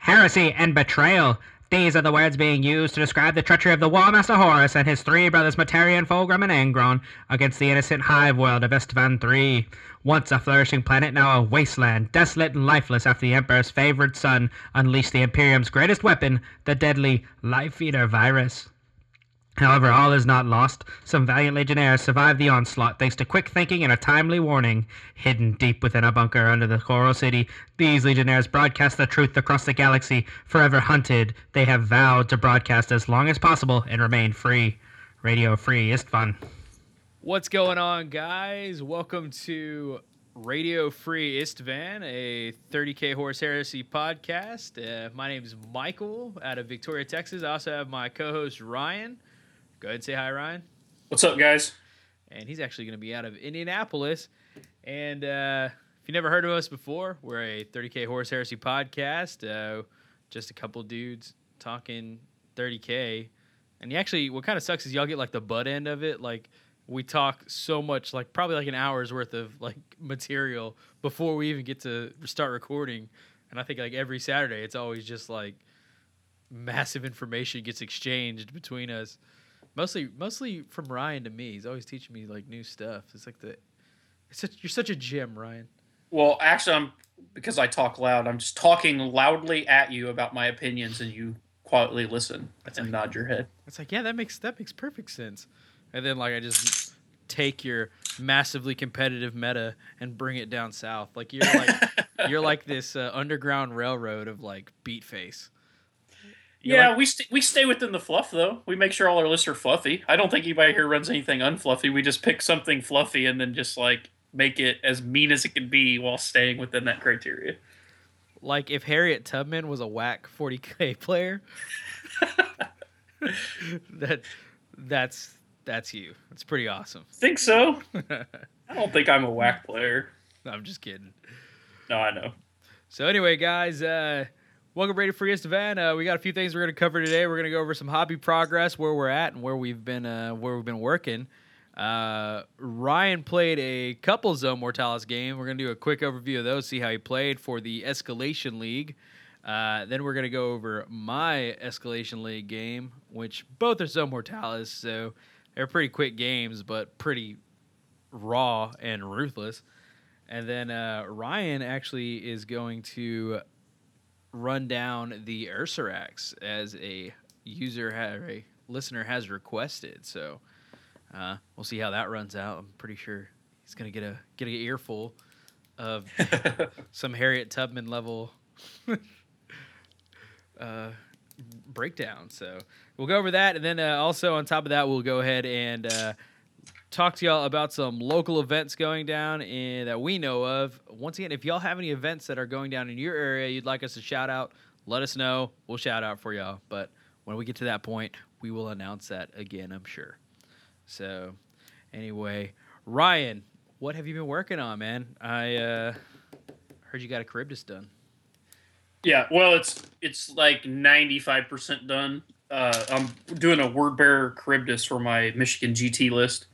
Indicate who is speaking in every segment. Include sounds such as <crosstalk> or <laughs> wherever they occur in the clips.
Speaker 1: heresy, and betrayal. These are the words being used to describe the treachery of the War Master Horus and his three brothers Mortarion, Fulgrim, and Angron against the innocent hive world of Istvan III. Once a flourishing planet, now a wasteland, desolate and lifeless after the Emperor's favored son unleashed the Imperium's greatest weapon, the deadly Life Eater virus. However, all is not lost. Some valiant legionnaires survived the onslaught thanks to quick thinking and a timely warning. Hidden deep within a bunker under the Coral City, these legionnaires broadcast the truth across the galaxy. Forever hunted, they have vowed to broadcast as long as possible and remain free. Radio Free Istvan.
Speaker 2: What's going on, guys? Welcome to Radio Free Istvan, a 30K Horus Heresy podcast. Uh, my name is Michael out of Victoria, Texas. I also have my co host Ryan. Go ahead and say hi, Ryan.
Speaker 3: What's up, guys?
Speaker 2: And he's actually going to be out of Indianapolis. And uh, if you never heard of us before, we're a 30K Horus Heresy podcast. Uh, just a couple dudes talking 30K. And actually, what kind of sucks is y'all get like the butt end of it. Like, we talk so much, like probably like an hour's worth of like material before we even get to start recording. And I think like every Saturday, it's always just like massive information gets exchanged between us mostly mostly from Ryan to me. He's always teaching me like new stuff. It's like the it's such, you're such a gem, Ryan.
Speaker 3: Well, actually, I'm because I talk loud. I'm just talking loudly at you about my opinions, and you quietly listen That's and like, nod your head.
Speaker 2: It's like, yeah, that makes that makes perfect sense. And then like I just take your massively competitive meta and bring it down south. Like you're like <laughs> you're like this uh, underground railroad of like beat face.
Speaker 3: You're yeah, like, we st- we stay within the fluff though. We make sure all our lists are fluffy. I don't think anybody here runs anything unfluffy. We just pick something fluffy and then just like make it as mean as it can be while staying within that criteria.
Speaker 2: Like if Harriet Tubman was a whack 40k player, <laughs> that that's that's you. It's pretty awesome.
Speaker 3: Think so? <laughs> I don't think I'm a whack player.
Speaker 2: No, I'm just kidding.
Speaker 3: No, I know.
Speaker 2: So anyway, guys, uh, Welcome, Radio Free Istvan. Uh, we got a few things we're going to cover today. We're going to go over some hobby progress, where we're at, and where we've been, uh, where we've been working. Uh, Ryan played a couple Zone Mortalis game. We're going to do a quick overview of those, see how he played for the Escalation League. Uh, then we're going to go over my Escalation League game, which both are Zone Mortalis, so they're pretty quick games, but pretty raw and ruthless. And then uh, Ryan actually is going to run down the Ursarax as a user ha- a listener has requested. So uh, we'll see how that runs out. I'm pretty sure he's gonna get a get a earful of <laughs> some Harriet Tubman level <laughs> uh, breakdown. So we'll go over that, and then uh, also on top of that, we'll go ahead and uh, talk to y'all about some local events going down in, that we know of. Once again, if y'all have any events that are going down in your area you'd like us to shout out, let us know. We'll shout out for y'all. But when we get to that point, we will announce that again, I'm sure. So, anyway, Ryan, what have you been working on, man? I uh, heard you got a Kharybdis done.
Speaker 3: Yeah, well, it's it's like ninety five percent done. Uh, I'm doing a word bearer Kharybdis for my Michigan GT list.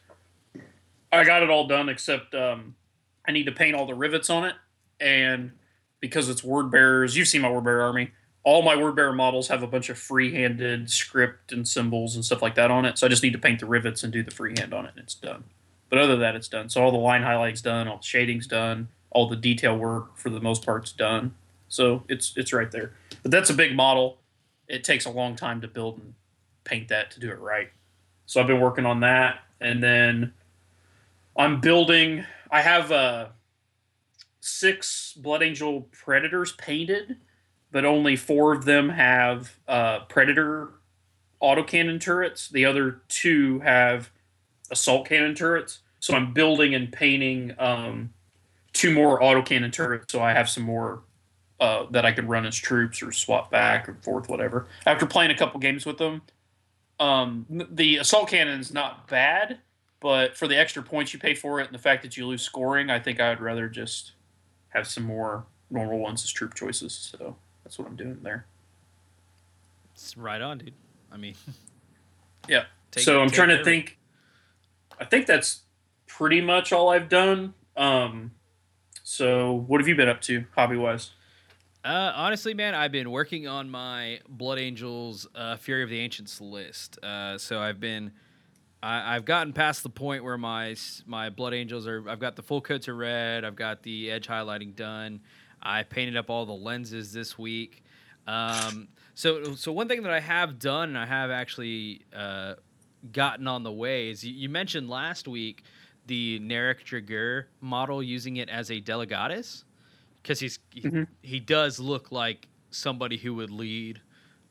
Speaker 3: I got it all done except um, I need to paint all the rivets on it, and because it's word bearers, you've seen my word bearer army. All my word bearer models have a bunch of free-handed script and symbols and stuff like that on it. So I just need to paint the rivets and do the freehand on it, and it's done. But other than that, it's done. So all the line highlights done, all the shadings done, all the detail work for the most part's done. So it's it's right there. But that's a big model. It takes a long time to build and paint that to do it right. So I've been working on that, and then I'm building. I have uh, six Blood Angel Predators painted, but only four of them have uh, Predator autocannon turrets. The other two have assault cannon turrets. So I'm building and painting um, two more autocannon turrets, so I have some more uh, that I could run as troops or swap back or forth, whatever. After playing a couple games with them, um, the assault cannon is not bad but for the extra points you pay for it and the fact that you lose scoring, I think I would rather just have some more normal ones as troop choices. So that's what I'm doing there.
Speaker 2: It's right on, dude. I mean, <laughs>
Speaker 3: yeah. <laughs> Take, so I'm trying to think. I think that's pretty much all I've done. Um, so what have you been up to, hobby wise?
Speaker 2: Uh, honestly, man, I've been working on my Blood Angels uh, Fury of the Ancients list. Uh, so I've been, I, I've gotten past the point where my my Blood Angels are. I've got the full coats of red. I've got the edge highlighting done. I painted up all the lenses this week. Um, so so one thing that I have done, and I have actually uh, gotten on the way, is you, you mentioned last week the Narik Dreygur model using it as a Delegatus because he's he,
Speaker 3: Mhm.
Speaker 2: he does look like somebody who would lead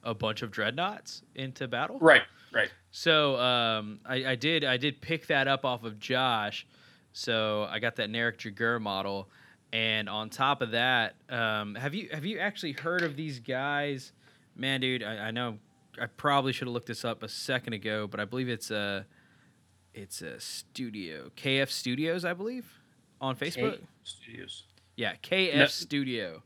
Speaker 2: a bunch of dreadnoughts into battle.
Speaker 3: Right, right.
Speaker 2: So um, I, I did I did pick that up off of Josh. So I got that Narik Dreygur model, and on top of that, um, have you have you actually heard of these guys? Man, dude, I, I know I probably should have looked this up a second ago, but I believe it's a it's a studio KF Studios, I believe, on Facebook.
Speaker 3: Studios.
Speaker 2: Yeah, KF
Speaker 3: No.
Speaker 2: Studio.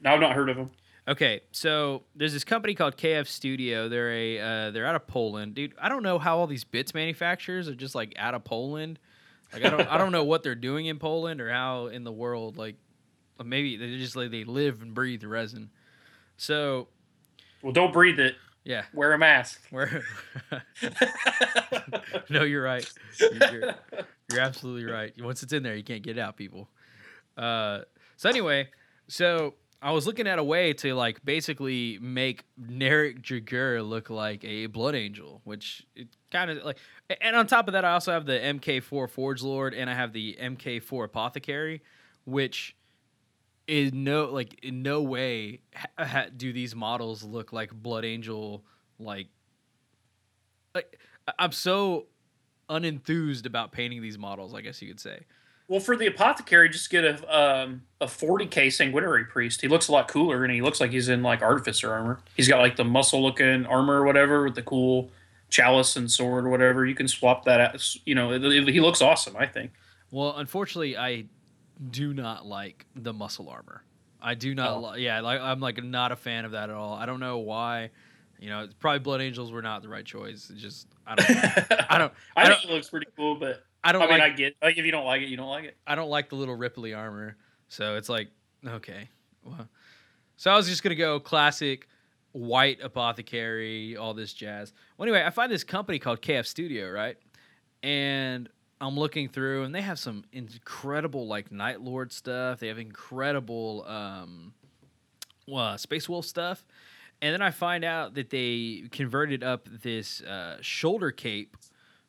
Speaker 3: No, I've not heard of them.
Speaker 2: Okay, so there's this company called KF Studio. They're a uh, they're out of Poland, dude. I don't know how all these bits manufacturers are just like out of Poland. Like I don't I don't know what they're doing in Poland or how in the world like maybe they just like they live and breathe resin. So
Speaker 3: Well, don't breathe it.
Speaker 2: yeah,
Speaker 3: Wear a mask.
Speaker 2: where <laughs> no, you're right. You're, you're, you're absolutely right. Once it's in there, you can't get it out, people. Uh, so anyway, so I was looking at a way to like basically make Narik Dreygur look like a Blood Angel, which it kind of like. And on top of that, I also have the MK4 Forge Lord, and I have the MK4 Apothecary, which in no like in no way ha- ha- do these models look like Blood Angel like like I'm so unenthused about painting these models, I guess you could say.
Speaker 3: Well, for the apothecary, just get a um, a 40k sanguinary priest. He looks a lot cooler, and he looks like he's in like artificer armor. He's got like the muscle looking armor or whatever with the cool chalice and sword or whatever. You can swap that out. You know, it- it- he looks awesome. I think.
Speaker 2: Well, unfortunately, I do not like the muscle armor. I do not.
Speaker 3: Oh.
Speaker 2: Li- yeah, like I'm like not a fan of that at all. I don't know why. You know, probably Blood Angels were not the right choice. It's just I don't. <laughs> I don't.
Speaker 3: I,
Speaker 2: I
Speaker 3: think
Speaker 2: don't.
Speaker 3: it looks pretty cool, but
Speaker 2: I
Speaker 3: I,
Speaker 2: don't
Speaker 3: mean,
Speaker 2: like.
Speaker 3: I get like if you don't like it, you don't like it.
Speaker 2: I don't like the little Ripley armor. So it's like, okay. Well, so I was just going to go classic white apothecary, all this jazz. Well, anyway, I find this company called KF Studio, right? And I'm looking through, and they have some incredible, like, Night Lord stuff. They have incredible um, well, Space Wolf stuff. And then I find out that they converted up this uh, shoulder cape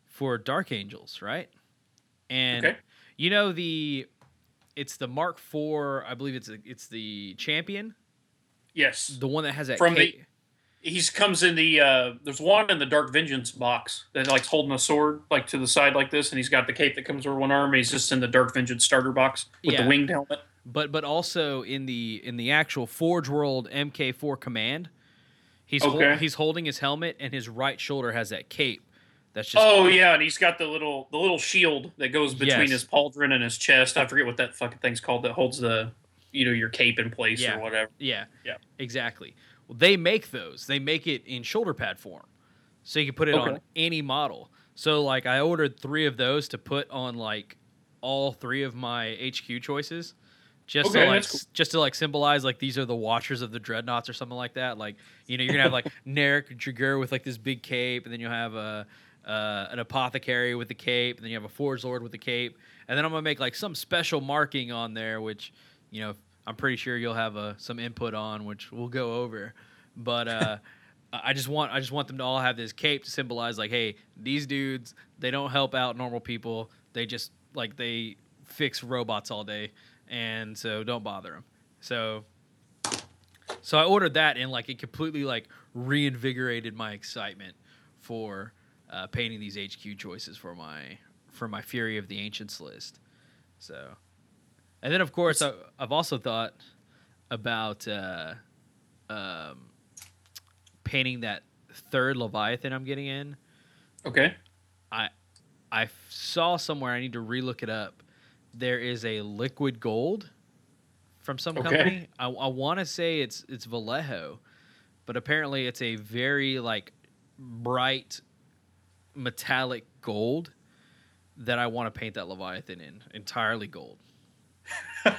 Speaker 2: for Dark Angels, right? And
Speaker 3: Okay.
Speaker 2: you know the it's the Mark IV, I believe it's a, it's the champion,
Speaker 3: Yes,
Speaker 2: the one that has that
Speaker 3: From the-
Speaker 2: cape.
Speaker 3: he's comes in the. uh There's one in the Dark Vengeance box that like holding a sword like to the side like this, and he's got the cape that comes over one arm. He's just in the Dark Vengeance starter box with
Speaker 2: Yeah.
Speaker 3: the winged helmet.
Speaker 2: but but also in the in the actual Forge World MK4 command, he's hol- he's holding his helmet and his right shoulder has that cape. That's just
Speaker 3: Oh yeah, and he's got the little the little shield that goes between
Speaker 2: Yes.
Speaker 3: his pauldron and his chest. I forget what that fucking thing's called that holds the you know your cape in place
Speaker 2: Yeah.
Speaker 3: or whatever.
Speaker 2: Yeah.
Speaker 3: Yeah.
Speaker 2: Exactly. Well, they make those. They make it in shoulder pad form. So you can put it on any model. So like I ordered 3 of those to put on like all 3 of my HQ choices. Just to like
Speaker 3: cool.
Speaker 2: just to like symbolize like these are the watchers of the dreadnoughts or something like that. Like, you know, you're going to have like <laughs> Narik Dreygur with like this big cape and then you'll have a uh, an apothecary with the cape, and then you have a forge lord with the cape, and then I'm gonna make like some special marking on there, which you know I'm pretty sure you'll have uh, some input on, which we'll go over. But uh, <laughs> I just want I just want them to all have this cape to symbolize like, hey, these dudes they don't help out normal people. They just like they fix robots all day, and so don't bother them. So. So I ordered that and like it completely like reinvigorated my excitement for uh, painting these HQ choices for my for my Fury of the Ancients list. So, and then of course I, I've also thought about uh, um, painting that third Leviathan I'm getting in.
Speaker 3: Okay.
Speaker 2: I I saw somewhere I need to relook it up. There is a liquid gold from some
Speaker 3: Okay.
Speaker 2: company. I, I want to say it's it's Vallejo, but apparently it's a very like bright metallic gold that I want to paint that Leviathan in entirely gold.
Speaker 3: I'm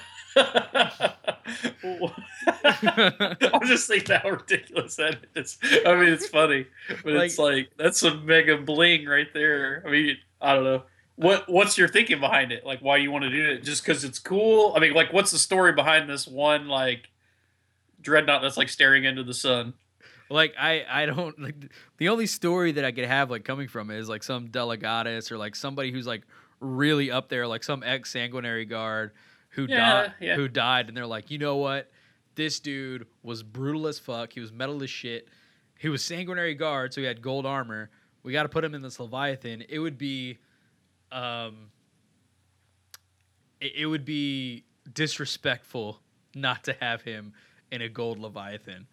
Speaker 3: just thinking how ridiculous that is. I mean, it's funny, but it's like that's some mega bling right there. I mean, I don't know what what's your thinking behind it? Like, why you want to do it? Just because it's cool? I mean, like, what's the story behind this one like dreadnought that's like staring into the sun?
Speaker 2: Like I, I don't like the only story that I could have like coming from is like some delegatus or like somebody who's like really up there, like some ex sanguinary guard who
Speaker 3: Yeah,
Speaker 2: died
Speaker 3: yeah.
Speaker 2: who died and they're like, you know what? This dude was brutal as fuck. He was metal as shit. He was sanguinary guard, so he had gold armor. We got to put him in this Leviathan. It would be, um, it, it would be disrespectful not to have him in a gold Leviathan.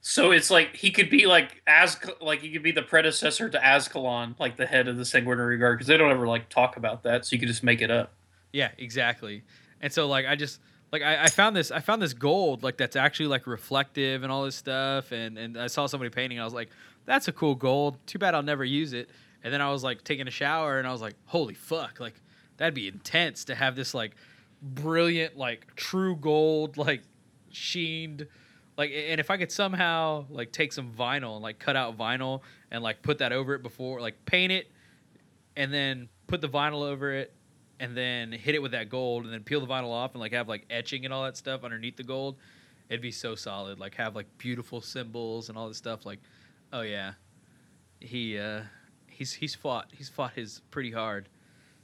Speaker 3: So it's like he could be like as like he could be the predecessor to Azkaellon, like the head of the Sanguinary Guard, because they don't ever like talk about that. So you could just make it up.
Speaker 2: Yeah, exactly. And so like I just like I, I found this I found this gold like that's actually like reflective and all this stuff and and I saw somebody painting and I was like that's a cool gold. Too bad I'll never use it. And then I was like taking a shower and I was like holy fuck like that'd be intense to have this like brilliant like true gold like sheened like and if I could somehow like take some vinyl and like cut out vinyl and like put that over it before like paint it and then put the vinyl over it and then hit it with that gold and then peel the vinyl off and like have like etching and all that stuff underneath the gold it'd be so solid. Like have like beautiful symbols and all this stuff. Like oh yeah. He uh he's he's fought he's fought his pretty hard.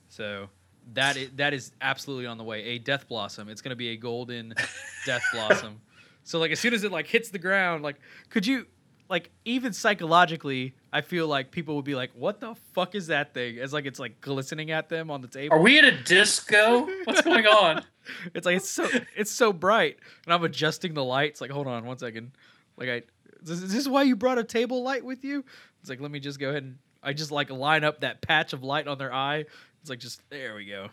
Speaker 2: So that is, that is absolutely on the way. A death blossom. It's going to be a golden <laughs> death blossom so like as soon as it like hits the ground like could you like even psychologically i feel like people would be like what the fuck is that thing as like it's like glistening at them on the table
Speaker 3: Are we at a disco? What's going on? <laughs>
Speaker 2: it's like it's so it's so bright, and I'm adjusting the lights. Like, hold on one second. Like, I is this, is this why you brought a table light with you? It's like let me just go ahead and I just like line up that patch of light on their eye. It's like just there we go.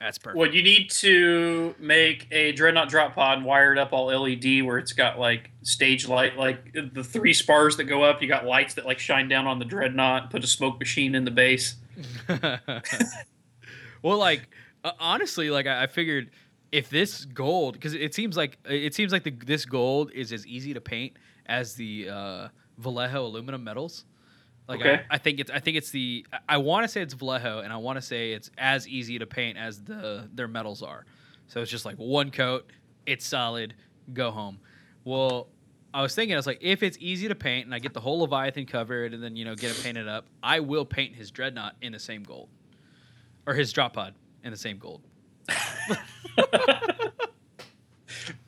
Speaker 2: That's perfect.
Speaker 3: Well, you need to make a dreadnought drop pod wired up all LED where it's got like stage light, like the three spars that go up. You got lights that like shine down on the dreadnought. Put a smoke machine in the base. <laughs> <laughs>
Speaker 2: well, like uh, honestly, like I, I figured if this gold, because it seems like it seems like the, this gold is as easy to paint as the uh, Vallejo aluminum metals. Like
Speaker 3: Okay.
Speaker 2: I, I think it's I think it's the I- want to say it's Vallejo and I want to say it's as easy to paint as the their metals are. So it's just like one coat, it's solid, go home. Well, I was thinking I was like if it's easy to paint and I get the whole Leviathan covered and then you know get it painted up, I will paint his dreadnought in the same gold. Or his drop pod in the same gold. <laughs>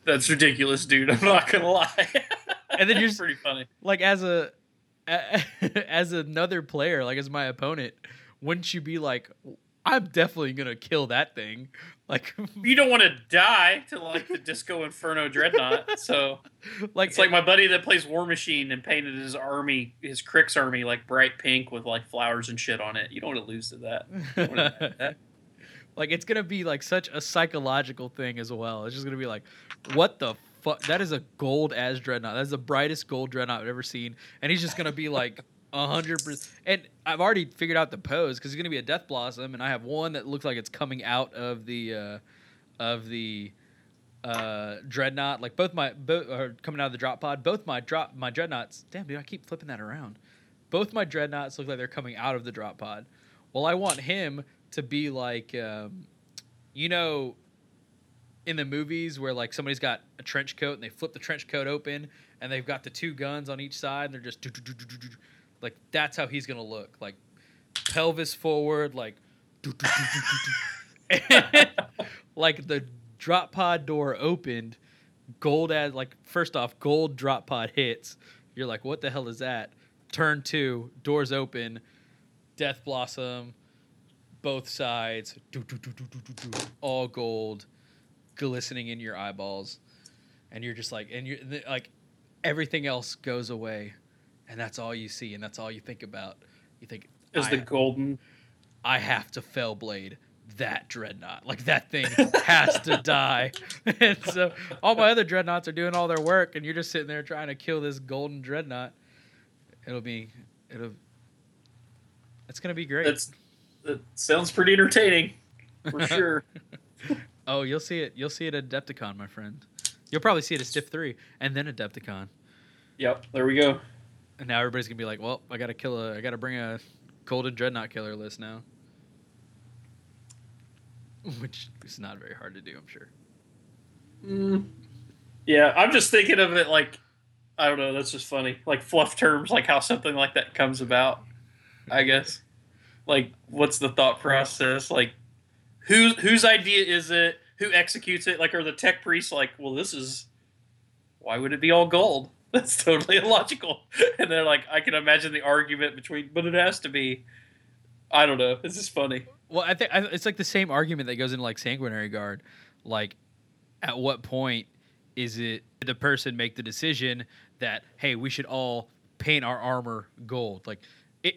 Speaker 3: That's ridiculous, dude. I'm not gonna lie.
Speaker 2: And then you're
Speaker 3: pretty funny.
Speaker 2: like as a <laughs> as another player, like as my opponent, wouldn't you be like, I'm definitely gonna kill that thing? <laughs> Like,
Speaker 3: You don't want to die to like the Disco Inferno dreadnought. So <laughs>
Speaker 2: like
Speaker 3: it's like my buddy that plays War Machine and painted his army, his Cryx army, like bright pink with like flowers and shit on it. You don't want to lose to that. You don't wanna that.
Speaker 2: like it's gonna be like such a psychological thing as well. It's just gonna be like, what the That is a gold as dreadnought. That's the brightest gold dreadnought I've ever seen, and he's just gonna be like hundred percent. And I've already figured out the pose because he's gonna be a death blossom, and I have one that looks like it's coming out of the uh, of the uh, dreadnought. Like both my both are coming out of the drop pod. Both my drop my dreadnoughts. Damn, dude, I keep flipping that around. Both my dreadnoughts look like they're coming out of the drop pod. Well, I want him to be like, um, you know, in the movies where like somebody's got a trench coat and they flip the trench coat open and they've got the two guns on each side and they're just <laughs> like that's how he's gonna look. Like pelvis forward like <laughs> <laughs> like the drop pod door opened gold as like first off gold drop pod hits. You're like what the hell is that? Turn two doors open death blossom both sides all gold glistening in your eyeballs and you're just like and you're like everything else goes away and that's all you see and that's all you think about. You think
Speaker 3: Is the golden
Speaker 2: I have to fell blade that dreadnought. Like that thing has to <laughs> die. <laughs> And so all my other dreadnoughts are doing all their work and you're just sitting there trying to kill this golden dreadnought. It'll be it'll it's gonna be great.
Speaker 3: That's that sounds pretty entertaining for <laughs> sure.
Speaker 2: Oh, you'll see it. You'll see it at Adepticon, my friend. You'll probably see it at Stiff Three, and then Adepticon.
Speaker 3: Yep, there we go.
Speaker 2: And now everybody's gonna be like, "Well, I gotta kill a. I gotta bring a golden dreadnought killer list now." <laughs> Which is not very hard to do, I'm sure.
Speaker 3: Mm. Yeah, I'm just thinking of it like I don't know. That's just funny, like fluff terms, like how something like that comes about. I guess, like, what's the thought process? Like, whose whose idea is it? Who executes it? Like, are the tech priests like, well, this is why would it be all gold? <laughs> That's totally illogical. <laughs> And they're like, I can imagine the argument between, but it has to be. I don't know. This is funny.
Speaker 2: Well, I think it's like the same argument that goes into like sanguinary guard. Like, at what point is it the person make the decision that hey, we should all paint our armor gold? Like, it,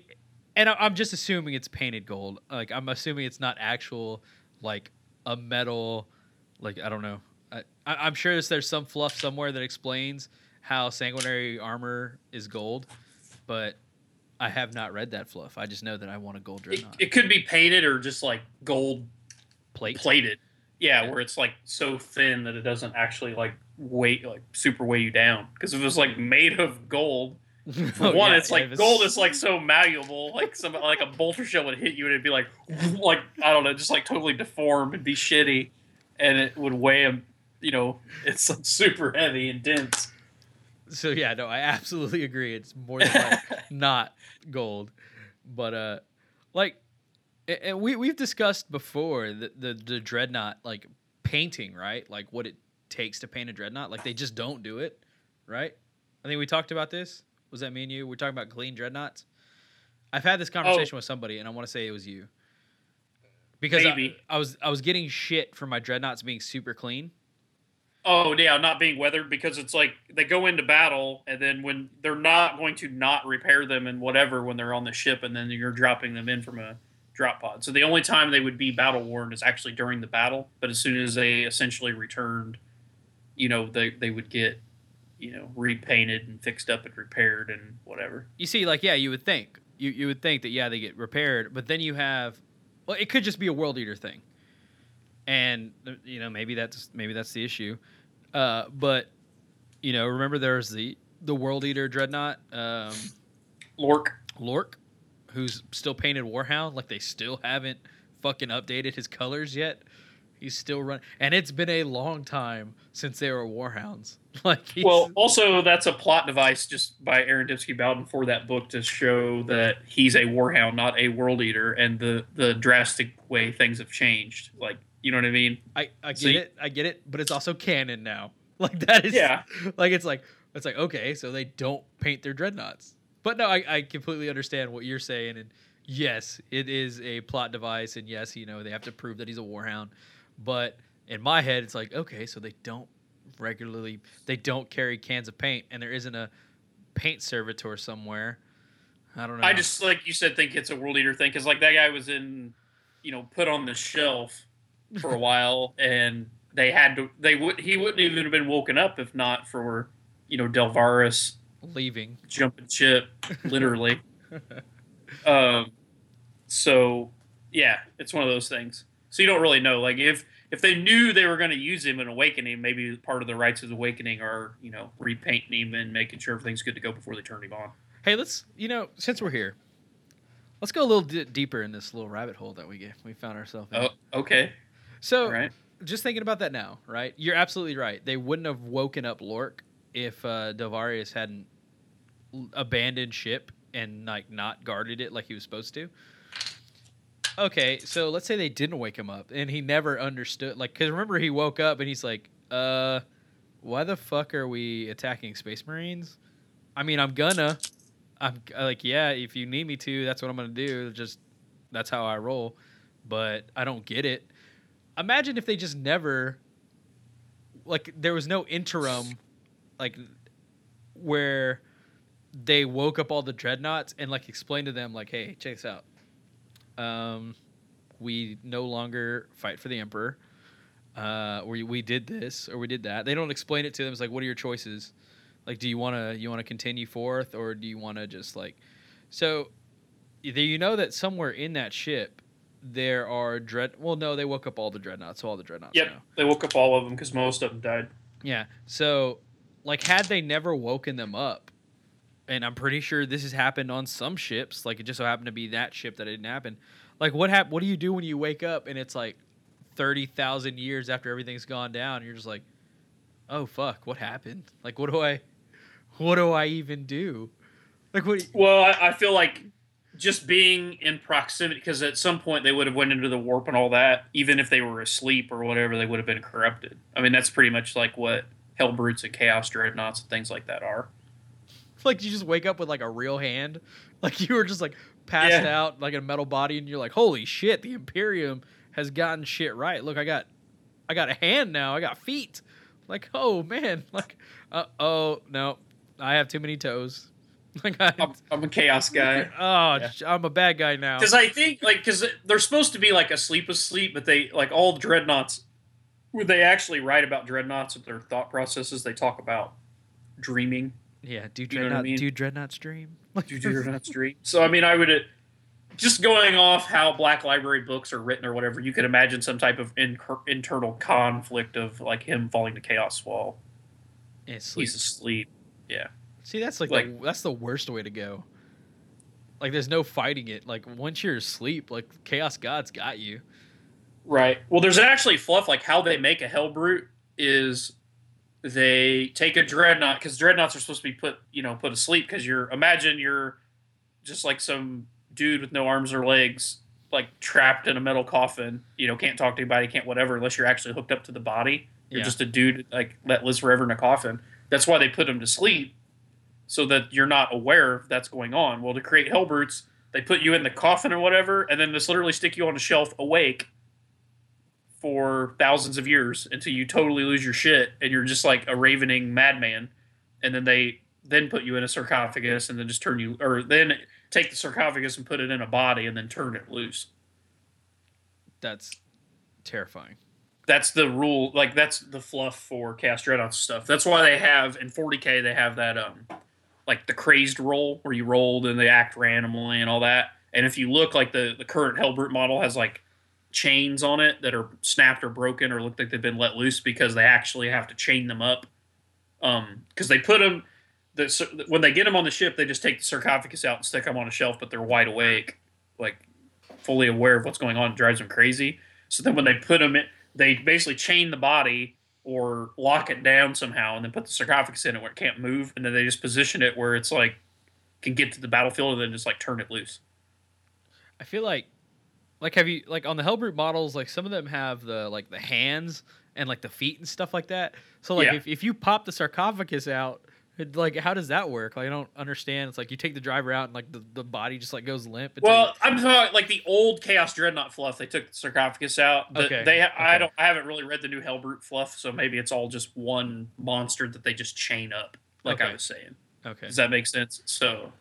Speaker 2: and I'm just assuming it's painted gold. Like, I'm assuming it's not actual like a metal. Like, I don't know. I, I, I'm sure there's, there's some fluff somewhere that explains how sanguinary armor is gold, but I have not read that fluff. I just know that I want a gold
Speaker 3: It,
Speaker 2: dreadnought
Speaker 3: it could be painted or just like gold
Speaker 2: plate.
Speaker 3: plated. Yeah,
Speaker 2: Yeah.
Speaker 3: where it's like so thin that it doesn't actually like weight like super weigh you down. Because if it was like made of gold,
Speaker 2: Oh,
Speaker 3: one,
Speaker 2: yeah,
Speaker 3: it's like
Speaker 2: it's-
Speaker 3: gold is like so malleable. Like some like a bolter shell would hit you and it'd be like <laughs> like I don't know, just like totally deformed and be shitty, and it would weigh them. You know, it's like, super heavy and dense.
Speaker 2: So yeah, no, I absolutely agree. It's more than like <laughs> not gold, but uh, like, and we we've discussed before the, the the dreadnought like painting, right? Like what it takes to paint a dreadnought. Like they just don't do it, right? I think we talked about this. Was that me and you? We're talking about clean dreadnoughts. I've had this conversation oh. with somebody, and I want to say it was you. Because I- I was I was getting shit for my dreadnoughts being super clean.
Speaker 3: Oh yeah, not being weathered because it's like they go into battle and then when they're not going to not repair them and whatever when they're on the ship and then you're dropping them in from a drop pod. So the only time they would be battle worn is actually during the battle. But as soon as they essentially returned, you know, they they would get, you know, repainted and fixed up and repaired and whatever.
Speaker 2: you see, like, yeah, you would think you you would think that yeah they get repaired, but then you have, well, it could just be a world eater thing, and uh, you know maybe that's maybe that's the issue, uh, but you know remember there's the the world eater dreadnought um,
Speaker 3: Lhorke.
Speaker 2: Lhorke, who's still painted Warhound, like they still haven't fucking updated his colors yet. He's still running, and it's been a long time since they were Warhounds. <laughs> Like,
Speaker 3: Well, also that's a plot device just by Aaron Dembski-Bowden for that book to show that he's a warhound, not a world eater, and the the drastic way things have changed. Like, you know what I mean?
Speaker 2: I, I get
Speaker 3: So you-
Speaker 2: it, I get it, but it's also canon now. <laughs> Like that is
Speaker 3: Yeah. <laughs>
Speaker 2: like it's like it's like okay, so they don't paint their dreadnoughts. But no, I, I completely understand what you're saying, and yes, it is a plot device, and yes, you know they have to prove that he's a warhound. But in my head, it's like okay, so they don't regularly they don't carry cans of paint, and there isn't a paint servitor somewhere. I don't know.
Speaker 3: I just like you said, think it's a world eater thing because like that guy was in, you know, put on the shelf for a <laughs> while, and they had to. They would. He wouldn't even have been woken up if not for, you know, Delvaris
Speaker 2: leaving.
Speaker 3: jumping ship, <laughs> literally. <laughs> um, so yeah, it's one of those things. So you don't really know. Like if if they knew they were going to use him in Awakening, maybe part of the rites of Awakening are you know repainting him and making sure everything's good to go before they turn him on.
Speaker 2: Hey, let's you know since we're here, let's go a little d- deeper in this little rabbit hole that we get, we found ourselves in.
Speaker 3: Oh, okay,
Speaker 2: so
Speaker 3: right.
Speaker 2: just thinking about that now, right? You're absolutely right. They wouldn't have woken up Lhorke if uh, Delvarius hadn't l- abandoned ship and like not guarded it like he was supposed to. Okay, so let's say they didn't wake him up and he never understood. Like, cause remember he woke up and he's like, "Uh, why the fuck are we attacking Space Marines? I mean, I'm gonna. I'm like, yeah, if you need me to, that's what I'm gonna do. Just that's how I roll. But I don't get it. Imagine if they just never, like, there was no interim, like, where they woke up all the dreadnoughts and like explained to them, like, hey, check this out. Um, we no longer fight for the emperor. Uh, we we did this or we did that. They don't explain it to them. It's like, what are your choices? Like, do you want to you want to continue forth or do you want to just like? So, you know that somewhere in that ship there are dread. Well, no, they woke up all the dreadnoughts, so all the dreadnoughts
Speaker 3: Yep,
Speaker 2: now.
Speaker 3: they woke up all of them because most of them died.
Speaker 2: Yeah. So, like, had they never woken them up, and I'm pretty sure this has happened on some ships. Like, it just so happened to be that ship that it didn't happen. Like, what hap- What do you do when you wake up and it's like thirty thousand years after everything's gone down? You're just like, oh fuck, what happened? Like, what do I, what do I even do? Like, what?
Speaker 3: Well, I, I feel like just being in proximity because at some point they would have went into the warp and all that. Even if they were asleep or whatever, they would have been corrupted. I mean, that's pretty much like what Hellbrutes and Chaos Dreadnoughts and things like that are. <laughs>
Speaker 2: Like, you just wake up with like a real hand. Like you were just like passed
Speaker 3: Yeah.
Speaker 2: out like in a metal body, and you're like, holy shit, the Imperium has gotten shit right. Look, I got, I got a hand now. I got feet. Like, oh man. <laughs> Like, uh, oh no, I have too many toes. <laughs> Like, I,
Speaker 3: I'm, I'm a Chaos guy.
Speaker 2: oh,
Speaker 3: Yeah.
Speaker 2: I'm a bad guy now.
Speaker 3: Because I think, like, because they're supposed to be like asleep, asleep, but they like all dreadnoughts. When they actually write about dreadnoughts and their thought processes, they talk about dreaming.
Speaker 2: Yeah, do
Speaker 3: You know what I
Speaker 2: dreadnought,
Speaker 3: mean?
Speaker 2: do dreadnought stream? <laughs>
Speaker 3: Do dreadnoughts <laughs> dream? So I mean, I would uh, just going off how Black Library books are written or whatever. You could imagine some type of in- internal conflict of like him falling to chaos while
Speaker 2: Yeah,
Speaker 3: he's asleep. Yeah.
Speaker 2: See, that's like,
Speaker 3: like-
Speaker 2: the, that's the worst way to go. Like, there's no fighting it. Like, once you're asleep, like Chaos God's got you.
Speaker 3: Right. Well, there's actually fluff like how they make a Hellbrute is they take a dreadnought because dreadnoughts are supposed to be put you know put asleep because you're imagine you're just like some dude with no arms or legs like trapped in a metal coffin you know can't talk to anybody can't whatever unless you're actually hooked up to the body. You're
Speaker 2: Yeah.
Speaker 3: just a dude like that lives forever in a coffin. That's why they put him to sleep so that you're not aware that's going on. Well to create hellbrutes they put you in the coffin or whatever and then just literally stick you on a shelf awake for thousands of years until you totally lose your shit and you're just like a ravening madman. And then they then put you in a sarcophagus and then just turn you or then take the sarcophagus and put it in a body and then turn it loose.
Speaker 2: That's terrifying.
Speaker 3: that's the rule like that's the fluff for cast dreadnoughts stuff. That's why they have in 40k they have that um like the crazed roll where you rolled and they act randomly and all that. And if you look like the the current hellbrute model has like chains on it that are snapped or broken or look like they've been let loose because they actually have to chain them up. Um because they put them the, when they get them on the ship they just take the sarcophagus out and stick them on a shelf but they're wide awake like fully aware of what's going on. Drives them crazy. So then when they put them in they basically chain the body or lock it down somehow and then put the sarcophagus in it where it can't move and then they just position it where it's like can get to the battlefield and then just like turn it loose.
Speaker 2: I feel like, like, have you like on the Hellbrute models? Like, some of them have the like the hands and like the feet and stuff like that. So, like,
Speaker 3: Yeah.
Speaker 2: if if you pop the sarcophagus out, it, like, how does that work? Like, I don't understand. It's like you take the driver out and like the, the body just like goes limp.
Speaker 3: well
Speaker 2: you-
Speaker 3: i'm talking like the old chaos dreadnought fluff they took the sarcophagus out but
Speaker 2: Okay,
Speaker 3: they i don't i haven't really read the new hellbrute fluff so maybe it's all just one monster that they just chain up like i was saying
Speaker 2: okay,
Speaker 3: Does that make sense? So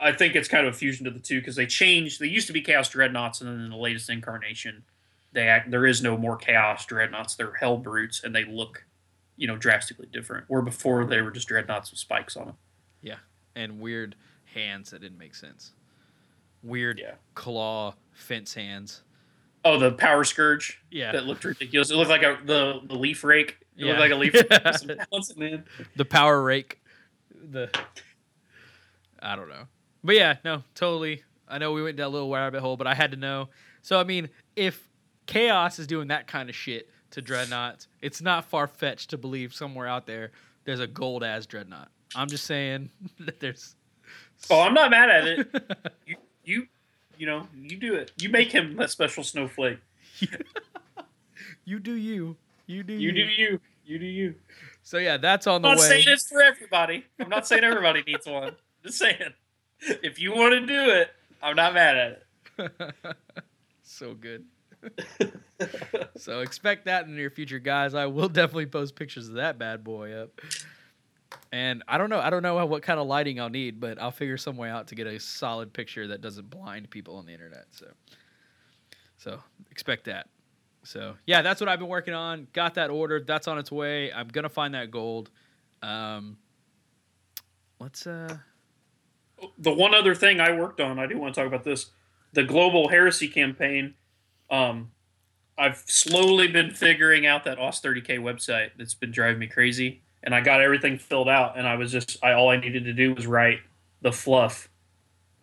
Speaker 3: I think it's kind of a fusion of the two because they changed. They used to be Chaos Dreadnoughts, and then in the latest incarnation, they act. There is no more Chaos Dreadnoughts. They're Hell Brutes, and they look, you know, drastically different. Where before they were just Dreadnoughts with spikes on them.
Speaker 2: Yeah, and weird hands that didn't make sense. Weird
Speaker 3: Yeah.
Speaker 2: claw fence hands.
Speaker 3: Oh, the Power Scourge
Speaker 2: Yeah,
Speaker 3: that looked ridiculous. It looked like a the, the leaf rake. It
Speaker 2: Yeah.
Speaker 3: looked like a leaf rake with <laughs> some bouncing in.
Speaker 2: the power rake. The I don't know, but yeah, no, totally. I know we went down a little rabbit hole, but I had to know. So I mean, if chaos is doing that kind of shit to dreadnoughts, it's not far fetched to believe somewhere out there there's a gold as dreadnought. I'm just saying <laughs> that there's.
Speaker 3: Oh, I'm not mad at it. <laughs> You, you, you know, you do it. You make him a special snowflake. <laughs>
Speaker 2: you do you. You do
Speaker 3: You
Speaker 2: you.
Speaker 3: do you. You do you.
Speaker 2: So yeah, that's on the
Speaker 3: I'm not saying it's for everybody. I'm not saying everybody needs one. Just saying, if you want to do it, I'm not mad at it. <laughs>
Speaker 2: so good. <laughs> so expect that in the near future, guys. I will definitely post pictures of that bad boy up. And I don't know, I don't know what kind of lighting I'll need, but I'll figure some way out to get a solid picture that doesn't blind people on the internet. So, so expect that. So yeah, that's what I've been working on. Got that ordered. That's on its way. I'm gonna find that gold. Um, let's uh,
Speaker 3: The one other thing I worked on, I do want to talk about this. The global heresy campaign Um, I've slowly been figuring out that OS 30k website that's been driving me crazy, and I got everything filled out, and I was just I all I needed to do was write the fluff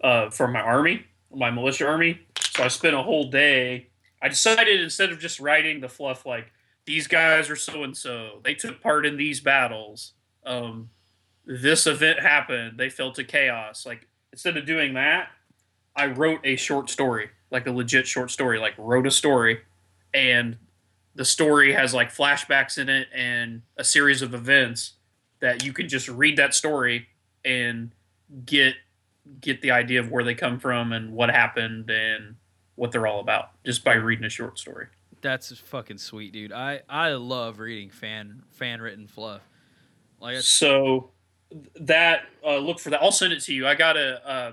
Speaker 3: uh, for my army, my militia army. So I spent a whole day. I decided instead of just writing the fluff like these guys are so and so, they took part in these battles. Um, this event happened. They fell to chaos. Like instead of doing that, I wrote a short story, like a legit short story. Like wrote a story, and the story has like flashbacks in it and a series of events that you can just read that story and get get the idea of where they come from and what happened and what they're all about just by reading a short story.
Speaker 2: That's fucking sweet, dude. I I love reading fan fan written fluff. Like
Speaker 3: So that uh, look for that. I'll send it to you. I got a. Uh,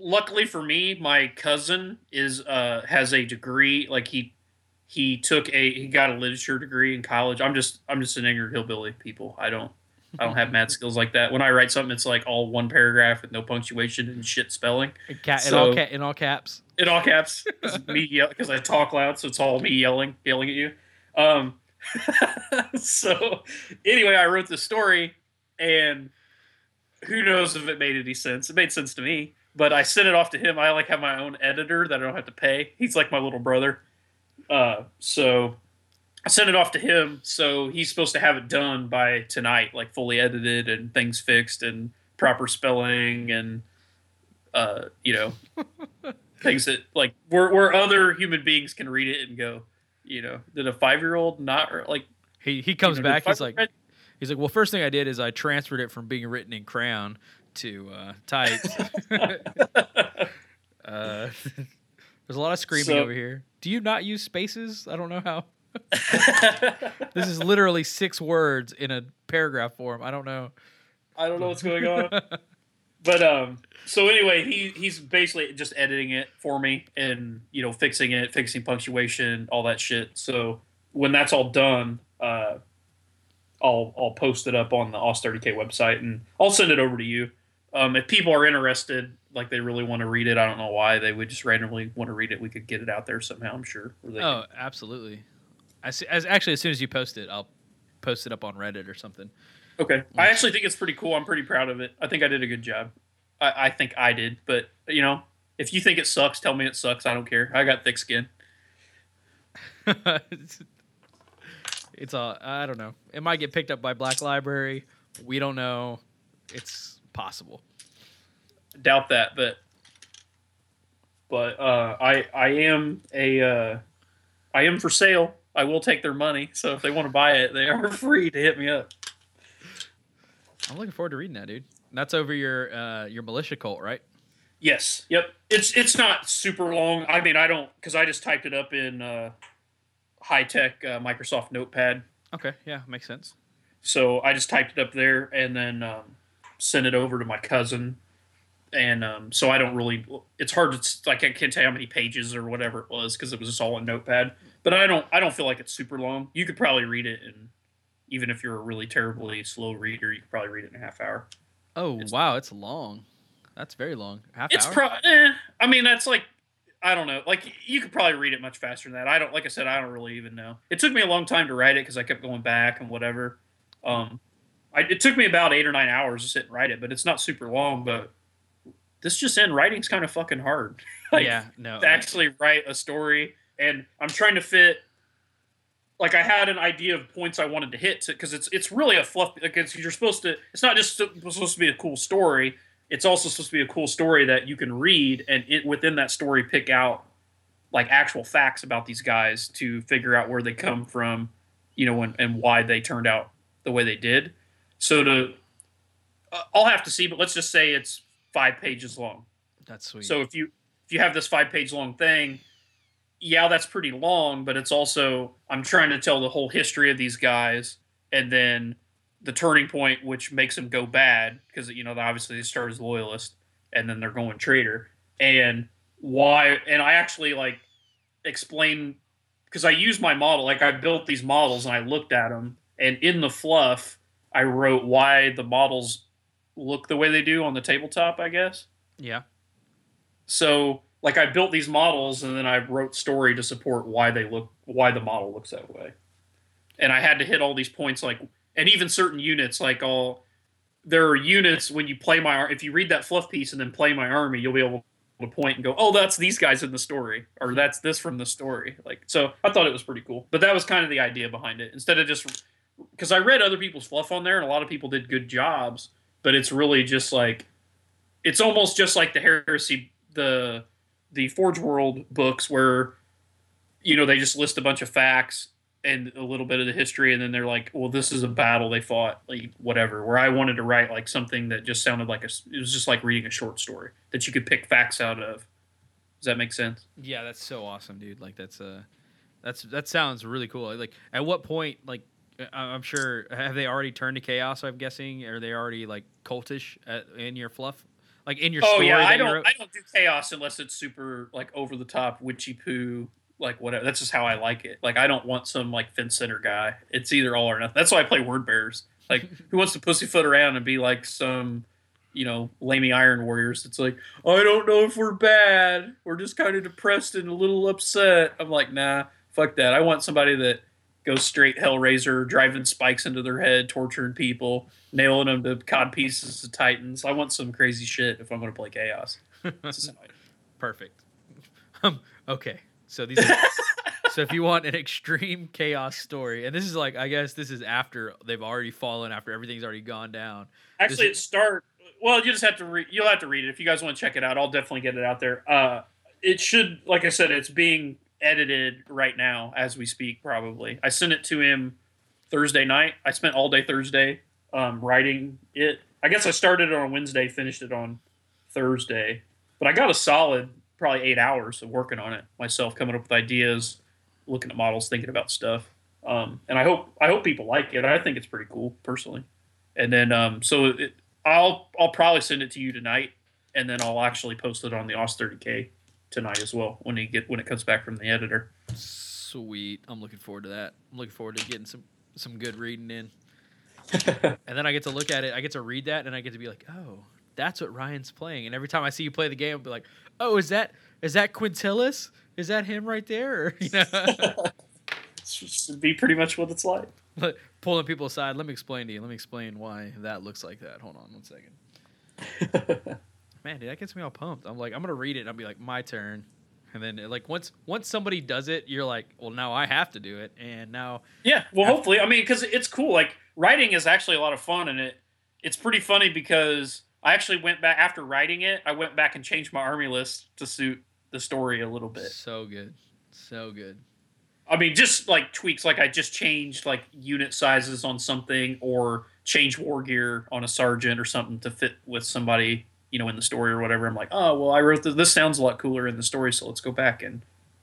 Speaker 3: luckily for me, my cousin is uh, has a degree. Like he he took a he got a literature degree in college. I'm just I'm just an ignorant hillbilly. People, I don't I don't have mad <laughs> skills like that. When I write something, it's like all one paragraph with no punctuation and shit spelling
Speaker 2: in, ca- in
Speaker 3: so-
Speaker 2: all ca- in all caps.
Speaker 3: in all caps. <laughs> Me because I talk loud, so it's all me yelling, yelling at you. Um, <laughs> so anyway, I wrote the story, and who knows if it made any sense? It made sense to me, but I sent it off to him. I like have my own editor that I don't have to pay. He's like my little brother. Uh, so I sent it off to him. So he's supposed to have it done by tonight, like fully edited and things fixed and proper spelling and uh, you know <laughs> things that like where where other human beings can read it and go, you know, did a five year old not like
Speaker 2: He he comes
Speaker 3: you know,
Speaker 2: back. He's like he's like, well, first thing I did is I transferred it from being written in crayon to uh, type. <laughs> <laughs> uh, <laughs> there's a lot of screaming
Speaker 3: So-
Speaker 2: over here. Do you not use spaces? I don't know how. This is literally six words in a paragraph form. I don't know.
Speaker 3: I don't know what's going on. but um so anyway he he's basically just editing it for me and you know fixing it fixing punctuation all that shit so when that's all done uh i'll i'll post it up on the os 30k website and i'll send it over to you um if people are interested like they really want to read it i don't know why they would just randomly want to read it we could get it out there somehow i'm sure
Speaker 2: Oh, absolutely. I see, as actually as soon as you post it, I'll post it up on Reddit or something.
Speaker 3: Okay. I actually think it's pretty cool. I'm pretty proud of it. I think I did a good job. I, I think I did, but you know, if you think it sucks, tell me it sucks. I don't care. I got thick skin. <laughs>
Speaker 2: it's, all I don't know. It might get picked up by Black Library. We don't know. It's possible.
Speaker 3: Doubt that, but but uh, I I am a uh, I am for sale. I will take their money. So if they want to buy it, they are <laughs> free to hit me up.
Speaker 2: I'm looking forward to reading that, dude. That's over your uh, your militia cult, right?
Speaker 3: Yes. Yep. It's it's not super long. I mean, I don't because I just typed it up in uh, high tech uh, Microsoft Notepad.
Speaker 2: Okay, yeah, makes sense.
Speaker 3: So I just typed it up there and then um, sent it over to my cousin. And um, so I don't really. It's hard to like I can't tell you how many pages or whatever it was because it was just all in Notepad. But I don't. I don't feel like it's super long. You could probably read it, and even if you're a really terribly slow reader, you could probably read it in a half hour.
Speaker 2: Oh
Speaker 3: It's-
Speaker 2: wow, it's long. That's very long. Half
Speaker 3: It's
Speaker 2: hour.
Speaker 3: pro. Eh, I mean, that's like. I don't know. Like you could probably read it much faster than that. I don't. Like I said, I don't really even know. It took me a long time to write it because I kept going back and whatever. Um, I, it took me about eight or nine hours to sit and write it, but it's not super long. But this just in, writing's kind of fucking hard. <laughs> Like,
Speaker 2: yeah, no.
Speaker 3: to actually write a story and i'm trying to fit like i had an idea of points i wanted to hit because it's it's really a fluff like it's, you're supposed to it's not just supposed to be a cool story it's also supposed to be a cool story that you can read and it, within that story pick out like actual facts about these guys to figure out where they come from you know and, and why they turned out the way they did so to uh, i'll have to see but let's just say it's five pages long
Speaker 2: That's sweet.
Speaker 3: so if you if you have this five page long thing, yeah, that's pretty long, but it's also I'm trying to tell the whole history of these guys and then the turning point which makes them go bad because you know obviously they start as loyalist and then they're going traitor and why and I actually like explain because I use my model like I built these models and I looked at them and in the fluff I wrote why the models look the way they do on the tabletop I guess
Speaker 2: yeah.
Speaker 3: so like I built these models and then I wrote story to support why they look why the model looks that way. And I had to hit all these points like and even certain units like all there are units when you play my if you read that fluff piece and then play my army, you'll be able to point and go, "Oh, that's these guys in the story," or "That's this from the story." Like, so I thought it was pretty cool. But that was kind of the idea behind it. Instead of just because I read other people's fluff on there, and a lot of people did good jobs, but it's really just like it's almost just like the heresy the the Forge World books where you know they just list a bunch of facts and a little bit of the history and then they're like well this is a battle they fought like whatever where i wanted to write like something that just sounded like a it was just like reading a short story that you could pick facts out of does that make sense
Speaker 2: Yeah, that's so awesome, dude. Like that's uh that's that sounds really cool. Like at what point like I'm sure have they already turned to chaos, I'm guessing? Are they already like cultish at, in your fluff? Like in your
Speaker 3: oh
Speaker 2: story
Speaker 3: yeah i don't i don't do chaos unless it's super like over the top witchy poo like whatever. That's just how i like it. Like i don't want some like fence center guy. It's either all or nothing. That's why i play word bearers. Like <laughs> who wants to pussyfoot around and be like some you know lamey iron warriors it's like i don't know if we're bad. We're just kind of depressed and a little upset. I'm like nah fuck that. I want somebody that goes straight hellraiser driving spikes into their head torturing people nailing them to cod pieces to titans. I want some crazy shit if i'm going to play chaos. <laughs> This is how I-
Speaker 2: Perfect. <laughs> Um, okay. So these are, <laughs> so if you want an extreme chaos story, and this is like I guess this is after they've already fallen, after everything's already gone down.
Speaker 3: Actually,
Speaker 2: This
Speaker 3: it start. Well, you just have to read. You'll have to read it if you guys want to check it out. I'll definitely get it out there. Uh, it should, like I said, it's being edited right now as we speak. Probably, I sent it to him Thursday night. I spent all day Thursday um, writing it. I guess I started it on Wednesday, finished it on Thursday, but I got a solid probably eight hours of working on it myself, coming up with ideas, looking at models, thinking about stuff. Um, and I hope I hope people like it. I think it's pretty cool personally. And then um, so it, I'll I'll probably send it to you tonight, and then I'll actually post it on the OS 30k tonight as well when it get when it comes back from the editor.
Speaker 2: Sweet. I'm looking forward to that. I'm looking forward to getting some some good reading in. <laughs> and then I get to look at it. I get to read that, and I get to be like, oh, that's what Ryan's playing. And every time I see you play the game, I'll be like, oh, is that is that Quintilis? Is that him right there? Or, you know, <laughs>
Speaker 3: Should be pretty much what it's like.
Speaker 2: pulling people aside. Let me explain to you. Let me explain why that looks like that. Hold on one second. <laughs> Man, dude, that gets me all pumped. I'm like, I'm gonna read it. and I'll be like, my turn. And then like once once somebody does it, you're like, well, now I have to do it. And now
Speaker 3: Yeah, well, hopefully, I mean, because it's cool. Like writing is actually a lot of fun, and it it's pretty funny because I actually went back after writing it. I went back and changed my army list to suit the story a little bit.
Speaker 2: so good, so good.
Speaker 3: I mean, just like tweaks, like I just changed like unit sizes on something, or change war gear on a sergeant or something to fit with somebody, you know, in the story or whatever. I'm like, oh well, I wrote this. This sounds a lot cooler in the story, so let's go back and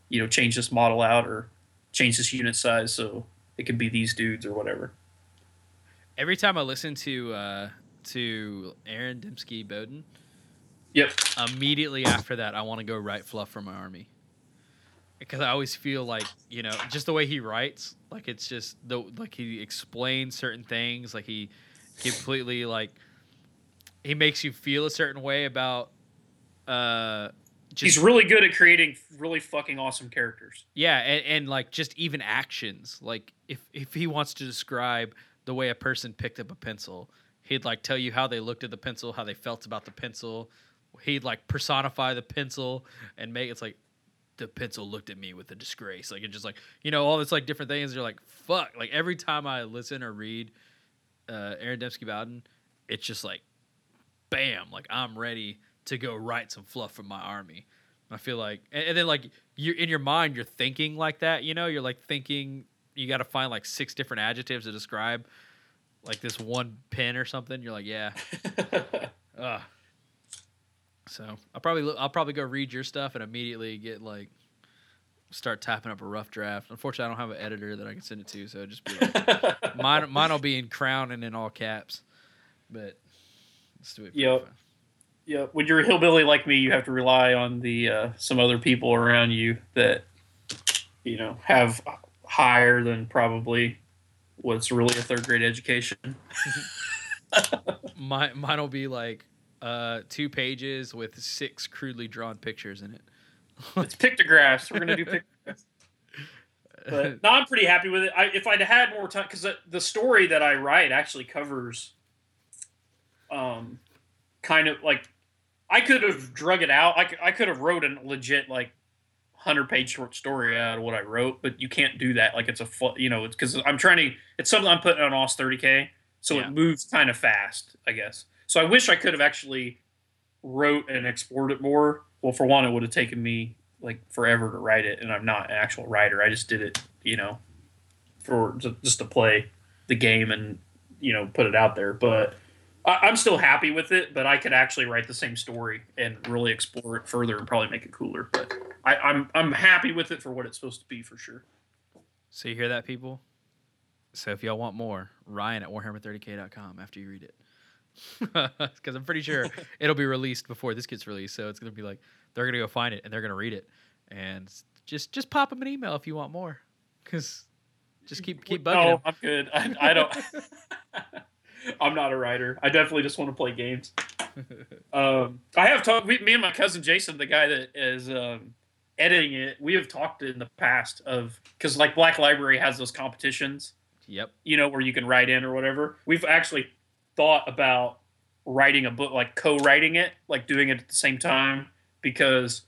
Speaker 3: you know change this model out or change this unit size so it could be these dudes or whatever.
Speaker 2: Every time I listen to uh, to Aaron Dembski Bowden,
Speaker 3: Yep.
Speaker 2: immediately after that, I want to go write fluff for my army. Because I always feel like you know, just the way he writes, like it's just the like he explains certain things, like he completely like he makes you feel a certain way about uh just
Speaker 3: He's really good at creating really fucking awesome characters.
Speaker 2: yeah, and, and like just even actions. Like if if he wants to describe the way a person picked up a pencil, he'd like tell you how they looked at the pencil, how they felt about the pencil. He'd like personify the pencil and make it's like the pencil looked at me with a disgrace. Like it just like you know all this like different things. You're like fuck. Like every time I listen or read uh, Aaron Dembski Bowden, it's just like bam. Like I'm ready to go write some fluff for my army. I feel like, and, and then like you're in your mind, you're thinking like that. You know, you're like thinking. You got to find like six different adjectives to describe like this one pin or something. You're like, yeah. <laughs> Ugh. So I'll probably lo- I'll probably go read your stuff and immediately get like start tapping up a rough draft. Unfortunately, I don't have an editor that I can send it to, so just be like, <laughs> mine. Mine will be in crown and in all caps. But let's do it.
Speaker 3: Yep. yeah, when you're a hillbilly like me, you have to rely on the uh, some other people around you that you know have higher than probably what's really a third grade education. <laughs>
Speaker 2: Mine mine will be like uh, two pages with six crudely drawn pictures in it.
Speaker 3: it's pictographs. We're gonna do <laughs> pictographs. But no, I'm pretty happy with it. I, if I'd had more time, because the, the story that I write actually covers, um, kind of like, I could have drug it out. I could, I could have wrote a legit like hundred page short story out of what I wrote, but you can't do that. Like it's a you know, it's because I'm trying to. It's something I'm putting on OS 30k, so
Speaker 2: Yeah.
Speaker 3: it moves kind of fast, I guess. So I wish I could have actually wrote and explored it more. Well, for one, it would have taken me like forever to write it, and I'm not an actual writer. I just did it, you know, for just to play the game and you know put it out there. But I, I'm still happy with it. But I could actually write the same story and really explore it further and probably make it cooler. But I, I'm I'm happy with it for what it's supposed to be for sure.
Speaker 2: So you hear that, people? So if y'all want more, Ryan at Warhammer30k.com after you read it. <laughs> Because I'm pretty sure <laughs> it'll be released before this gets released. So it's going to be like, they're going to go find it and they're going to read it. And just just pop them an email if you want more. Because just keep keep bugging
Speaker 3: no,
Speaker 2: them.
Speaker 3: I'm good. I, I don't. <laughs> I'm not a writer. I definitely just want to play games. <laughs> Um, I have talked. We, me and my cousin Jason, the guy that is um, editing it, we have talked in the past of because like Black Library has those competitions,
Speaker 2: Yep.
Speaker 3: you know, where you can write in or whatever. We've actually thought about writing a book, like co-writing it, like doing it at the same time, because,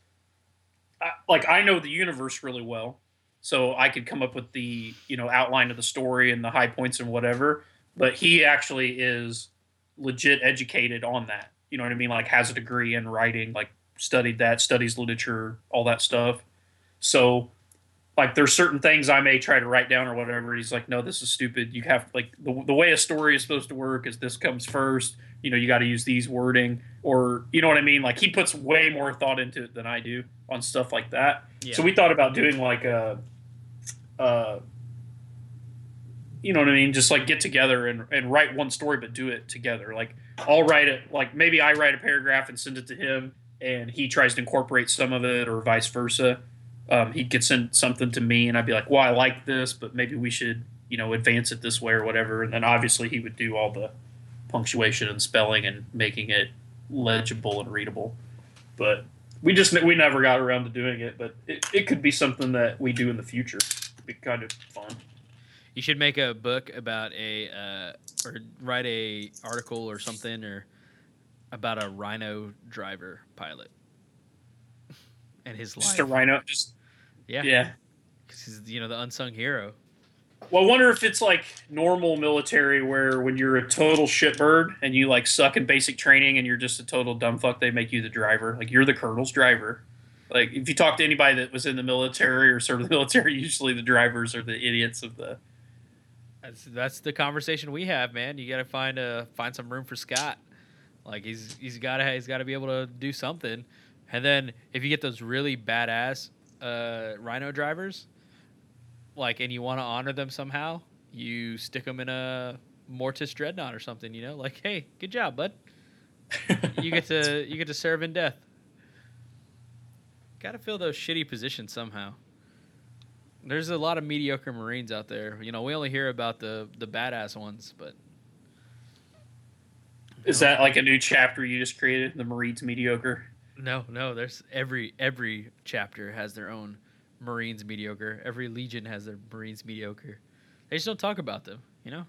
Speaker 3: I, like, I know the universe really well, so I could come up with the you know outline of the story and the high points and whatever. But he actually is legit educated on that. You know what I mean? Like has a degree in writing, like studied that, studies literature, all that stuff. So like there's certain things I may try to write down or whatever. He's like, no, this is stupid. You have like the, the way a story is supposed to work is this comes first. You know, you got to use these wording or you know what I mean. Like he puts way more thought into it than I do on stuff like that.
Speaker 2: Yeah.
Speaker 3: So we thought about doing like a, uh, you know what I mean? Just like get together and, and write one story, but do it together. Like I'll write it, like maybe I write a paragraph and send it to him, and he tries to incorporate some of it, or vice versa. Um, he could send something to me, and I'd be like, "Well, I like this, but maybe we should, you know, advance it this way or whatever." And then obviously he would do all the punctuation and spelling and making it legible and readable. But we just we never got around to doing it. But it, it could be something that we do in the future. It'd be kind of fun.
Speaker 2: You should make a book about a uh, or write a article or something or about a rhino driver pilot <laughs> and his life.
Speaker 3: Just a rhino, just
Speaker 2: yeah,
Speaker 3: yeah.
Speaker 2: Because he's you know the unsung hero.
Speaker 3: Well, I wonder if it's like normal military where when you're a total shitbird and you like suck in basic training and you're just a total dumb fuck, they make you the driver. Like you're the colonel's driver. Like if you talk to anybody that was in the military or served in the military, <laughs> usually the drivers are the idiots of the.
Speaker 2: That's that's the conversation we have, man. You got to find a find some room for Scott. Like he's he's got to he's got to be able to do something. And then if you get those really badass uh, Rhino drivers, like, and you want to honor them somehow, you stick them in a Mortis Dreadnought or something. You know, like, hey, good job, bud. You get to <laughs> you get to serve in death. Got to fill those shitty positions somehow. There's a lot of mediocre Marines out there. You know, we only hear about the the badass ones, but
Speaker 3: Is that like a new chapter you just created? The Marines mediocre.
Speaker 2: no, no. There's every every chapter has their own Marines mediocre. Every legion has their Marines mediocre. They just don't talk about them. You know.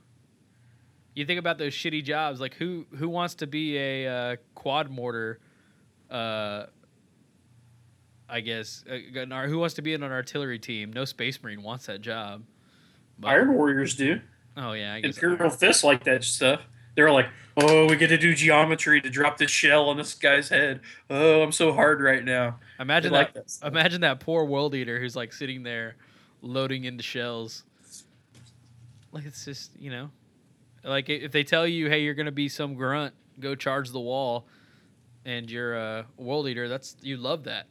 Speaker 2: You think about those shitty jobs. Like who who wants to be a uh, quad mortar? Uh, I guess uh, who wants to be in an artillery team? No space marine wants that job. But-
Speaker 3: Iron Warriors do.
Speaker 2: Oh yeah, I guess
Speaker 3: Imperial Fists like that stuff. They're like, oh, we get to do geometry to drop this shell on this guy's head. Oh, I'm so hard right now.
Speaker 2: Imagine
Speaker 3: They like
Speaker 2: that.
Speaker 3: that.
Speaker 2: Imagine that poor world eater who's like sitting there, loading into shells. Like it's just you know, like if they tell you, hey, you're gonna be some grunt, go charge the wall, and you're a world eater. That's you love that,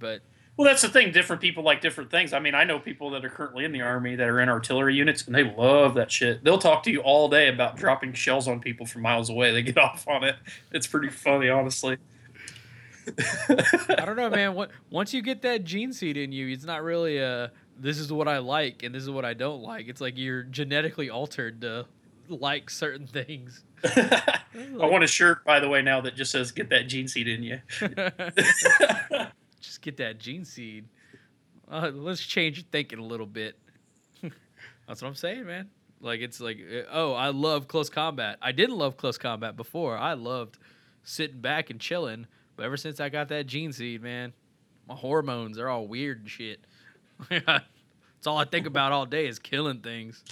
Speaker 2: but
Speaker 3: Well, that's the thing. Different people like different things. I mean, I know people that are currently in the army that are in artillery units, and they love that shit. They'll talk to you all day about dropping shells on people from miles away. They get <laughs> off on it. It's pretty funny, honestly.
Speaker 2: I don't know, man. What once you get that gene seed in you, it's not really a this is what I like and this is what I don't like. It's like you're genetically altered to like certain things. <laughs>
Speaker 3: I want a shirt, by the way, now that just says "Get that gene seed in you." <laughs>
Speaker 2: Get that gene seed. Uh, let's change your thinking a little bit. <laughs> That's what I'm saying, man. Like it's like, uh, oh, I love close combat. I didn't love close combat before. I loved sitting back and chilling. But ever since I got that gene seed, man, my hormones are all weird and shit. <laughs> it's all I think about all day is killing things.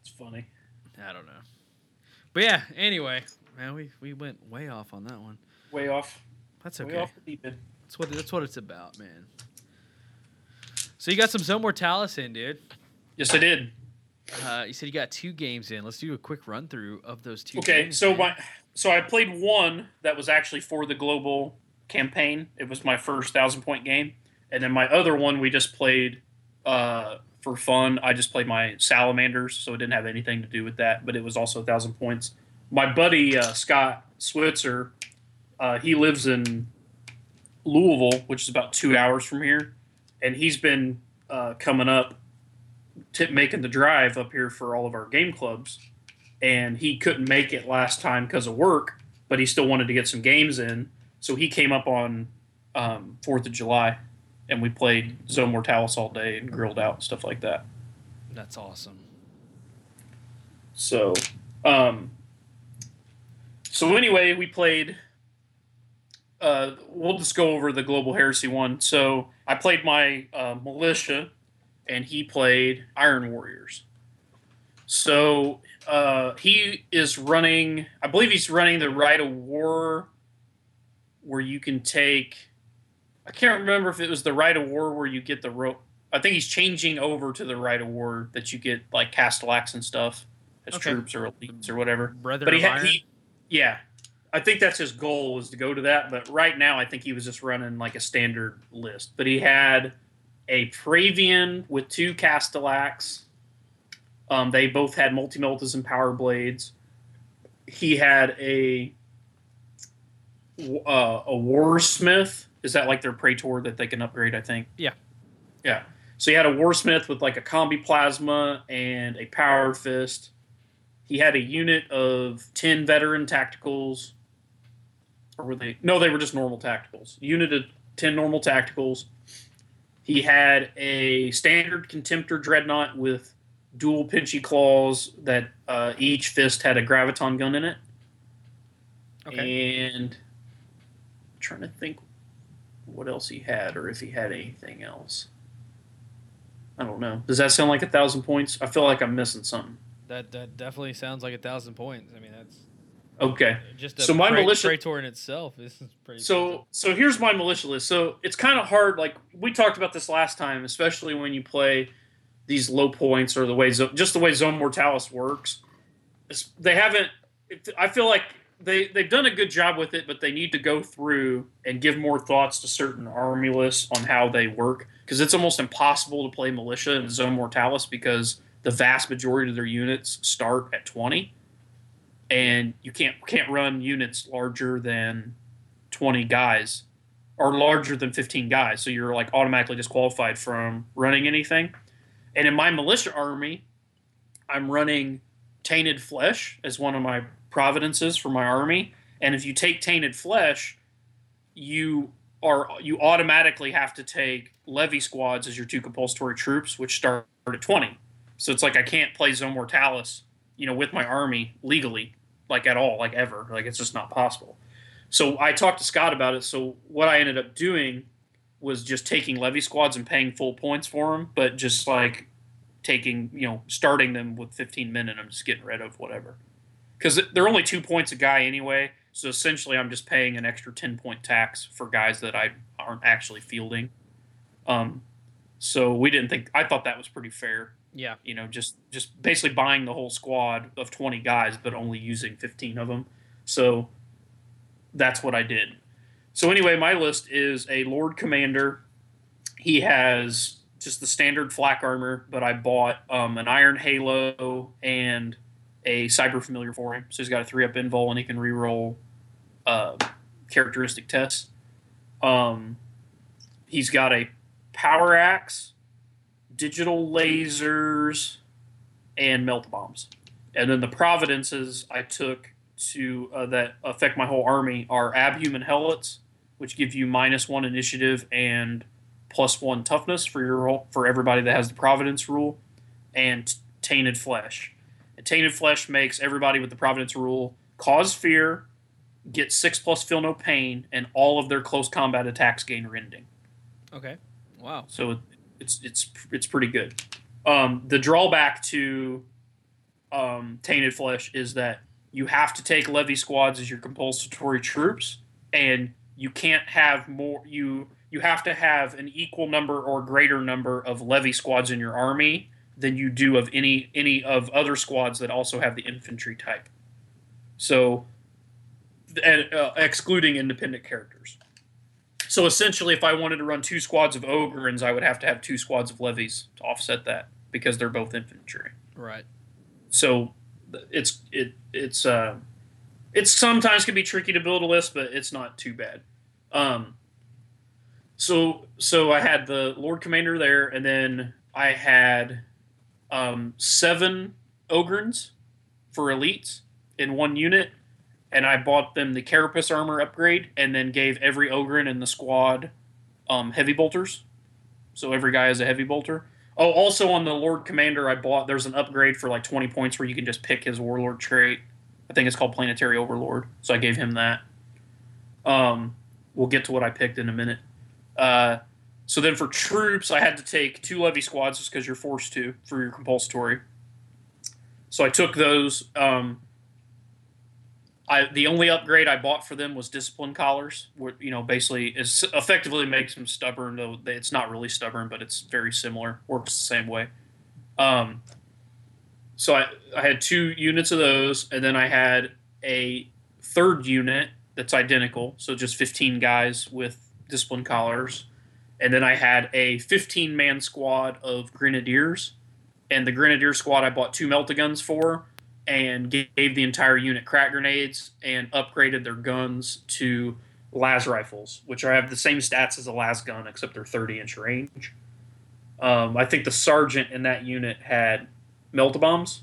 Speaker 3: It's funny.
Speaker 2: I don't know. But yeah, anyway, man, we, we went way off on that one.
Speaker 3: Way off.
Speaker 2: That's okay.
Speaker 3: off the deep end.
Speaker 2: That's what that's what it's about, man. So you got some Zone Mortalis in, dude.
Speaker 3: Yes, I did.
Speaker 2: Uh, you said you got two games in. Let's do a quick run through of those two.
Speaker 3: Okay,
Speaker 2: games,
Speaker 3: so
Speaker 2: man.
Speaker 3: my so I played one that was actually for the global campaign. It was my first thousand point game, and then my other one we just played uh, for fun. I just played my salamanders, so it didn't have anything to do with that, but it was also a thousand points. My buddy uh, Scott Switzer, uh, he lives in Louisville, which is about two hours from here, and he's been uh, coming up, t- making the drive up here for all of our game clubs and he couldn't make it last time because of work, but he still wanted to get some games in. So he came up on um, Fourth of July, and we played Zone Mortalis all day and grilled out and stuff like that.
Speaker 2: That's awesome.
Speaker 3: So, um, so anyway, we played. Uh, we'll just go over the Global Heresy one. So I played my uh, militia, and he played Iron Warriors. So uh, he is running. I believe he's running the Rite of War, where you can take. I can't remember if it was the Rite of War where you get the rope. I think he's changing over to the Rite of War that you get like Castellax and stuff as
Speaker 2: Okay.
Speaker 3: troops or elites or whatever.
Speaker 2: Brother
Speaker 3: But he,
Speaker 2: of Iron.
Speaker 3: he, yeah, I think that's his goal was to go to that. But right now, I think he was just running like a standard list. But he had a Praevian with two Castellax. Um, they both had multi meltas and power blades. He had a uh, a Warsmith. Is that like their Praetor that they can upgrade? I think.
Speaker 2: Yeah.
Speaker 3: Yeah. So he had a Warsmith with like a combi plasma and a power fist. He had a unit of ten veteran tacticals. Or were they? No, they were just normal tacticals. Unit of ten normal tacticals. He had a standard Contemptor dreadnought with dual pinchy claws that uh, each fist had a graviton gun in it.
Speaker 2: okay.
Speaker 3: And I'm trying to think what else he had or if he had anything else. I don't know. Does that sound like a thousand points? I feel like I'm missing something.
Speaker 2: That that definitely sounds like a thousand points. I mean, that's
Speaker 3: Okay.
Speaker 2: Uh, just a
Speaker 3: So my
Speaker 2: Pra-
Speaker 3: militia-
Speaker 2: Praetor in itself is <laughs> pretty.
Speaker 3: So so here's my militia list. So it's kind of hard. Like we talked about this last time, especially when you play these low points or the way just the way Zone Mortalis works. They haven't. I feel like they they've done a good job with it, but they need to go through and give more thoughts to certain army lists on how they work because it's almost impossible to play militia in Zone Mortalis because the vast majority of their units start at twenty. And you can't can't run units larger than 20 guys or larger than 15 guys. So you're like automatically disqualified from running anything. And in my militia army i'm running tainted flesh as one of my providences for my army. And if you take tainted flesh you are you automatically have to take levy squads as your two compulsory troops which start at 20 so it's like i can't play zone mortalis you know with my army legally like at all like ever like it's just not possible so I talked to Scott about it. So what I ended up doing was just taking levy squads and paying full points for them, but just like taking, you know, starting them with 15 men and I'm just getting rid of whatever. Because they're only two points a guy anyway. So essentially, I'm just paying an extra 10 point tax for guys that I aren't actually fielding. Um, so we didn't think, I thought that was pretty fair.
Speaker 2: Yeah,
Speaker 3: You know, just just basically buying the whole squad of 20 guys, but only using 15 of them. So that's what I did. So anyway, my list is a Lord Commander. He has just the standard flak armor, but I bought um, an Iron Halo and a Cyber Familiar for him. So he's got a three up invul and he can reroll uh, characteristic tests. Um, he's got a power axe, digital lasers, and melt bombs. And then the providences I took to uh, that affect my whole army are abhuman helots, which give you minus one initiative and plus one toughness for your for everybody that has the Providence rule, and Tainted Flesh. And Tainted Flesh makes everybody with the Providence rule cause fear, get six plus feel no pain, and all of their close combat attacks gain rending.
Speaker 2: Okay. Wow.
Speaker 3: So it's it's it's pretty good. Um, the drawback to um, Tainted Flesh is that you have to take levy squads as your compulsory troops, and you can't have more. You you have to have an equal number or greater number of levy squads in your army than you do of any any of other squads that also have the infantry type. So, and, uh, excluding independent characters. So essentially, if I wanted to run two squads of Ogryns, I would have to have two squads of levies to offset that because they're both infantry.
Speaker 2: Right.
Speaker 3: So it's it it's uh it's sometimes can be tricky to build a list, but it's not too bad. Um, so so I had the Lord Commander there, and then I had um, seven Ogryns for elites in one unit, and I bought them the Carapace armor upgrade, and then gave every Ogryn in the squad um, heavy bolters. So every guy has a heavy bolter. Oh, also on the Lord Commander, I bought. There's an upgrade for like 20 points where you can just pick his Warlord trait. I think it's called Planetary Overlord. So I gave him that. Um, we'll get to what I picked in a minute. Uh, so then for troops, I had to take two levy squads just because you're forced to for your compulsory. So I took those. Um, I the only upgrade I bought for them was discipline collars. Where, you know, basically, is effectively makes them stubborn. Though it's not really stubborn, but it's very similar. Works the same way. Um, so I I had two units of those, and then I had a third unit that's identical. So just 15 guys with discipline collars, and then I had a 15 man squad of grenadiers, and the grenadier squad I bought two meltaguns for and gave the entire unit crack grenades and upgraded their guns to las rifles, which have the same stats as a las gun except they're 30 inch range. Um, I think the sergeant in that unit had melt bombs,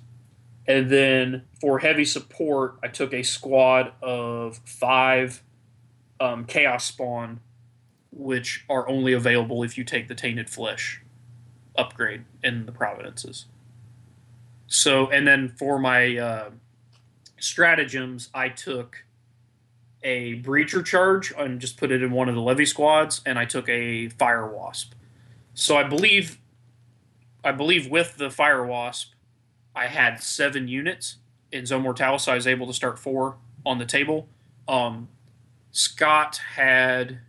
Speaker 3: and then for heavy support, I took a squad of five um, chaos spawn, which are only available if you take the tainted flesh upgrade in the providences. So, and then for my uh, stratagems, I took a breacher charge and just put it in one of the levy squads, and I took a fire wasp. So I believe, I believe with the fire wasp, I had seven units in Zone Mortalis, so I was able to start four on the table. Um, Scott had,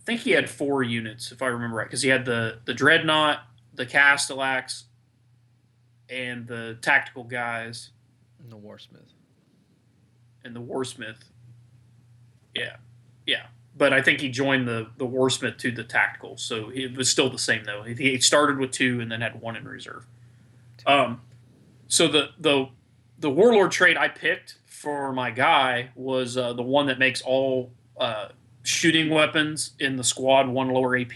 Speaker 3: I think he had four units if I remember right, because he had the the dreadnought, the Castellax, and the tactical guys
Speaker 2: And the Warsmith.
Speaker 3: and the warsmith. Yeah, yeah. But I think he joined the the warsmith to the tactical, so it was still the same though. He started with two and then had one in reserve. Um, so the the the warlord trade I picked for my guy was uh, the one that makes all uh, shooting weapons in the squad one lower AP.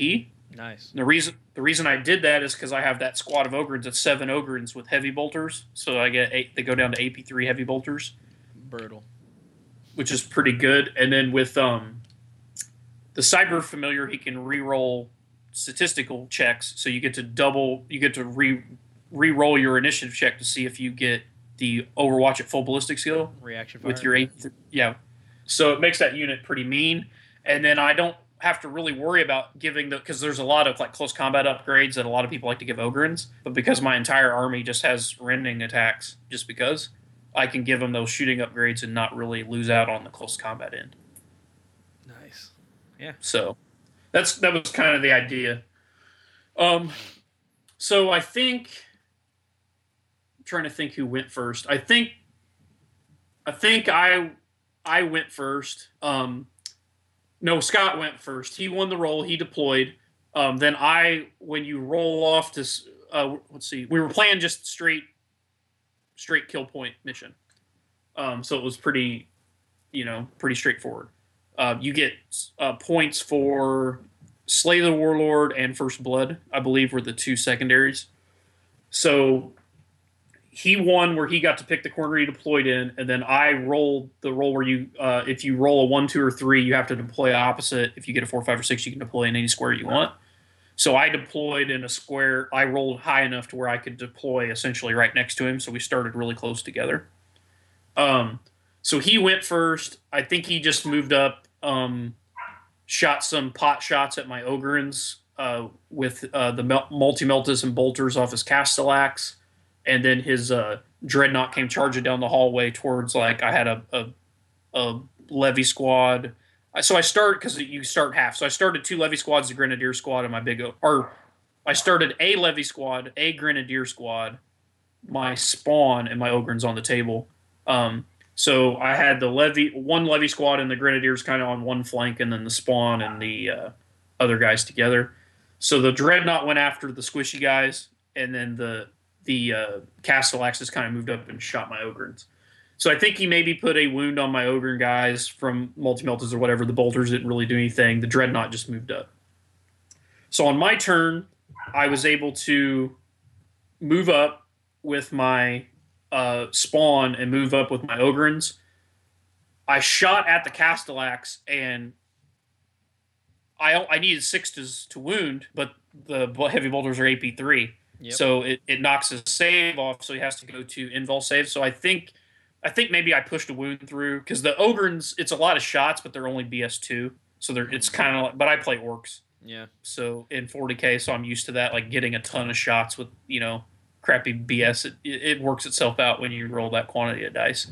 Speaker 2: Nice.
Speaker 3: The reason the reason I did that is because I have that squad of ogryns of seven ogryns with heavy bolters, so I get eight. They go down to AP three heavy bolters,
Speaker 2: Brutal.
Speaker 3: which is pretty good. And then with um, the cyber familiar, he can re-roll statistical checks, so you get to double. You get to re re-roll your initiative check to see if you get the Overwatch at full ballistic skill
Speaker 2: Reaction
Speaker 3: with your eight. Yeah, so it makes that unit pretty mean. And then I don't have to really worry about giving the because there's a lot of like close combat upgrades that a lot of people like to give Ogryns, but because my entire army just has rending attacks, just because I can give them those shooting upgrades and not really lose out on the close combat end.
Speaker 2: Nice. Yeah.
Speaker 3: So that's that was kind of the idea. Um, so I think I'm trying to think who went first. I think I think I I went first. Um, no, Scott went first. He won the roll. He deployed. Um, then I, when you roll off to, uh, let's see, we were playing just straight, straight kill point mission. Um, so it was pretty, you know, pretty straightforward. Uh, you get uh, points for Slay the Warlord and First Blood, I believe, were the two secondaries. So he won where he got to pick the corner he deployed in, and then I rolled the roll where you, uh, if you roll a one, two, or three, you have to deploy opposite. If you get a four, five, or six, you can deploy in any square you want. So I deployed in a square. I rolled high enough to where I could deploy essentially right next to him. So we started really close together. Um, so he went first. I think he just moved up, um, shot some pot shots at my Ogryns uh, with uh, the multi meltas and bolters off his Castellax and then his uh, dreadnought came charging down the hallway towards like I had a a, a levy squad. So I started because you start half. So I started two levy squads, a grenadier squad, and my big or I started a levy squad, a grenadier squad, my spawn, and my ogryns on the table. Um, so I had the levy one levy squad and the grenadiers kind of on one flank, and then the spawn and the uh, other guys together. So the dreadnought went after the squishy guys, and then the the uh, has kind of moved up and shot my Ogryns. So I think he maybe put a wound on my Ogryn guys from multi meltas or whatever. The bolters didn't really do anything. The dreadnought just moved up. So on my turn, I was able to move up with my uh, spawn and move up with my Ogryns. I shot at the Castellax and I I needed six to, to wound, but the heavy bolters are AP three. Yep. So it, it knocks his save off, so he has to go to invul save. So I think I think maybe I pushed a wound through because the Ogryns it's a lot of shots, but they're only BS two, so they're it's mm-hmm. kind of. like But I play orcs,
Speaker 2: yeah.
Speaker 3: So in 40k, so I'm used to that, like getting a ton of shots with you know crappy BS. It, it works itself out when you roll that quantity of dice.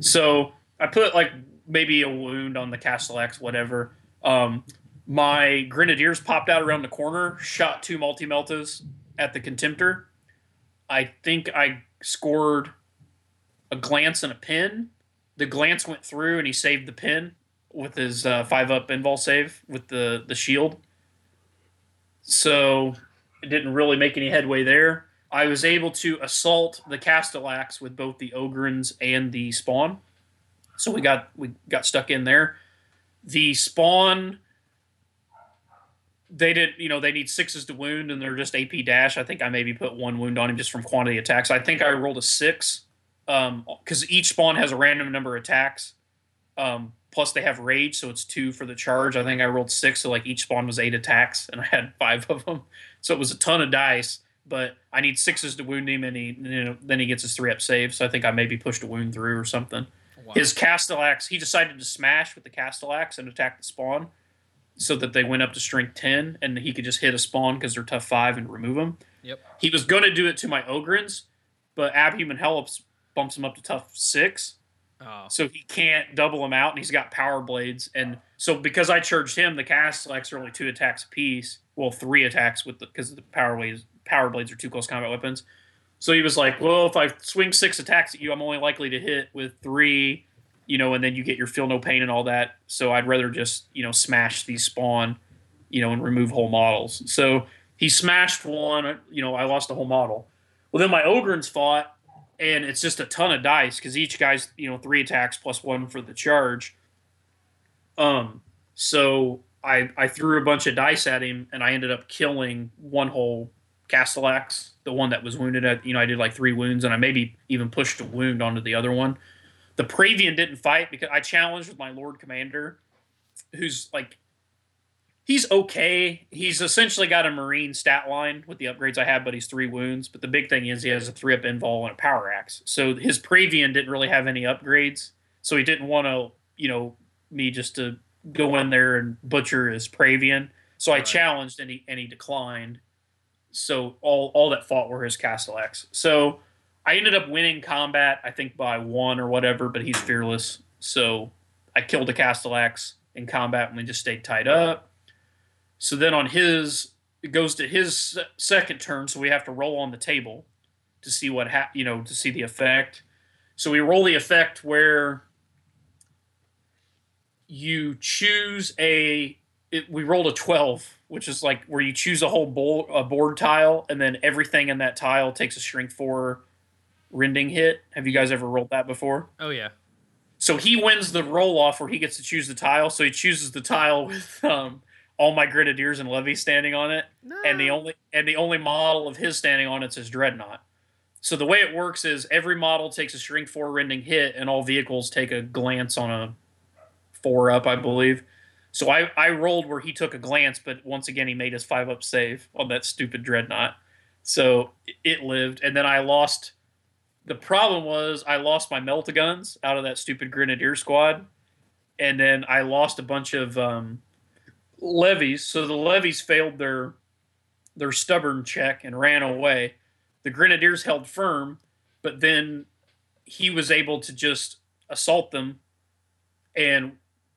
Speaker 3: So I put like maybe a wound on the Castellax, whatever. Um, my grenadiers popped out around the corner, shot two multi meltas, at the Contemptor. I think I scored a glance and a pin. The glance went through and he saved the pin with his uh, five up invul save with the, the shield. So it didn't really make any headway there. I was able to assault the Castellax with both the Ogryns and the Spawn. So we got we got stuck in there. The Spawn they did you know they need sixes to wound and they're just ap dash. I think i maybe put one wound on him just from quantity attacks. I think i rolled a six because um, each spawn has a random number of attacks um, plus they have rage so it's two for the charge. I think i rolled six so like each spawn was eight attacks and i had five of them so it was a ton of dice but i need sixes to wound him and he you know then he gets his three up save so i think i maybe pushed a wound through or something. Wow. his castellax he decided to smash with the castellax and attack the spawn so that they went up to strength 10 and he could just hit a spawn because they're tough 5 and remove them.
Speaker 2: Yep.
Speaker 3: He was going to do it to my Ogryns, but Abhuman Helots bumps him up to tough 6. Oh. So he can't double him out and he's got power blades. And so because I charged him, the Castellax are only two attacks apiece. Well, three attacks with the because the power blades power blades are two close combat weapons. So he was like, Well, if I swing six attacks at you, I'm only likely to hit with three you know, and then you get your feel no pain and all that. So I'd rather just, you know, smash these spawn, you know, and remove whole models. So he smashed one, you know, I lost a whole model. Well, then my Ogryns fought, and it's just a ton of dice because each guy's, you know, three attacks plus one for the charge. Um, so I I threw a bunch of dice at him, and I ended up killing one whole Castellax, the one that was wounded at, you know, I did like three wounds, and I maybe even pushed a wound onto the other one the Praevian didn't fight because I challenged with my Lord Commander, who's like, he's okay. He's essentially got a Marine stat line with the upgrades I have, but he's three wounds. But the big thing is he has a three up invul and a power axe. So his Praevian didn't really have any upgrades. So he didn't want to, you know, me just to go in there and butcher his Praevian. So I challenged and he and he declined. So all all that fought were his Castellax. So I ended up winning combat, I think by one or whatever, but he's fearless. So I killed a Castellax in combat and we just stayed tied up. So then on his, it goes to his second turn, so we have to roll on the table to see what ha- you know to see the effect. So we roll the effect where you choose a. It, we rolled a twelve, which is like where you choose a whole board, a board tile, and then everything in that tile takes a shrink four rending hit. Have you guys ever rolled that before?
Speaker 2: Oh yeah.
Speaker 3: So he wins the roll off where he gets to choose the tile. So he chooses the tile <laughs> with um, all my grenadiers and levies standing on it, no. and the only and the only model of his standing on it's his dreadnought. so the way it works is every model takes a strength four rending hit, and all vehicles take a glance on a four up, I believe. So I, I rolled where he took a glance, but once again he made his five up save on that stupid dreadnought. So it lived, and then I lost. The problem was I lost my melta out of that stupid grenadier squad, and then I lost a bunch of um, levies. So the levies failed their their stubborn check and ran away. The grenadiers held firm, but then he was able to just assault them, and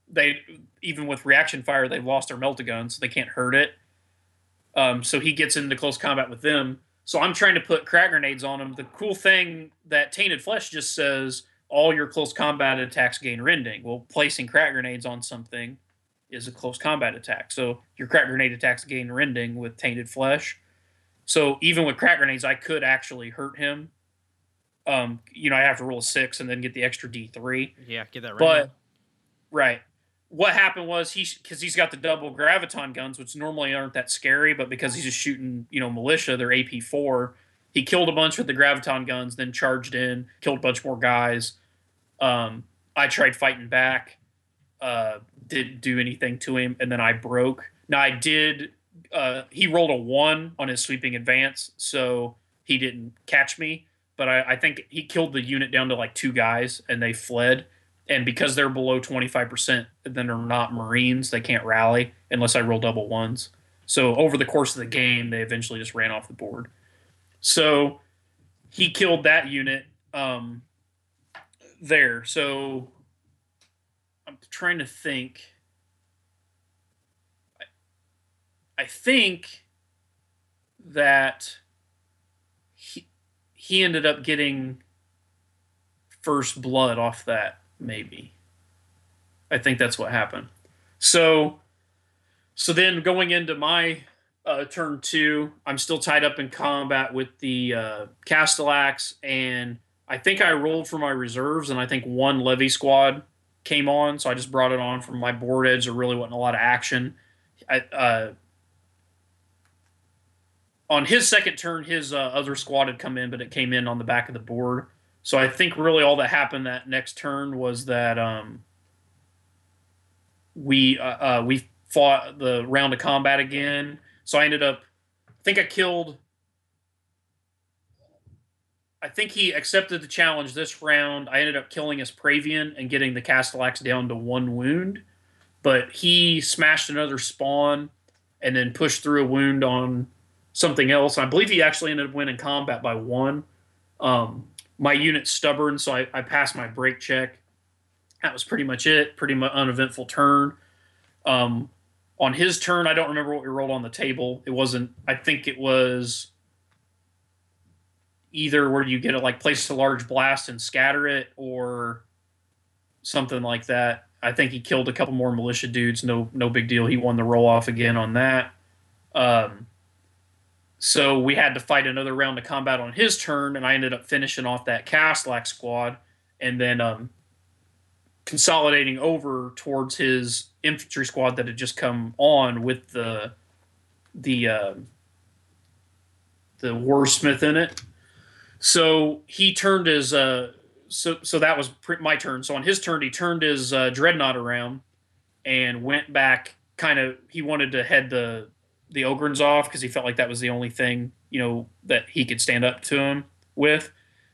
Speaker 3: they even with reaction fire they've lost their melta so they can't hurt it. Um, so he gets into close combat with them. So I'm trying to put crack grenades on him. The cool thing that Tainted Flesh just says all your close combat attacks gain rending. Well, placing crack grenades on something is a close combat attack. So your crack grenade attacks gain rending with Tainted Flesh. So even with crack grenades, I could actually hurt him. Um, you know, I have to roll a six and then get the extra D three.
Speaker 2: Yeah, get that right.
Speaker 3: But right, what happened was he because he's got the double graviton guns, which normally aren't that scary, but because he's just shooting, you know, militia, they're AP four. He killed a bunch with the graviton guns, then charged in, killed a bunch more guys. Um, I tried fighting back, uh, didn't do anything to him, and then I broke. Now I did. Uh, he rolled a one on his sweeping advance, so he didn't catch me. But I, I think he killed the unit down to like two guys, and they fled and because they're below 25%, then they're not Marines. They can't rally unless I roll double ones. So over the course of the game, they eventually just ran off the board. So he killed that unit um, there. So I'm trying to think. I, I think that he he ended up getting first blood off that maybe. I think that's what happened. So, so then going into my uh, turn two, I'm still tied up in combat with the uh, Castellax, and I think I rolled for my reserves, and I think one levy squad came on, so I just brought it on from my board edge. There really wasn't a lot of action. I, uh, on his second turn, his uh, other squad had come in, but it came in on the back of the board. So I think really all that happened that next turn was that um, we uh, uh, we fought the round of combat again. So I ended up, I think I killed. I think he accepted the challenge this round. I ended up killing his Praevian and getting the Castellax down to one wound, but he smashed another spawn and then pushed through a wound on something else. I believe he actually ended up winning combat by one. Um, my unit's stubborn, so I, I passed my break check. That was pretty much it. Pretty much uneventful turn. Um, on his turn, I don't remember what we rolled on the table. It wasn't. I think it was either where you get a like place a large blast and scatter it, or something like that. I think he killed a couple more militia dudes. No, no big deal. He won the roll off again on that. Um, so we had to fight another round of combat on his turn, and I ended up finishing off that Castellax squad, and then um, consolidating over towards his infantry squad that had just come on with the the uh, the warsmith in it. So he turned his uh, so so that was my turn. So on his turn, he turned his uh, dreadnought around and went back. Kind of, he wanted to head the the Ogryns off because he felt like that was the only thing you know that he could stand up to him with,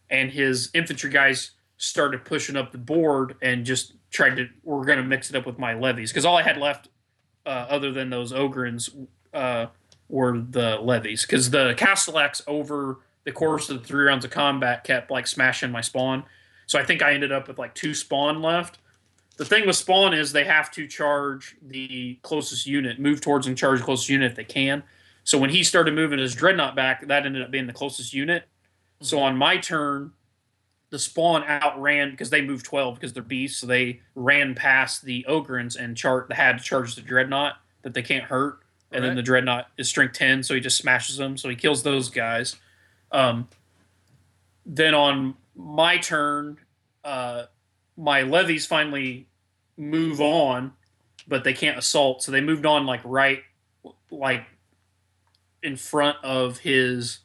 Speaker 3: and his infantry guys started pushing up the board and just tried to. We're going to mix it up with my levies because all I had left, uh, other than those Ogryns, uh, were the levies because the Castellax over the course of the three rounds of combat kept like smashing my spawn. So I think I ended up with like two spawn left the thing with spawn is they have to charge the closest unit, move towards and charge the closest unit if they can. So when he started moving his dreadnought back, that ended up being the closest unit. Mm-hmm. So on my turn, the spawn outran because they moved 12 because they're beasts, so they ran past the Ogryns and chart had to charge the dreadnought that they can't hurt. And right. then the dreadnought is strength 10, so he just smashes them. So he kills those guys. Um, then on my turn, uh, my levies finally move on, but they can't assault. So they moved on like right, like in front of his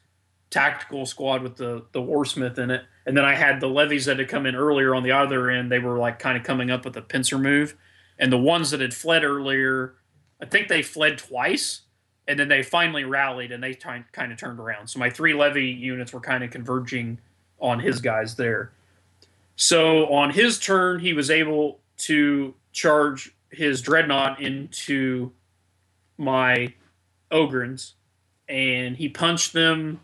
Speaker 3: tactical squad with the the warsmith in it, and then I had the levies that had come in earlier on the other end. They were like kind of coming up with a pincer move, and the ones that had fled earlier, I think they fled twice, and then they finally rallied and they t- kind of turned around. So my three levy units were kind of converging on his guys there. So on his turn, he was able to charge his dreadnought into my ogryns, and he punched them.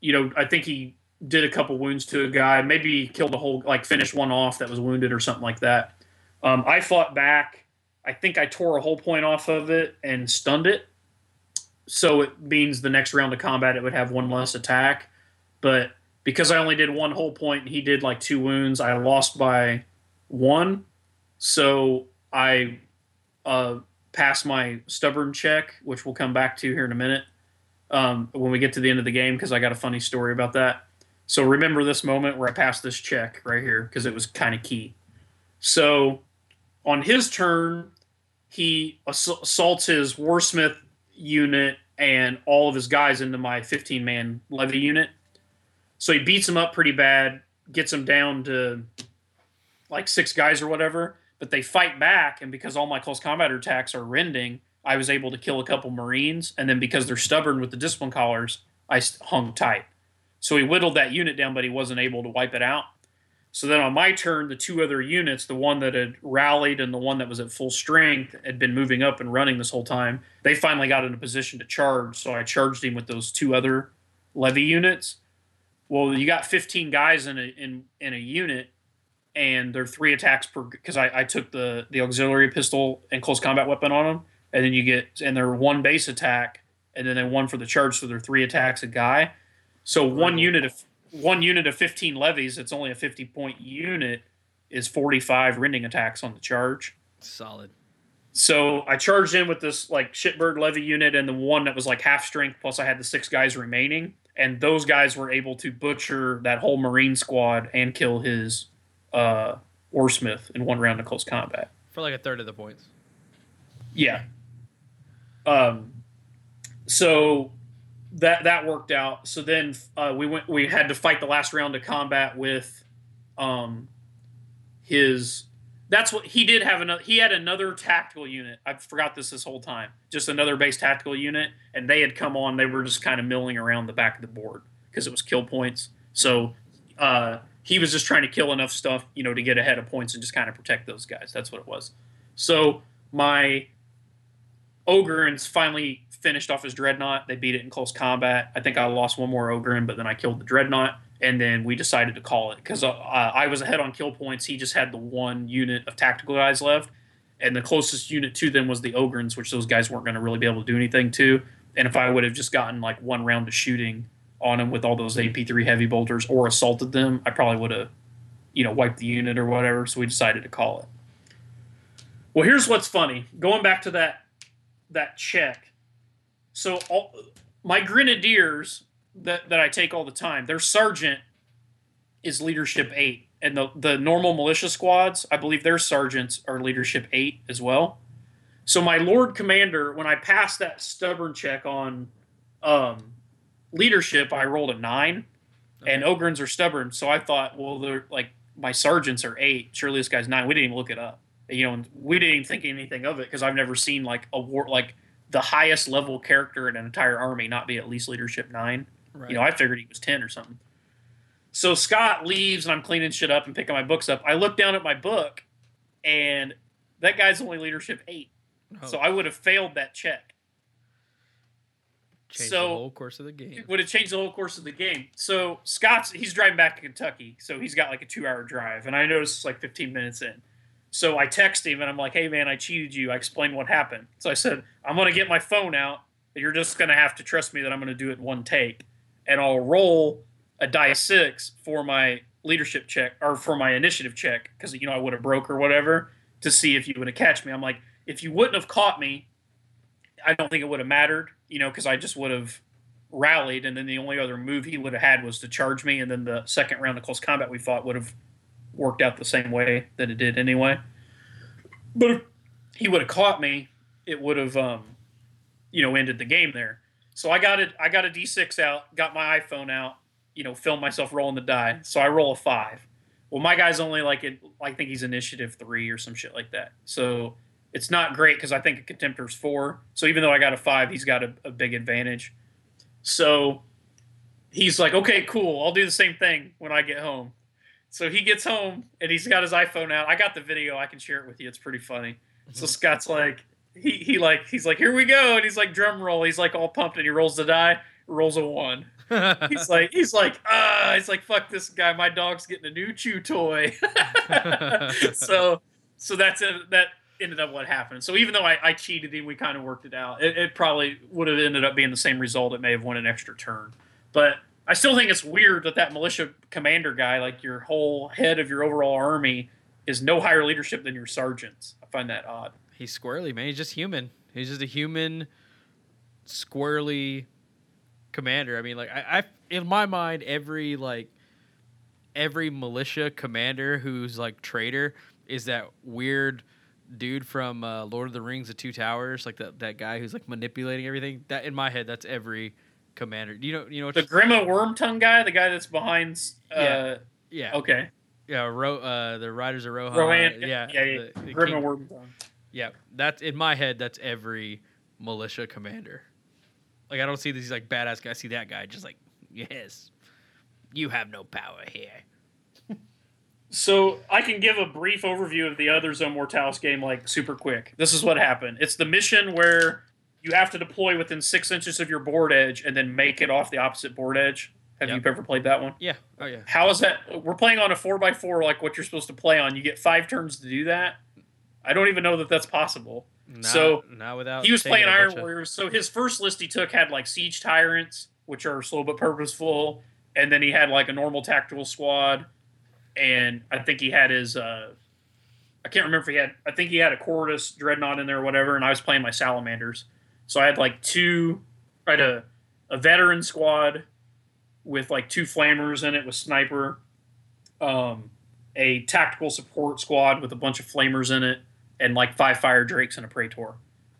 Speaker 3: You know, I think he did a couple wounds to a guy, maybe killed a whole, like finished one off that was wounded or something like that. Um, I fought back. I think I tore a whole point off of it and stunned it. So it means the next round of combat it would have one less attack. But because I only did one whole point and he did like two wounds, I lost by one. So I uh, passed my stubborn check, which we'll come back to here in a minute um, when we get to the end of the game because I got a funny story about that. So remember this moment where I passed this check right here because it was kind of key. So on his turn, he assaults his warsmith unit and all of his guys into my 15 man levy unit. So he beats him up pretty bad, gets him down to like six guys or whatever. But they fight back, and because all my close combat attacks are rending, I was able to kill a couple Marines. And then because they're stubborn with the discipline collars, I hung tight. So he whittled that unit down, but he wasn't able to wipe it out. So then on my turn, the two other units, the one that had rallied and the one that was at full strength, had been moving up and running this whole time. They finally got in a position to charge. So I charged him with those two other levy units. Well, you got 15 guys in a in in a unit, and they're three attacks per. Because I, I took the the auxiliary pistol and close combat weapon on them, and then you get and they're one base attack, and then they one for the charge, so they're three attacks a guy. So one unit of one unit of 15 levies, it's only a 50 point unit, is 45 rending attacks on the charge.
Speaker 2: Solid.
Speaker 3: So I charged in with this like shitbird levy unit and the one that was like half strength, plus I had the six guys remaining and those guys were able to butcher that whole Marine squad and kill his uh, Warsmith in one round of close combat
Speaker 2: for like a third of the points.
Speaker 3: Yeah. Um. So that that worked out. So then uh, we went. We had to fight the last round of combat with, um, his that's what he did have another he had another tactical unit. I forgot this this whole time. Just another base tactical unit and they had come on they were just kind of milling around the back of the board because it was kill points. So uh, he was just trying to kill enough stuff you know to get ahead of points and just kind of protect those guys. That's what it was. So my ogryns finally finished off his dreadnought. They beat it in close combat. I think i lost one more ogryn but then i killed the dreadnought and then we decided to call it because uh, I was ahead on kill points. He just had the one unit of tactical guys left, and the closest unit to them was the Ogryns, which those guys weren't going to really be able to do anything to. And if I would have just gotten like one round of shooting on them with all those AP3 heavy bolters or assaulted them, I probably would have, you know, wiped the unit or whatever. So we decided to call it. Well, here's what's funny. Going back to that that check. So all, my grenadiers that, that I take all the time. Their sergeant is leadership eight, and the the normal militia squads, I believe their sergeants are leadership eight as well. So my lord commander, when I passed that stubborn check on um, leadership, I rolled a nine, okay. and Ogryns are stubborn. So I thought, well, they're like my sergeants are eight. Surely this guy's nine. We didn't even look it up. You know, we didn't even think anything of it because I've never seen like a war like the highest level character in an entire army not be at least leadership nine. Right. You know, I figured he was 10 or something. So Scott leaves and I'm cleaning shit up and picking my books up. I look down at my book and that guy's only leadership eight. Oh. So I would have failed that check.
Speaker 2: Changed so the whole course of the game.
Speaker 3: Would have changed the whole course of the game. So Scott's he's driving back to Kentucky, so he's got like a two hour drive, and I noticed it's like 15 minutes in. So I text him and I'm like, "Hey man, I cheated you. I explained what happened." So I said, "I'm gonna get my phone out. You're just gonna have to trust me that I'm gonna do it one take." And I'll roll a die six for my leadership check or for my initiative check because you know I would have broke or whatever to see if you would have catch me. I'm like, if you wouldn't have caught me, I don't think it would have mattered, you know, because I just would have rallied, and then the only other move he would have had was to charge me, and then the second round of close combat we fought would have worked out the same way that it did anyway. But if he would have caught me, it would have, um, you know, ended the game there. So I got it. I got a D6 out, got my iPhone out, you know, film myself rolling the die. So I roll a five. Well, my guy's only like it. I think he's initiative three or some shit like that. So it's not great because I think a contemptor's four. So even though I got a five, he's got a, a big advantage. So he's like, okay, cool. I'll do the same thing when I get home. So he gets home and he's got his iPhone out. I got the video. I can share it with you. It's pretty funny. So mm-hmm. Scott's like, he he like he's like, here we go, and he's like drum roll. He's like all pumped, and he rolls the die, rolls a one. He's <laughs> like he's like ah, he's like fuck this guy. My dog's getting a new chew toy. <laughs> so so that's it. That ended up what happened. So even though I, I cheated him, we kind of worked it out. It, it probably would have ended up being the same result. It may have won an extra turn, but I still think it's weird that that militia commander guy, like your whole head of your overall army, is no higher leadership than your sergeants. I find that odd.
Speaker 2: He's squirrely, man. He's just human. He's just a human, squirrely commander. I mean, like I, I in my mind, every like every militia commander who's like traitor is that weird dude from uh, Lord of the Rings: The Two Towers, like that that guy who's like manipulating everything. That in my head, that's every commander. You know, you know
Speaker 3: the Grima Wormtongue guy, the guy that's behind. Uh,
Speaker 2: yeah. Yeah.
Speaker 3: Okay.
Speaker 2: Yeah. Ro- uh, the Riders of Rohan.
Speaker 3: Rohan.
Speaker 2: Yeah.
Speaker 3: Yeah. yeah.
Speaker 2: The, the
Speaker 3: Grima Wormtongue.
Speaker 2: Yeah, that's in my head. That's every militia commander. Like I don't see these like badass guys. I see that guy just like yes, you have no power here.
Speaker 3: So I can give a brief overview of the other Zone Mortalis game, like super quick. This is what happened. It's the mission where you have to deploy within six inches of your board edge and then make it off the opposite board edge. Have
Speaker 2: Yep.
Speaker 3: you ever played that one?
Speaker 2: Yeah. Oh yeah.
Speaker 3: How is that? We're playing on a four by four, like what you're supposed to play on. You get five turns to do that. I don't even know that that's possible.
Speaker 2: Not,
Speaker 3: So,
Speaker 2: not without
Speaker 3: he was playing Iron Warriors. So his first list he took had like siege tyrants, which are slow but purposeful, and then he had like a normal tactical squad, and I think he had his. uh I can't remember if he had. I think he had a Cortus dreadnought in there or whatever, and I was playing my salamanders. So I had like two. I had a a veteran squad with like two flamers in it with sniper, um, a tactical support squad with a bunch of flamers in it, and like five fire drakes and a praetor.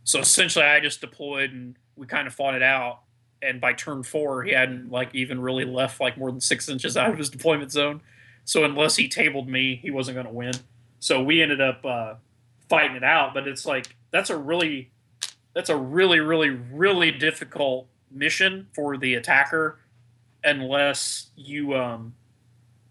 Speaker 3: So essentially, I just deployed and we kind of fought it out. And by turn four, he hadn't like even really left like more than six inches <laughs> out of his deployment zone. So unless he tabled me, he wasn't going to win. So we ended up uh, fighting it out. But it's like that's a really, that's a really, really, really difficult mission for the attacker, unless you um,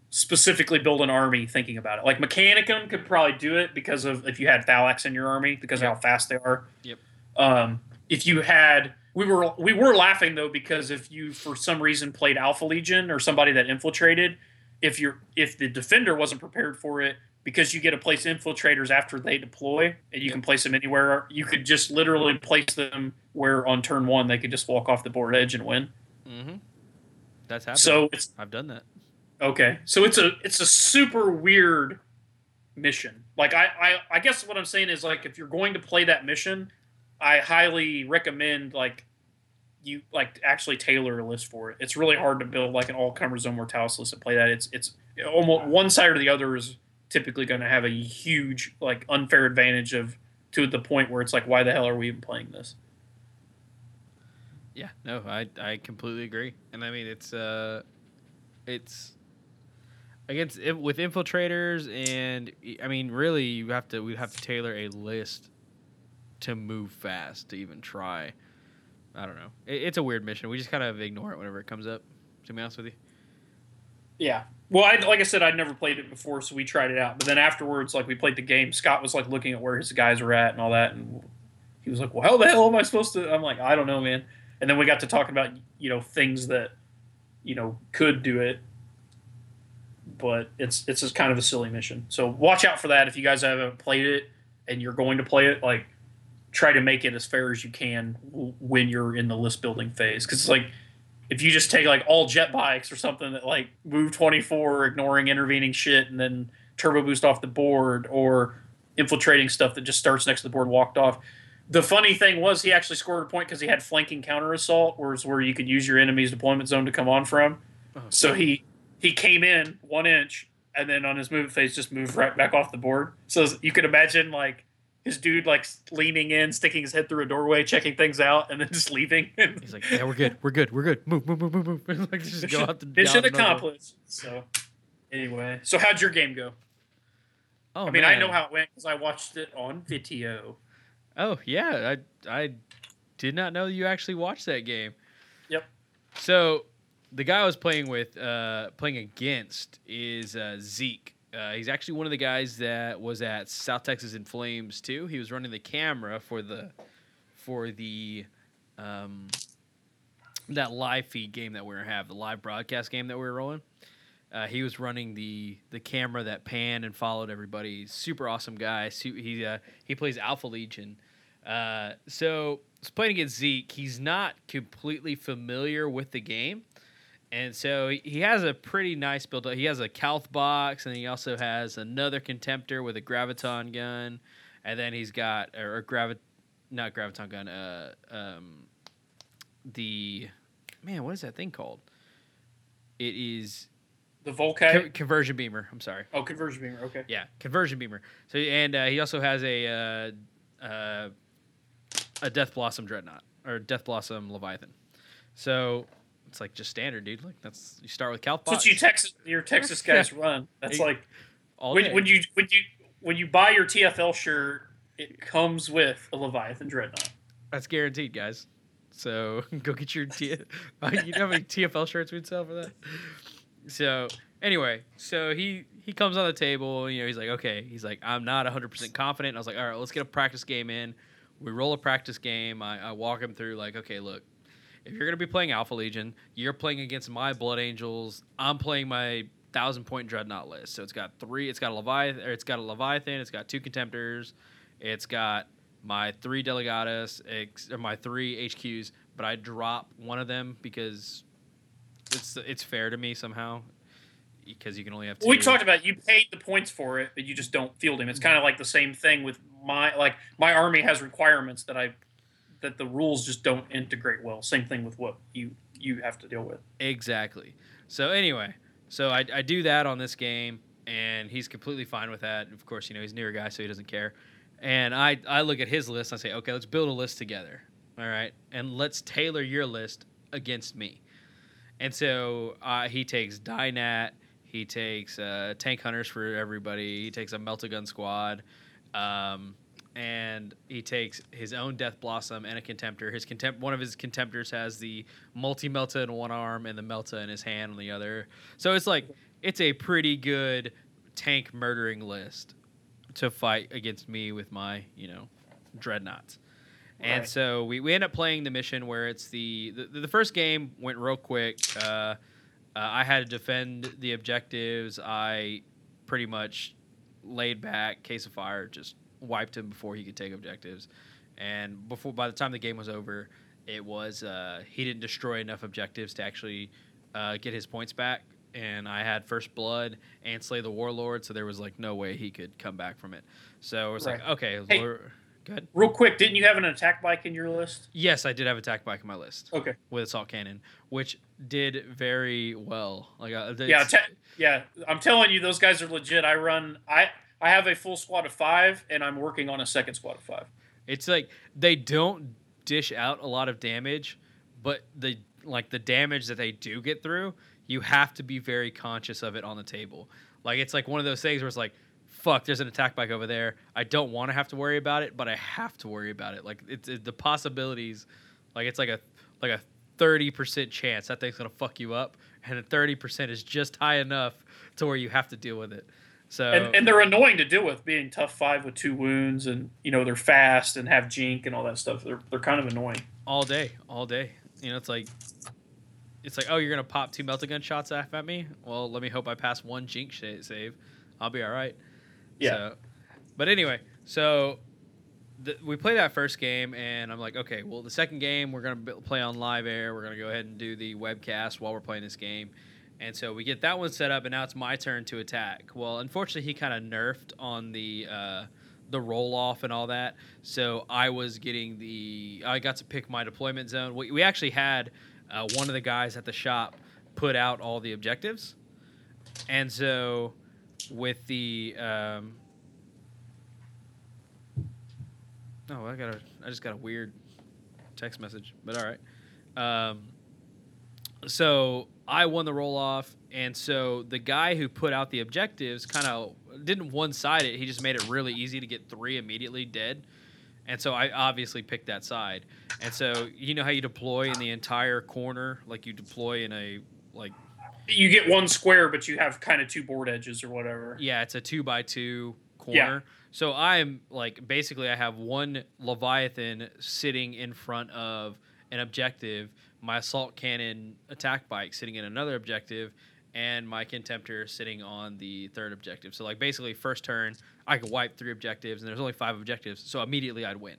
Speaker 3: specifically build an army thinking about it. Like Mechanicum could probably do it because of if you had Thalax in your army because of how fast they are.
Speaker 2: Yep.
Speaker 3: Um, if you had, we were we were laughing though because if you for some reason played Alpha Legion or somebody that infiltrated, if you're if the defender wasn't prepared for it. Because you get to place infiltrators after they deploy, and you can place them anywhere. You could just literally place them where on turn one they could just walk off the board edge and win.
Speaker 2: Mm-hmm. That's happened.
Speaker 3: So it's
Speaker 2: I've done that.
Speaker 3: Okay, so it's a it's a super weird mission. Like I, I I guess what I'm saying is like if you're going to play that mission, I highly recommend like you like actually tailor a list for it. It's really hard to build like an all comer zone mortalis list and play that. It's it's almost one side or the other is typically going to have a huge like unfair advantage of to the point where it's like why the hell are we even playing this?
Speaker 2: Yeah, no, I I completely agree, and I mean it's uh, it's against with infiltrators, and I mean really you have to we have to tailor a list to move fast to even try. I don't know. It, it's a weird mission. We just kind of ignore it whenever it comes up. To be honest with you.
Speaker 3: Yeah. Well, I, like I said, I'd never played it before, so we tried it out. But then afterwards, like we played the game, Scott was like looking at where his guys were at and all that, and he was like, "Well, how the hell am I supposed to?" I'm like, "I don't know, man." And then we got to talking about you know things that you know could do it, but it's it's just kind of a silly mission. So watch out for that if you guys haven't played it and you're going to play it. Like, try to make it as fair as you can when you're in the list building phase, because like if you just take like all jet bikes or something that like move 24 ignoring intervening shit and then turbo boost off the board or infiltrating stuff that just starts next to the board walked off the funny thing was he actually scored a point because he had flanking counter assault whereas where you could use your enemy's deployment zone to come on from oh, so he he came in one inch and then on his movement phase just moved right back off the board so you could imagine like his dude like leaning in, sticking his head through a doorway, checking things out, and then <laughs> just leaving.
Speaker 2: He's like, "Yeah, we're good. We're good. We're good. Move, move, move, move, move." <laughs> like just go
Speaker 3: mission,
Speaker 2: out the
Speaker 3: mission
Speaker 2: down and over.
Speaker 3: accomplished. So anyway, so how'd your game go?
Speaker 2: Oh,
Speaker 3: I mean, I know how it went because I watched it on video.
Speaker 2: Oh yeah, I I did not know you actually watched that game.
Speaker 3: Yep.
Speaker 2: So the guy I was playing with, uh, playing against, is uh, Zeke. Uh, he's actually one of the guys that was at South Texas in Flames too. He was running the camera for the for the um, that live feed game that we were have the live broadcast game that we were rolling. Uh, he was running the the camera that panned and followed everybody. Super awesome guy. He uh, he plays Alpha Legion. Uh, so was playing against Zeke. He's not completely familiar with the game, and so he- has a pretty nice build. up. He has a Calth box, and he also has another Contemptor with a Graviton gun, and then he's got or, or gravi, not Graviton gun. Uh, um, the man, what is that thing called? It is
Speaker 3: The Volkai.
Speaker 2: co- conversion beamer. I'm sorry.
Speaker 3: oh, conversion beamer. Okay.
Speaker 2: Yeah, conversion beamer. So and uh, he also has a uh, uh, a Death Blossom Dreadnought or Death Blossom Leviathan. So it's like just standard, dude. Like that's you start with Calth
Speaker 3: That's what you Texas, your Texas <laughs> guys run. That's like
Speaker 2: all
Speaker 3: when, when you when you when you buy your TFL shirt, it comes with a Leviathan dreadnought.
Speaker 2: That's guaranteed, guys. So <laughs> go get your T- <laughs> uh, you know how many TFL shirts we'd sell for that. So anyway, so he he comes on the table. You know, he's like, okay, he's like, I'm not 100 percent confident. And I was like, all right, let's get a practice game in. We roll a practice game. I, I walk him through like, okay, look, if you're gonna be playing Alpha Legion, you're playing against my Blood Angels. I'm playing my thousand point Dreadnought list. So it's got three. It's got a Leviathan. Or it's got a Leviathan. It's got two Contemptors. It's got my three Delegatus, ex- or my three HQs, but I drop one of them because it's it's fair to me somehow because you can only have two.
Speaker 3: We talked about it. you paid the points for it, but you just don't field him. It's mm-hmm. kind of like the same thing with my like my army has requirements that I that the rules just don't integrate well. Same thing with what you you have to deal with.
Speaker 2: Exactly. So anyway, so I, I do that on this game, and he's completely fine with that. Of course, you know he's a newer guy, so he doesn't care. And I I look at his list. And I say, okay, let's build a list together. All right, and let's tailor your list against me. And so uh, he takes Dynat. He takes uh, tank hunters for everybody. He takes a Meltagun squad. Um, and he takes his own Death Blossom and a Contemptor. His contempt, one of his Contemptors has the multi Melta in one arm and the Melta in his hand on the other. So it's like it's a pretty good tank murdering list to fight against me with my you know dreadnoughts. And
Speaker 3: Right.
Speaker 2: so we, we end up playing the mission where it's the the, the first game went real quick. Uh, uh, I had to defend the objectives. I pretty much laid back, case of fire, just wiped him before he could take objectives. And before by the time the game was over, it was uh, he didn't destroy enough objectives to actually uh, get his points back. And I had first blood and slay the warlord, so there was like no way he could come back from it. So it was like, okay,
Speaker 3: Hey.
Speaker 2: Good.
Speaker 3: Real quick, didn't you have an attack bike in your list?
Speaker 2: Yes, I did have attack bike in my list
Speaker 3: Okay.
Speaker 2: with assault cannon, which did very well. Like, uh,
Speaker 3: Yeah, ta- yeah. I'm telling you, those guys are legit. I run. I I have a full squad of five, and I'm working on a second squad of five.
Speaker 2: It's like they don't dish out a lot of damage, but the like the damage that they do get through, you have to be very conscious of it on the table. Like it's like one of those things where it's like, fuck, there's an attack bike over there. I don't want to have to worry about it, but I have to worry about it. Like it's it, the possibilities, like it's like a like a thirty percent chance that thing's gonna fuck you up, and a thirty percent is just high enough to where you have to deal with it. So
Speaker 3: And, and they're annoying to deal with, being tough five with two wounds, and you know they're fast and have jink and all that stuff. They're they're kind of annoying.
Speaker 2: all day, all day. You know, it's like, it's like, oh, you're gonna pop two melta gun shots at at me. Well, let me hope I pass one jink save. I'll be all right.
Speaker 3: Yeah.
Speaker 2: So, but anyway, so th- we play that first game, and I'm like, okay, well, the second game we're gonna play on live air. We're gonna go ahead and do the webcast while we're playing this game. And so we get that one set up, and now it's my turn to attack. Well, unfortunately, he kind of nerfed on the uh, the roll off and all that. So I was getting the I got to pick my deployment zone. We, we actually had uh, one of the guys at the shop put out all the objectives, and so with the um, Oh, I got a. I just got a weird text message, but all right. Um, so I won the roll off, and so the guy who put out the objectives kind of didn't one side it. He just made it really easy to get three immediately dead, and so I obviously picked that side. And so you know how you deploy in the entire corner, like you deploy in a like
Speaker 3: You get one square, but you have kind of two board edges or whatever.
Speaker 2: yeah, it's a two by two corner.
Speaker 3: Yeah.
Speaker 2: corner. So I'm like basically I have one Leviathan sitting in front of an objective, my assault cannon attack bike sitting in another objective, and my contemptor sitting on the third objective. So like basically first turn I could wipe three objectives and there's only five objectives, so immediately I'd win.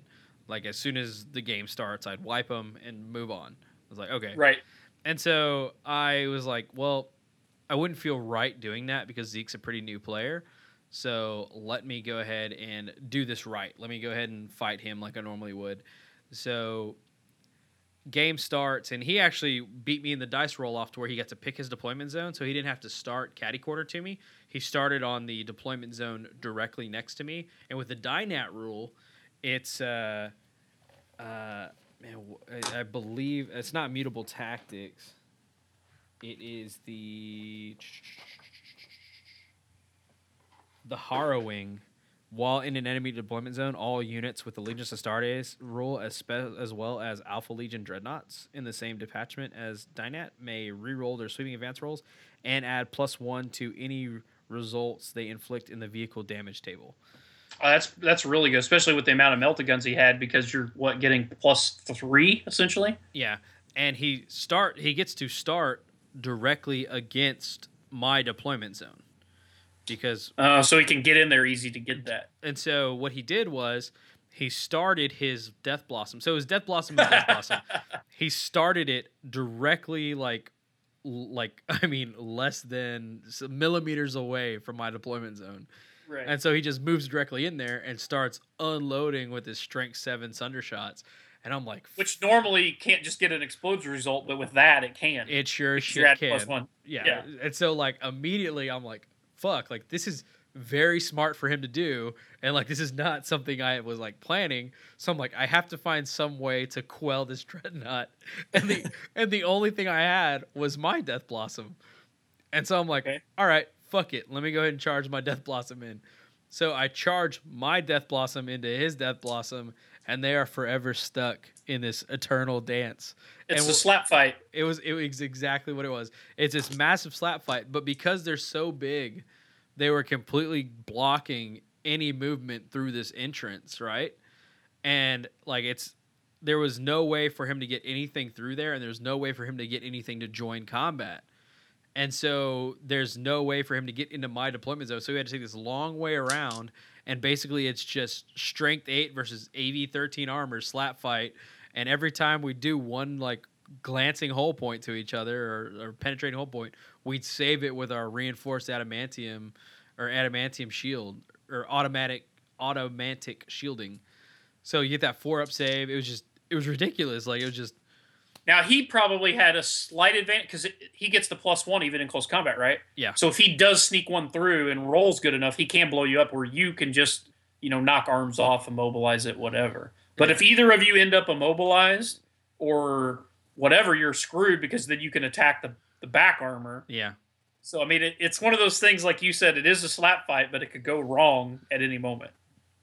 Speaker 2: Like as soon as the game starts, I'd wipe them and move on. I was like, okay,
Speaker 3: Right.
Speaker 2: and so I was like, well, I wouldn't feel right doing that because Zeke's a pretty new player. So let me go ahead and do this right. Let me go ahead and fight him like I normally would. So game starts, and he actually beat me in the dice roll off to where he got to pick his deployment zone. So he didn't have to start caddy quarter to me. He started on the deployment zone directly next to me. And with the Dynat rule, it's uh, uh, man, I- I believe it's not mutable tactics. It is the the harrowing. While in an enemy deployment zone, all units with Legiones Astartes rule, as, spe- as well as Alpha Legion dreadnoughts in the same detachment as Dynat, may re-roll their sweeping advance rolls and add plus one to any results they inflict in the vehicle damage table.
Speaker 3: Uh, that's that's really good, especially with the amount of melta guns he had, because you're what getting plus three essentially.
Speaker 2: Yeah, and he start he gets to start directly against my deployment zone because
Speaker 3: Uh, so he can get in there easy to get that.
Speaker 2: and so what he did was he started his death blossom. So his death blossom is death blossom. <laughs> He started it directly like like <laughs> I mean less than millimeters away from my deployment zone.
Speaker 3: Right.
Speaker 2: And so he just moves directly in there and starts unloading with his strength 7 sunder shots. And I'm like
Speaker 3: Which normally can't just get an explosion result, but with that it can.
Speaker 2: it sure as
Speaker 3: Because you
Speaker 2: shit can.
Speaker 3: plus one.
Speaker 2: Yeah.
Speaker 3: Yeah.
Speaker 2: And so like immediately I'm like, fuck, like this is very smart for him to do. And like this is not something I was like planning. So I'm like, I have to find some way to quell this <laughs> dreadnought. And the <laughs> and the only thing I had was my Death Blossom. And so I'm like,
Speaker 3: Okay.
Speaker 2: all right, fuck it. Let me go ahead and charge my Death Blossom in. So I charge my Death Blossom into his Death Blossom, and they are forever stuck in this eternal dance.
Speaker 3: It's
Speaker 2: and
Speaker 3: a slap fight.
Speaker 2: it was it was exactly what it was. It's this massive slap fight, but because they're so big, they were completely blocking any movement through this entrance, right? And like it's there was no way for him to get anything through there, and there's no way for him to get anything to join combat. And so there's no way for him to get into my deployment zone. So we had to take this long way around, and basically it's just strength eight versus AV thirteen armor slap fight. And every time we do one like glancing hull point to each other or, or penetrating hull point, we'd save it with our reinforced adamantium or adamantium shield or automatic automatic shielding. So you get that four up save. It was just it was ridiculous. Like it was just
Speaker 3: Now he probably had a slight advantage because he gets the plus one even in close combat, right?
Speaker 2: Yeah.
Speaker 3: So if he does sneak one through and rolls good enough, he can blow you up where you can just you know knock arms off, immobilize it, whatever. But if either of you end up immobilized or whatever, you're screwed because then you can attack the the back armor.
Speaker 2: yeah.
Speaker 3: So I mean, it, it's one of those things like you said, it is a slap fight, but it could go wrong at any moment.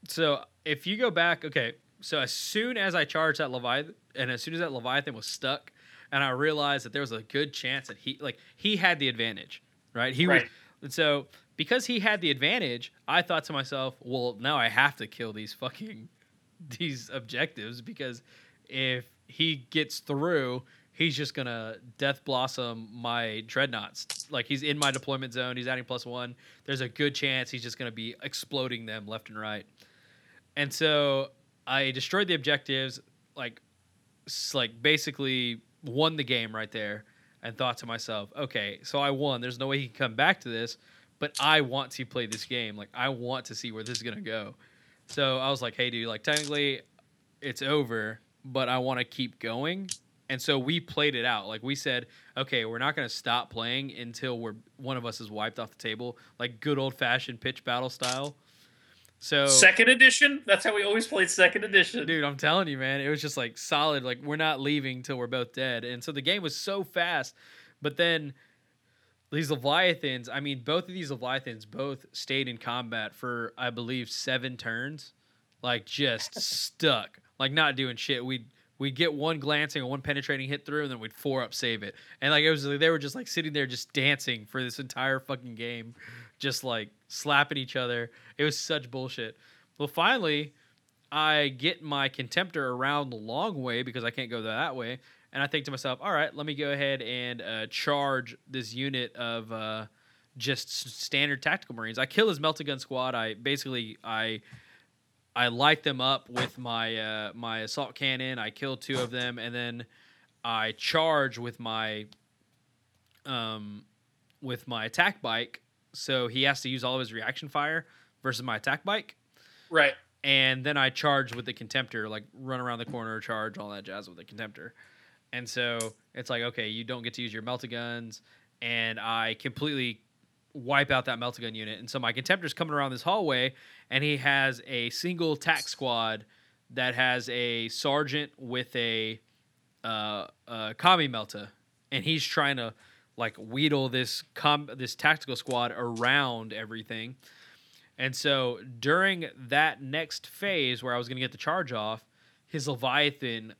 Speaker 2: So if you go back, okay, so as soon as I charged that Leviathan, and as soon as that Leviathan was stuck, and I realized that there was a good chance that he, like, he had the advantage, right? He was, and so because he had the advantage, I thought to myself, well, now I have to kill these fucking <laughs> these objectives because if he gets through, he's just gonna death blossom my dreadnoughts. Like he's in my deployment zone, he's adding plus one. There's a good chance he's just gonna be exploding them left and right. And so I destroyed the objectives, like, like basically won the game right there, and thought to myself, okay, so I won. There's no way he can come back to this, but I want to play this game. Like I want to see where this is gonna go. So I was like, hey, dude, like technically, it's over, but I want to keep going. And so we played it out. Like we said, okay, we're not gonna stop playing until we're one of us is wiped off the table, like good old fashioned pitch battle style. So
Speaker 3: Second edition. That's how we always played second edition.
Speaker 2: Dude, I'm telling you, man, it was just like solid. Like we're not leaving till we're both dead, and so the game was so fast. But then these leviathans, I mean, both of these leviathans both stayed in combat for I believe seven turns, like just <laughs> stuck, like not doing shit. We we'd get one glancing or one penetrating hit through, and then we'd four up save it, and like it was they were just like sitting there just dancing for this entire fucking game, just like slapping each other. It was such bullshit. Well, finally, I get my contemptor around the long way because I can't go that way, and I think to myself, all right, let me go ahead and uh, charge this unit of uh, just standard tactical marines. I kill his melta gun squad. I basically I I light them up with my uh, my assault cannon. I kill two of them, and then I charge with my um with my attack bike. So he has to use all of his reaction fire versus my attack bike
Speaker 3: Right.
Speaker 2: and then I charge with the contemptor, like run around the corner, charge all that jazz with the contemptor. And so it's like, okay, you don't get to use your melta guns, and I completely wipe out that melta gun unit. And so my contemptor's coming around this hallway, and he has a single tack squad that has a sergeant with a uh, uh, combi melta, and he's trying to like wheedle this com- this tactical squad around everything. And so during that next phase where I was going to get the charge off, his Leviathan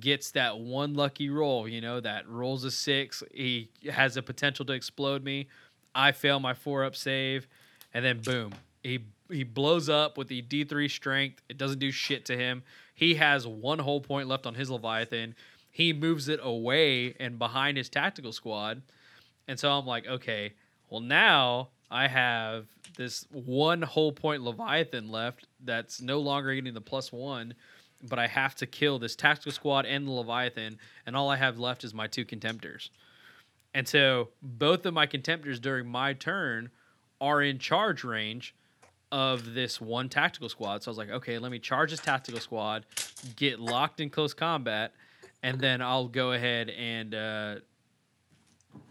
Speaker 2: gets that one lucky roll, you know, that rolls a six. He has the potential to explode me. I fail my four up save, and then boom, he he blows up with the D3 strength. It doesn't do shit to him. He has one whole point left on his Leviathan. He moves it away and behind his tactical squad. And so I'm like, okay, well now I have this one whole point Leviathan left that's no longer getting the plus one, but I have to kill this tactical squad and the Leviathan, and all I have left is my two contemptors. And so both of my contemptors during my turn are in charge range of this one tactical squad. So I was like, okay, let me charge this tactical squad, get locked in close combat, and then I'll go ahead and uh,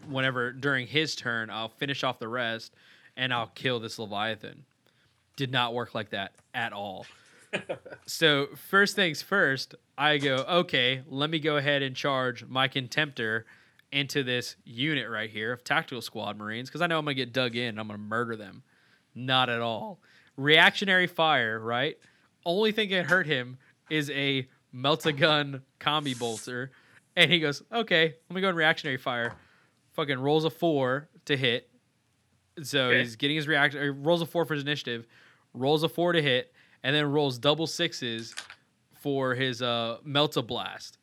Speaker 2: whenever during his turn, I'll finish off the rest and I'll kill this Leviathan. Did not work like that at all. <laughs> so first things first, I go, okay, let me go ahead and charge my contemptor into this unit right here of tactical squad marines because I know I'm gonna get dug in and I'm gonna murder them. Not at all. Reactionary fire, right? Only thing that hurt him is a melta gun combi bolter. And he goes, okay, let me go in reactionary fire. Fucking rolls a four to hit. So
Speaker 3: Okay.
Speaker 2: he's getting his reaction. Rolls a four for his initiative, rolls a four to hit, and then rolls double sixes for his uh, Melta blast.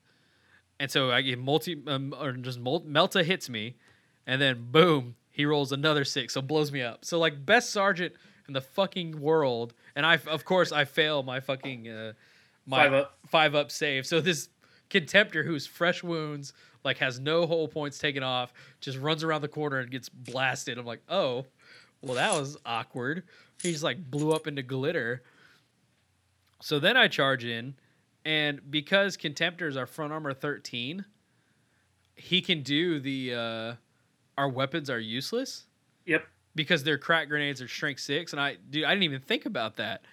Speaker 2: And so I get multi um, or just mul- Melta hits me, and then boom, he rolls another six, so blows me up. So like best sergeant in the fucking world, and I of course I fail my fucking uh, my
Speaker 3: Five up.
Speaker 2: five up save. So this contemptor who's fresh wounds, like has no whole points taken off, just runs around the corner and gets blasted. I'm like, oh, well that was awkward. He just like blew up into glitter. So then I charge in, and because contemptors are front armor 13, he can do the uh, our weapons are useless
Speaker 3: Yep.
Speaker 2: because their crack grenades are strength six, and I dude, I didn't even think about that.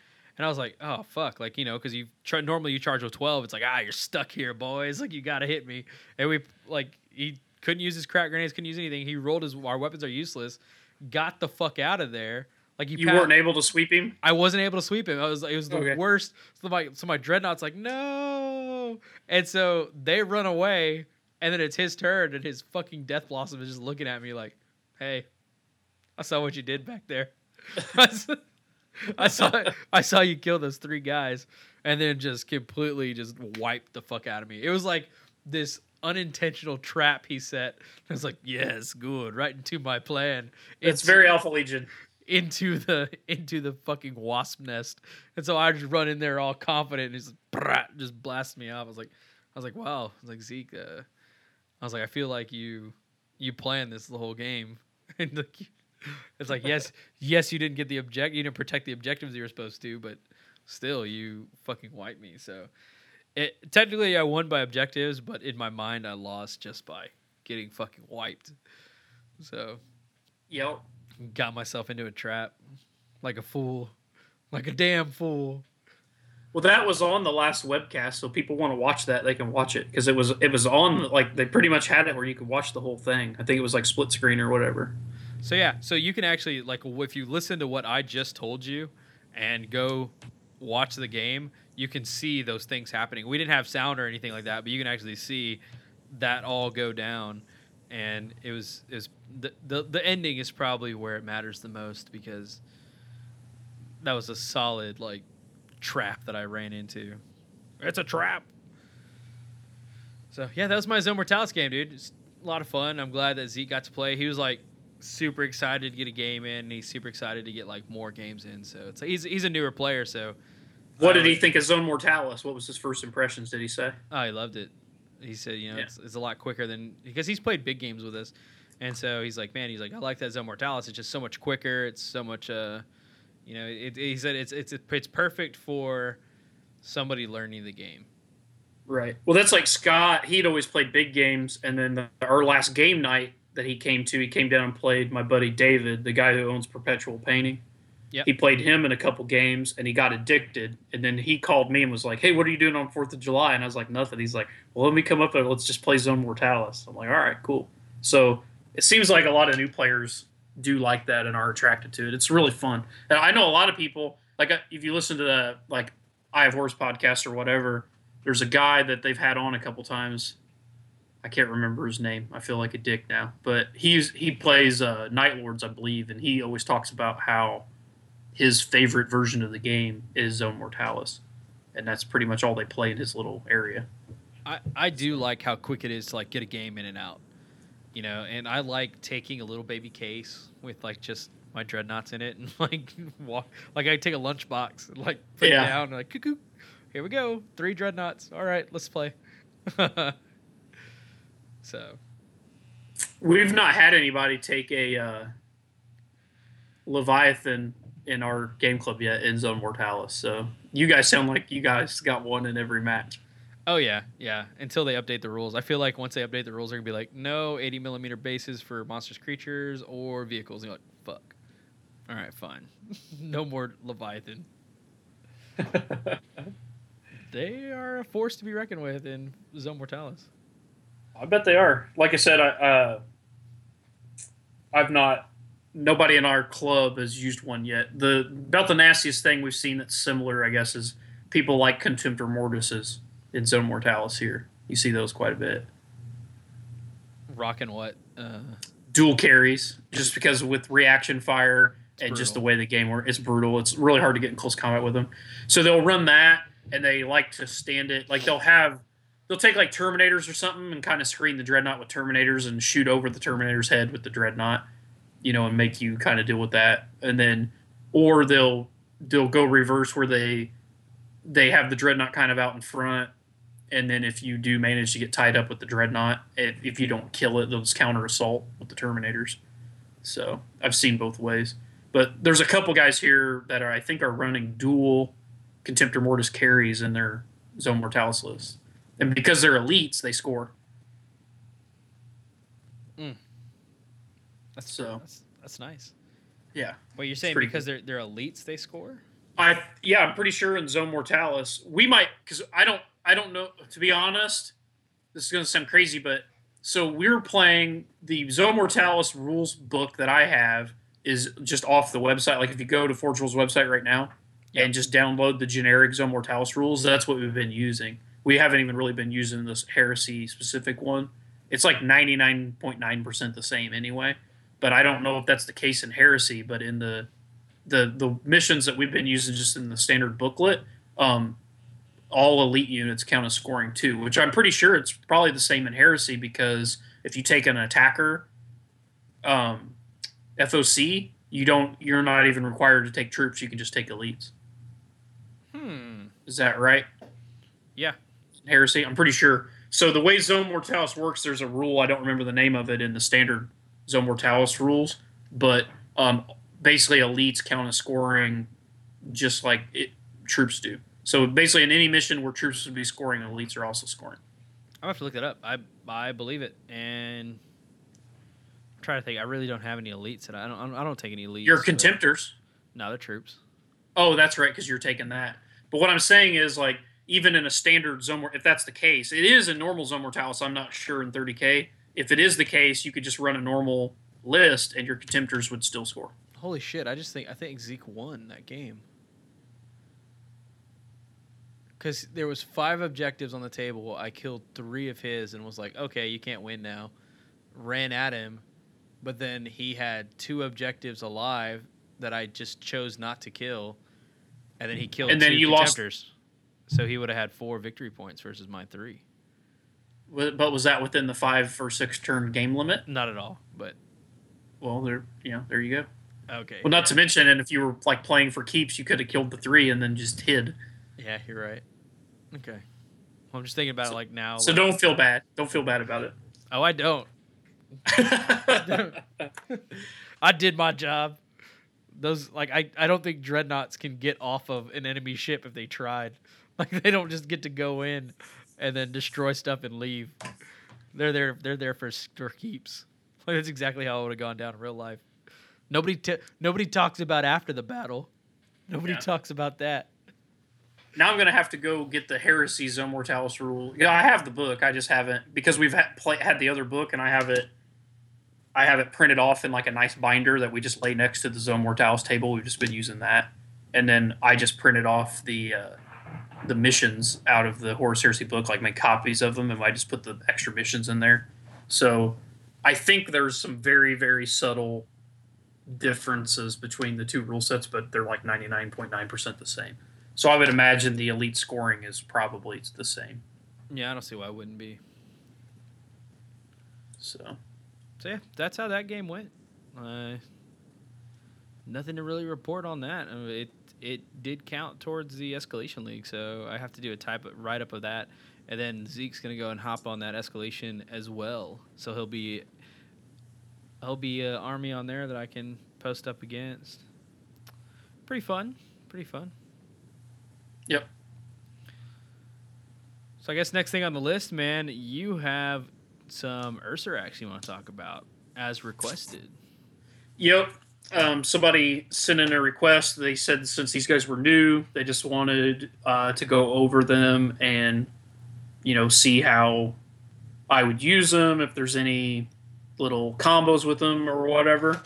Speaker 2: And I was like, oh fuck, like you know, because you try normally you charge with twelve, it's like ah, you're stuck here, boys. Like you gotta hit me. And we like he couldn't use his crack grenades, couldn't use anything. He rolled his our weapons are useless. Got the fuck out of there. Like
Speaker 3: You
Speaker 2: pa-
Speaker 3: weren't able to sweep him.
Speaker 2: I wasn't able to sweep him. I was it was the
Speaker 3: Okay.
Speaker 2: worst. So my so my dreadnought's like no, and so they run away, and then it's his turn, and his fucking death blossom is just looking at me like, hey, I saw what you did back there. <laughs> <laughs> I saw- I saw you kill those three guys, and then just completely just wiped the fuck out of me. It was like this unintentional trap he set. I was like, yes, good, right into my plan.
Speaker 3: It's very Alpha Legion.
Speaker 2: into the into the fucking wasp nest. And so I just run in there all confident and just brat, just blast me off. I was like I was like, wow. I was like, Zeke, uh, I was like, I feel like you you planned this the whole game. <laughs> and like, it's like, yes, yes, you didn't get the object you didn't protect the objectives you were supposed to, but still you fucking wiped me. So it technically I won by objectives, but in my mind I lost just by getting fucking wiped. So
Speaker 3: Yep.
Speaker 2: got myself into a trap like a fool like a damn fool.
Speaker 3: Well, that was on the last webcast, so people want to watch that, they can watch it because it was it was on like they pretty much had it where you could watch the whole thing. I think it was like split screen or whatever.
Speaker 2: So yeah, so you can actually like if you listen to what I just told you and go watch the game, you can see those things happening. We didn't have sound or anything like that, but you can actually see that all go down and it was is the, the the ending is probably where it matters the most because that was a solid like trap that I ran into. It's a trap. So yeah, that was my Zone Mortalis game, dude. It's a lot of fun. I'm glad that Zeke got to play. He was like super excited to get a game in, and he's super excited to get like more games in. So it's he's he's a newer player. So
Speaker 3: what did he think of Zone Mortalis? What was his first impressions? Did he say?
Speaker 2: Oh, he loved it. He said, you know, yeah. it's, it's a lot quicker than because he's played big games with us, and so he's like, man, he's like, I like that Zone Mortalis. It's just so much quicker. It's so much, uh, you know, it, he said it's it's it's perfect for somebody learning the game.
Speaker 3: Right. Well, that's like Scott. He'd always played big games, and then the, our last game night that he came to, he came down and played my buddy David, the guy who owns Perpetual Painting. Yep. He played him in a couple games and he got addicted. And then he called me and was like, Hey, what are you doing on 4th of July? And I was like, Nothing. He's like, Well, let me come up and let's just play Zone Mortalis. I'm like, All right, cool. So it seems like a lot of new players do like that and are attracted to it. It's really fun. And I know a lot of people, like uh, if you listen to the like I Have Horse podcast or whatever, there's a guy that they've had on a couple times. I can't remember his name. I feel like a dick now, but he's he plays uh, Night Lords, I believe, and he always talks about how his favorite version of the game is Zone Mortalis, and that's pretty much all they play in his little area.
Speaker 2: I, I do like how quick it is to like get a game in and out, you know, and I like taking a little baby case with like just my dreadnoughts in it and <laughs> like walk like I take a lunchbox and like put yeah. it down and like cuckoo, here we go, three dreadnoughts. All right, let's play. <laughs> so
Speaker 3: we've not had anybody take a uh, Leviathan in our game club yet in Zone Mortalis. So you guys sound like you guys got one in every match.
Speaker 2: Oh yeah, yeah. Until they update the rules, I feel like once they update the rules, they're gonna be like, no 80 millimeter bases for monsters, creatures, or vehicles. And you're like, fuck. All right, fine. <laughs> no more Leviathan. <laughs> they are a force to be reckoned with in Zone Mortalis.
Speaker 3: I bet they are. Like I said, I uh, I've not nobody in our club has used one yet. The about the nastiest thing we've seen that's similar, I guess, is people like Contemptor Mortises in Zone Mortalis here. You see those quite a bit.
Speaker 2: Rocking what? Uh...
Speaker 3: Dual carries, just because with reaction fire and brutal. just the way the game works, it's brutal. It's really hard to get in close combat with them. So they'll run that, and they like to stand it. Like they'll have, they'll take like Terminators or something and kind of screen the Dreadnought with Terminators and shoot over the Terminator's head with the Dreadnought you know, and make you kind of deal with that. And then, or they'll they'll go reverse where they they have the dreadnought kind of out in front, and then if you do manage to get tied up with the dreadnought, if, if you don't kill it, they'll just counter assault with the terminators. So I've seen both ways, but there's a couple guys here that are I think are running dual Contemptor Mortis carries in their Zone Mortalis list, and because they're elites, they score.
Speaker 2: Mm. That's so that's, that's nice.
Speaker 3: Yeah.
Speaker 2: Well, you're saying because they're they're elites, they score.
Speaker 3: I yeah, I'm pretty sure in Zone Mortalis we might because I don't I don't know to be honest. This is gonna sound crazy, but so we're playing the Zone Mortalis rules book that I have is just off the website. Like if you go to Forge World website right now yep. and just download the generic Zone Mortalis rules, that's what we've been using. We haven't even really been using this heresy specific one. It's like 99.9% the same anyway but I don't know if that's the case in Heresy. But in the the the missions that we've been using just in the standard booklet, um, all elite units count as scoring two, which I'm pretty sure it's probably the same in Heresy because if you take an attacker, um, FOC, you don't you're not even required to take troops. You can just take elites.
Speaker 2: Hmm.
Speaker 3: Is that right?
Speaker 2: Yeah.
Speaker 3: Heresy, I'm pretty sure. So the way Zone Mortalis works, there's a rule I don't remember the name of it in the standard Zone Mortalis rules, but um, basically elites count as scoring just like it, troops do. So basically, in any mission where troops would be scoring, elites are also scoring.
Speaker 2: I have to look that up. I I believe it, and I'm trying to think. I really don't have any elites, and I don't I don't take any elites.
Speaker 3: Your contemptors.
Speaker 2: No, they're troops.
Speaker 3: Oh, that's right, because you're taking that. But what I'm saying is like even in a standard zone, if that's the case, it is a normal zone mortalis. I'm not sure in 30k. If it is the case, you could just run a normal list and your contemptors would still score.
Speaker 2: Holy shit! I just think I think Zeke won that game because there was five objectives on the table. I killed three of his and was like, okay, you can't win now. Ran at him, but then he had two objectives alive that I just chose not to kill, and then he killed
Speaker 3: And then
Speaker 2: two
Speaker 3: you lost-
Speaker 2: contemptors. So he would have had four victory points versus my three.
Speaker 3: But was that within the five or six turn game limit?
Speaker 2: Not at all, but
Speaker 3: Well, there, you know, there you go.
Speaker 2: okay.
Speaker 3: Well, not to mention, and if you were like playing for keeps, you could have killed the three and then just hid.
Speaker 2: Yeah, you're right. Okay. Well, I'm just thinking about it like now.
Speaker 3: So
Speaker 2: like-
Speaker 3: don't feel bad. Don't feel bad about it. <laughs>
Speaker 2: Oh, I don't.
Speaker 3: it. <laughs>
Speaker 2: I did my job. Those like I, I don't think dreadnoughts can get off of an enemy ship if they tried. <laughs> Like they don't just get to go in and then destroy stuff and leave. They're there they're there for, for keeps. <laughs> Like that's exactly how it would have gone down in real life. Nobody t- nobody talks about after the battle. Nobody
Speaker 3: Yeah.
Speaker 2: talks about that.
Speaker 3: now I'm gonna have to go get the Heresy Zone Mortalis rule. Yeah, I have the book. I just haven't because we've had play, had the other book, and I have it. I have it printed off in like a nice binder that we just lay next to the Zone Mortalis table. We've just been using that, and then I just printed off the uh, the missions out of the Horus Heresy book, like make copies of them, and I just put the extra missions in there. So I think there's some very very subtle differences between the two rule sets, but they're like 99.9% the same. So I would imagine the elite scoring is probably the same.
Speaker 2: Yeah, I don't see why it wouldn't be.
Speaker 3: So
Speaker 2: So yeah, that's how that game went. Uh, nothing to really report on that. Uh, It it did count towards the escalation league, so I have to do a type write up of that, and then Zeke's gonna go and hop on that escalation as well. So he'll be he'll be an army on there that I can post up against. Pretty fun. Pretty fun.
Speaker 3: Yep.
Speaker 2: So I guess next thing on the list, man, you have some Ursarax you want to talk about as requested.
Speaker 3: Yep. Um, somebody sent in a request. They said since these guys were new, they just wanted uh, to go over them and, you know, see how I would use them, if there's any little combos with them or whatever.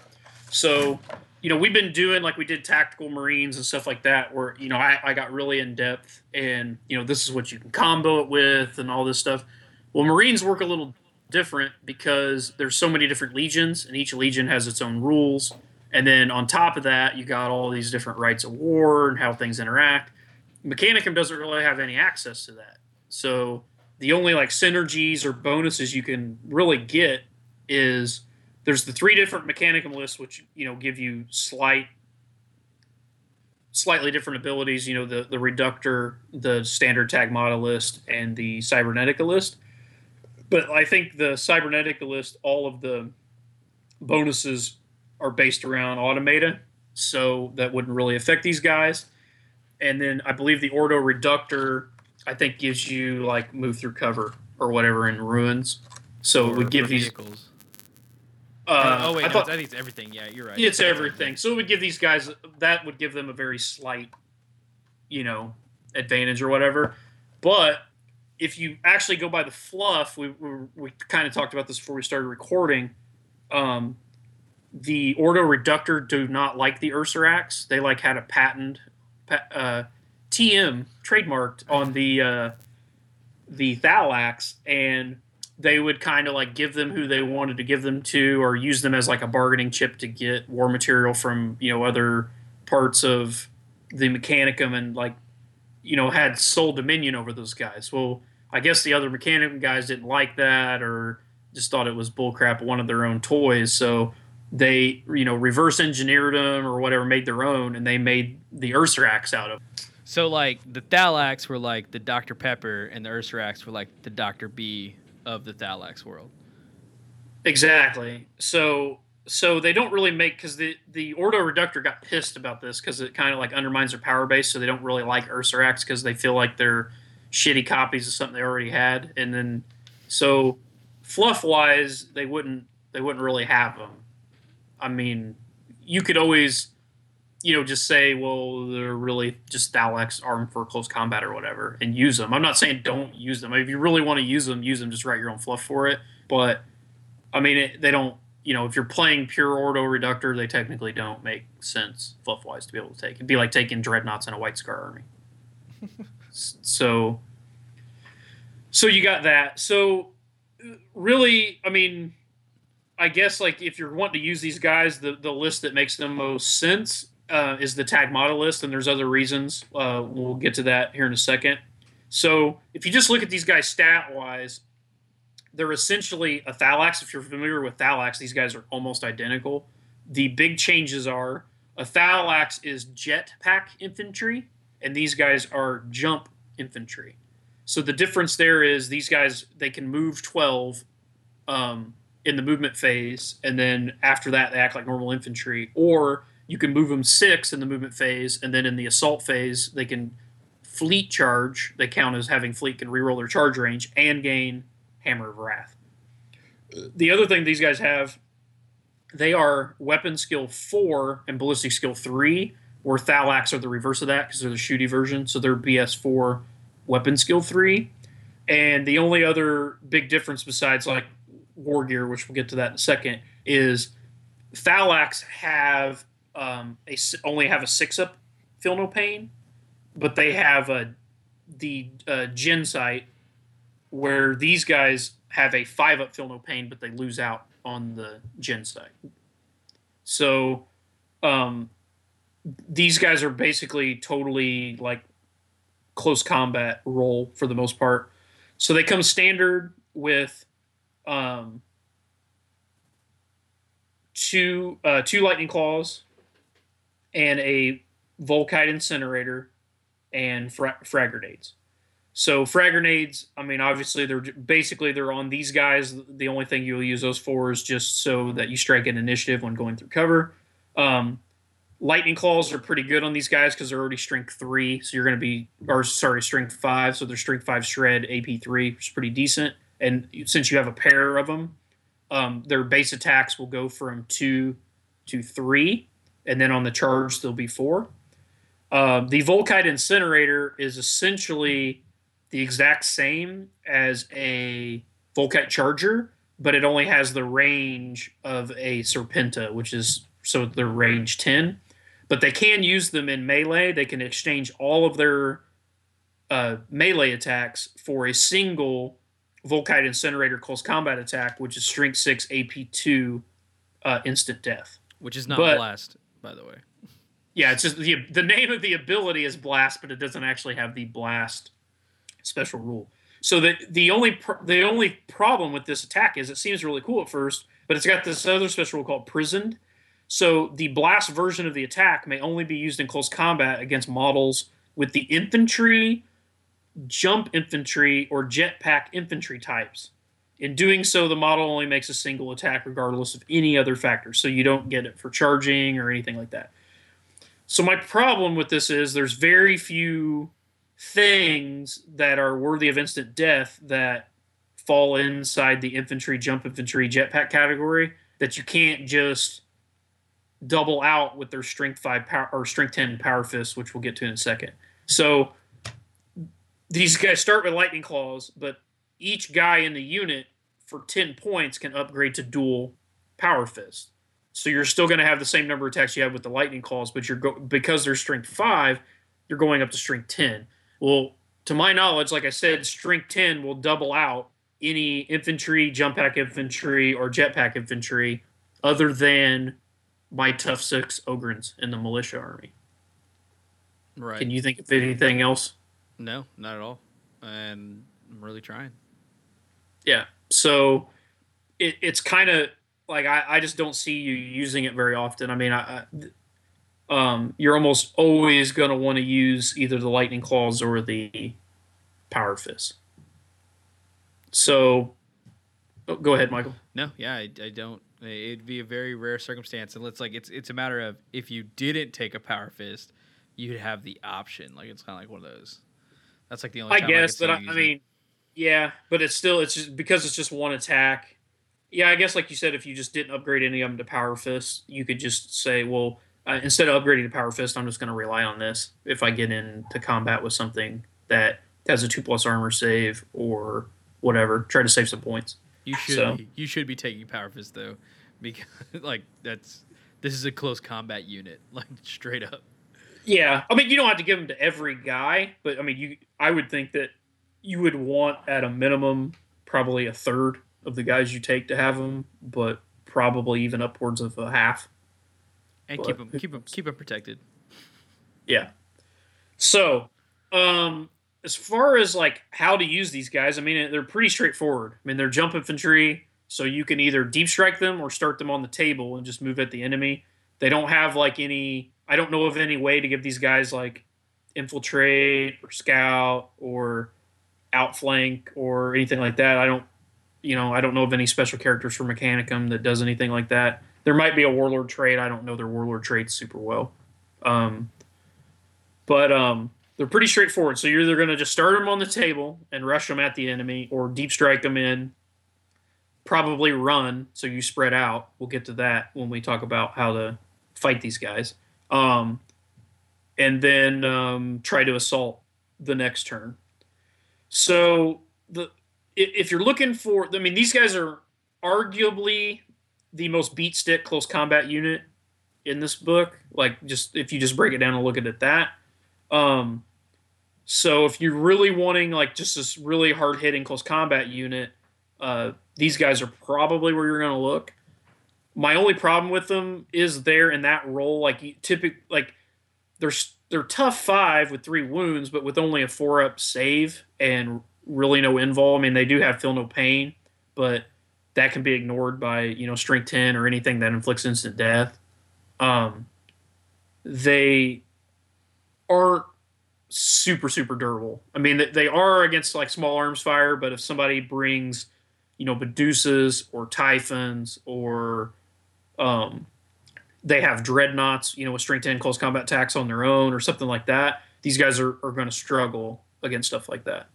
Speaker 3: So, you know, we've been doing like we did tactical Marines and stuff like that, where, you know, I, I got really in depth and, you know, this is what you can combo it with and all this stuff. Well, Marines work a little different because there's so many different legions and each legion has its own rules and then on top of that you got all these different rites of war and how things interact. Mechanicum doesn't really have any access to that. So the only like synergies or bonuses you can really get is there's the three different mechanicum lists which you know give you slight slightly different abilities you know the the reductor the standard Taghmata list and the cybernetica list. But I think the cybernetica list, all of the bonuses are based around automata, so that wouldn't really affect these guys. And then I believe the Ordo Reductor, I think, gives you like move through cover or whatever in ruins. So it would give these.
Speaker 2: vehicles.
Speaker 3: Uh,
Speaker 2: oh wait,
Speaker 3: I
Speaker 2: no,
Speaker 3: thought
Speaker 2: I think it's everything. Yeah, you're right.
Speaker 3: it's everything. So it would give these guys that would give them a very slight, you know, advantage or whatever. But if you actually go by the fluff, we we, we kind of talked about this before we started recording. Um, the Ordo Reductor do not like the Ursarax. They like had a patent, pa- uh, TM trademarked on the uh, the Thallax, and they would kind of like give them who they wanted to give them to, or use them as like a bargaining chip to get war material from you know other parts of the Mechanicum, and like you know had sole dominion over those guys. Well, I guess the other Mechanicum guys didn't like that, or just thought it was bullcrap, one of their own toys. So they you know reverse engineered them or whatever, made their own, and they made the Ursarax out of.
Speaker 2: So like the Thallax were like the Dr Pepper, and the Ursarax were like the Dr B of the Thallax world.
Speaker 3: Exactly. So so they don't really make because the the Ordo Reductor got pissed about this because it kind of like undermines their power base. So they don't really like Ursarax because they feel like they're shitty copies of something they already had. And then so fluff wise, they wouldn't they wouldn't really have them. I mean, you could always you know, just say, well, they're really just Thallax armed for close combat or whatever, and use them. I'm not saying don't use them. If you really want to use them, use them. Just write your own fluff for it. But I mean, it, they don't. You know, if you're playing pure Ordo Reductor, they technically don't make sense fluff wise to be able to take. It'd be like taking dreadnoughts in a White Scar army. <laughs> so, so you got that. So, really, I mean, I guess like if you're wanting to use these guys, the the list that makes the most sense uh, is the Taghmata list, and there's other reasons. Uh, we'll get to that here in a second. So if you just look at these guys stat wise, they're essentially a Thallax. If you're familiar with Thallax, these guys are almost identical. The big changes are a Thallax is jetpack infantry, and these guys are jump infantry. So the difference there is these guys they can move 12 um, in the movement phase, and then after that they act like normal infantry, or you can move them six in the movement phase, and then in the assault phase they can fleet charge. They count as having fleet can reroll their charge range and gain Hammer of Wrath. The other thing these guys have, they are weapon skill four and ballistic skill three, where Thallax are the reverse of that because they're the shooty version. So they're BS four, weapon skill three. And the only other big difference besides like war gear, which we'll get to that in a second, is Thallax have um, a, only have a six up feel no pain, but they have a the uh, gen sight where these guys have a five up feel no pain, but they lose out on the gen sight. So um, these guys are basically totally like close combat role for the most part. So they come standard with um, two uh, two lightning claws and a Volkite incinerator and fra- frag grenades. So frag grenades, I mean, obviously they're basically they're on these guys. The only thing you'll use those for is just so that you strike an initiative when going through cover. Um, lightning claws are pretty good on these guys because they're already strength three, so you're going to be, or sorry, strength five, so they're strength five shred AP three, which is pretty decent. And since you have a pair of them, um, their base attacks will go from two to three, and then on the charge they'll be four. Uh, the Volkite incinerator is essentially the exact same as a Volkite charger, but it only has the range of a Serpenta, which is so they're range 10. But they can use them in melee. They can exchange all of their uh, melee attacks for a single Volkite Incinerator close combat attack, which is strength 6, AP 2, uh, instant death.
Speaker 2: Which is not
Speaker 3: But-
Speaker 2: blast, by the way.
Speaker 3: Yeah, it's just the the name of the ability is blast, but it doesn't actually have the blast special rule. So the the only pr- the only problem with this attack is it seems really cool at first, but it's got this other special rule called prisoned. So the blast version of the attack may only be used in close combat against models with the infantry, jump infantry, or jetpack infantry types. In doing so, the model only makes a single attack regardless of any other factors. So you don't get it for charging or anything like that. So my problem with this is there's very few things that are worthy of instant death that fall inside the infantry, jump infantry, jetpack category that you can't just double out with their strength five power or strength ten power fist, which we'll get to in a second. So these guys start with lightning claws, but each guy in the unit for ten points can upgrade to dual power fist. So you're still going to have the same number of attacks you have with the lightning claws, but you're go- because they're strength five, you're going up to strength ten. Well, to my knowledge, like I said, strength ten will double out any infantry, jump pack infantry, or jetpack infantry, other than my tough six ogryns in the militia army.
Speaker 2: Right.
Speaker 3: Can you think of anything else?
Speaker 2: No, not at all. And I'm really trying.
Speaker 3: Yeah. So it, it's kind of like I, I just don't see you using it very often. I mean, I, I um, you're almost always going to want to use either the lightning claws or the power fist. So, oh, go ahead, Michael.
Speaker 2: No, yeah, I, I don't. It'd be a very rare circumstance, and it's like it's it's a matter of if you didn't take a power fist, you'd have the option. Like it's kind of like one of those. That's like the only.
Speaker 3: I guess,
Speaker 2: could
Speaker 3: but I, I mean, yeah, but it's still it's just because it's just one attack. Yeah, I guess like you said, if you just didn't upgrade any of them to power fist, you could just say, well, uh, instead of upgrading to power fist, I'm just going to rely on this if I get into combat with something that has a two plus armor save or whatever. Try to save some points.
Speaker 2: You should
Speaker 3: So-
Speaker 2: you should be taking power fist though, because <laughs> like that's this is a close combat unit, <laughs> like straight up.
Speaker 3: Yeah, I mean you don't have to give them to every guy, but I mean you. I would think that you would want at a minimum probably a third of the guys you take to have them, but probably even upwards of a half.
Speaker 2: And
Speaker 3: But
Speaker 2: keep
Speaker 3: them,
Speaker 2: keep them protected.
Speaker 3: Yeah. So, um, as far as like how to use these guys, I mean, they're pretty straightforward. I mean, they're jump infantry, so you can either deep strike them or start them on the table and just move at the enemy. They don't have like any. I don't know of any way to give these guys like infiltrate or scout or outflank or anything like that. I don't, you know, I don't know of any special characters for Mechanicum that does anything like that. There might be a warlord trait. I don't know their warlord traits super well. Um, but um, they're pretty straightforward. So you're either going to just start them on the table and rush them at the enemy, or deep strike them in. Probably run so you spread out. We'll get to that when we talk about how to fight these guys. Um, and then um, try to assault the next turn. So the if you're looking for, I mean, these guys are arguably the most beat stick close combat unit in this book. Like just if you just break it down and look at it that. Um, so if you're really wanting like just this really hard hitting close combat unit, uh, these guys are probably where you're gonna look. My only problem with them is they're in that role. Like typical like they're they're tough five with three wounds, but with only a four up save and really no invul. I mean they do have feel no pain, but that can be ignored by you know strength 10 or anything that inflicts instant death um they aren't super super durable i mean they- are against like small arms fire but if somebody brings you know Medusas or typhons or um they have dreadnoughts you know with strength 10 close combat attacks on their own or something like that. These guys are, are going to struggle against stuff like that.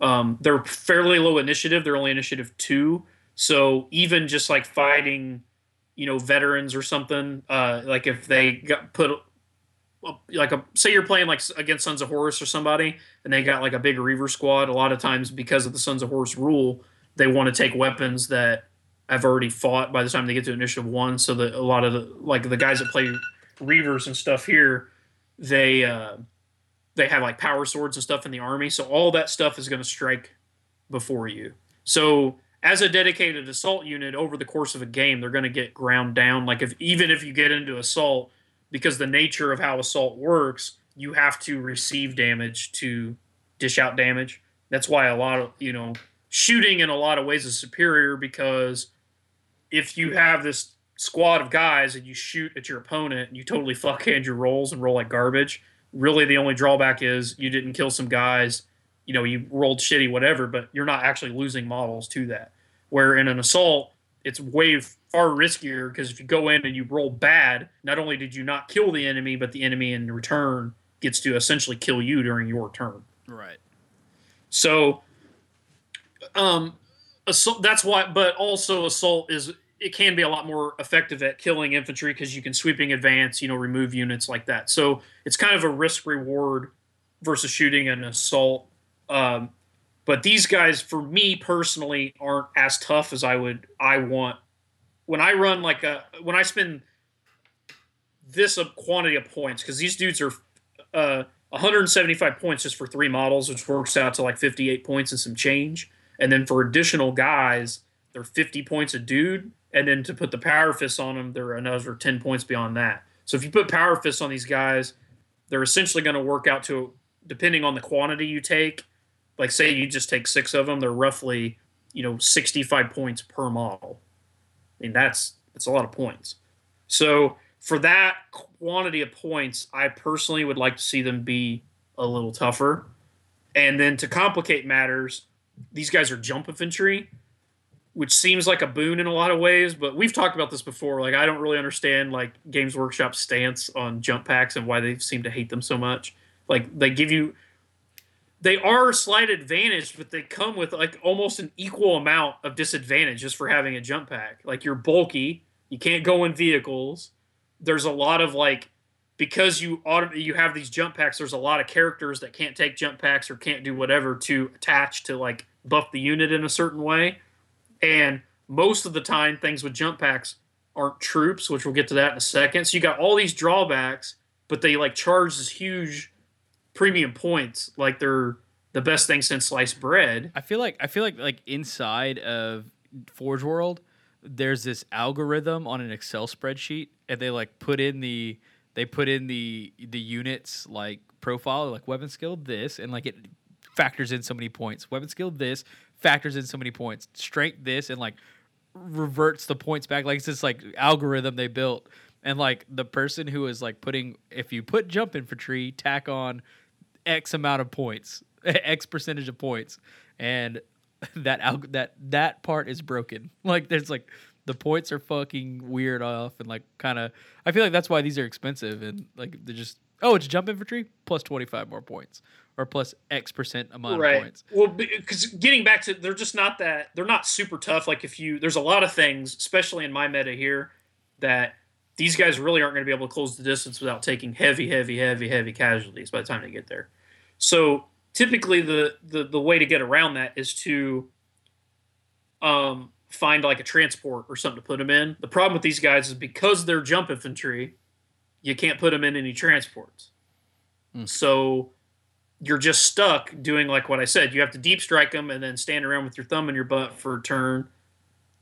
Speaker 3: Um, they're fairly low initiative. They're only initiative two. So even just like fighting, you know, veterans or something, uh, like if they got put like a say you're playing like against Sons of Horus or somebody, and they got like a big Reaver squad. A lot of times because of the Sons of Horus rule, they want to take weapons that have already fought by the time they get to initiative one. So that a lot of the like the guys that play Reavers and stuff here, they uh, they have like power swords and stuff in the army. So all that stuff is going to strike before you. So as a dedicated assault unit over the course of a game they're going to get ground down like if even if you get into assault because the nature of how assault works you have to receive damage to dish out damage that's why a lot of you know shooting in a lot of ways is superior because if you have this squad of guys and you shoot at your opponent and you totally fuckhand your rolls and roll like garbage really the only drawback is you didn't kill some guys you know you rolled shitty whatever but you're not actually losing models to that where in an assault it's way far riskier because if you go in and you roll bad not only did you not kill the enemy but the enemy in return gets to essentially kill you during your turn
Speaker 2: Right.
Speaker 3: so um assault that's why but also assault is it can be a lot more effective at killing infantry because you can sweeping advance you know remove units like that. So it's kind of a risk reward versus shooting an assault. Um, but these guys for me personally aren't as tough as i would i want. When i run like a when i spend this quantity of points because these dudes are uh, 175 points just for three models which works out to like 58 points and some change and then for additional guys they're 50 points a dude and then to put the power fists on them they're another 10 points beyond that. So if you put power fists on these guys they're essentially going to work out to depending on the quantity you take like say you just take six of them they're roughly you know 65 points per model. I mean that's that's a lot of points. So for that quantity of points i personally would like to see them be a little tougher. And then to complicate matters these guys are jump infantry which seems like a boon in a lot of ways but we've talked about this before. Like i don't really understand like games workshop's stance on jump packs and why they seem to hate them so much. Like they give you they are a slight advantage but they come with like almost an equal amount of disadvantage just for having a jump pack. Like you're bulky you can't go in vehicles. There's a lot of like because you auto, you have these jump packs. There's a lot of characters that can't take jump packs or can't do whatever to attach to like buff the unit in a certain way, and most of the time things with jump packs aren't troops, which we'll get to that in a second. So you got all these drawbacks, but they like charge this huge premium points, like they're the best thing since sliced bread.
Speaker 2: I feel like I feel like like inside of Forge World, there's this algorithm on an Excel spreadsheet, and they like put in the they put in the the units like profile, like weapon skill this, and like it factors in so many points. Weapon skill this factors in so many points. Strength this, and like reverts the points back. Like it's this like algorithm they built, and like the person who is like putting if you put jump infantry, tack on X amount of points, <laughs> X percentage of points, and <laughs> that alg- that that part is broken. <laughs> Like there's like the points are fucking weird off and like kind of. I feel like that's why these are expensive and like they're just oh it's jump infantry plus twenty five more points or plus X percent amount
Speaker 3: right.
Speaker 2: of points.
Speaker 3: Well, because getting back to they're just not that they're not super tough. Like if you there's a lot of things, especially in my meta here, that these guys really aren't going to be able to close the distance without taking heavy, heavy, heavy, heavy casualties by the time they get there. So typically the the, the way to get around that is to um, find like a transport or something to put them in. The problem with these guys is because they're jump infantry, you can't put them in any transports.
Speaker 2: Hmm.
Speaker 3: So you're just stuck doing like what I said. You have to deep strike them and then stand around with your thumb in your butt for a turn,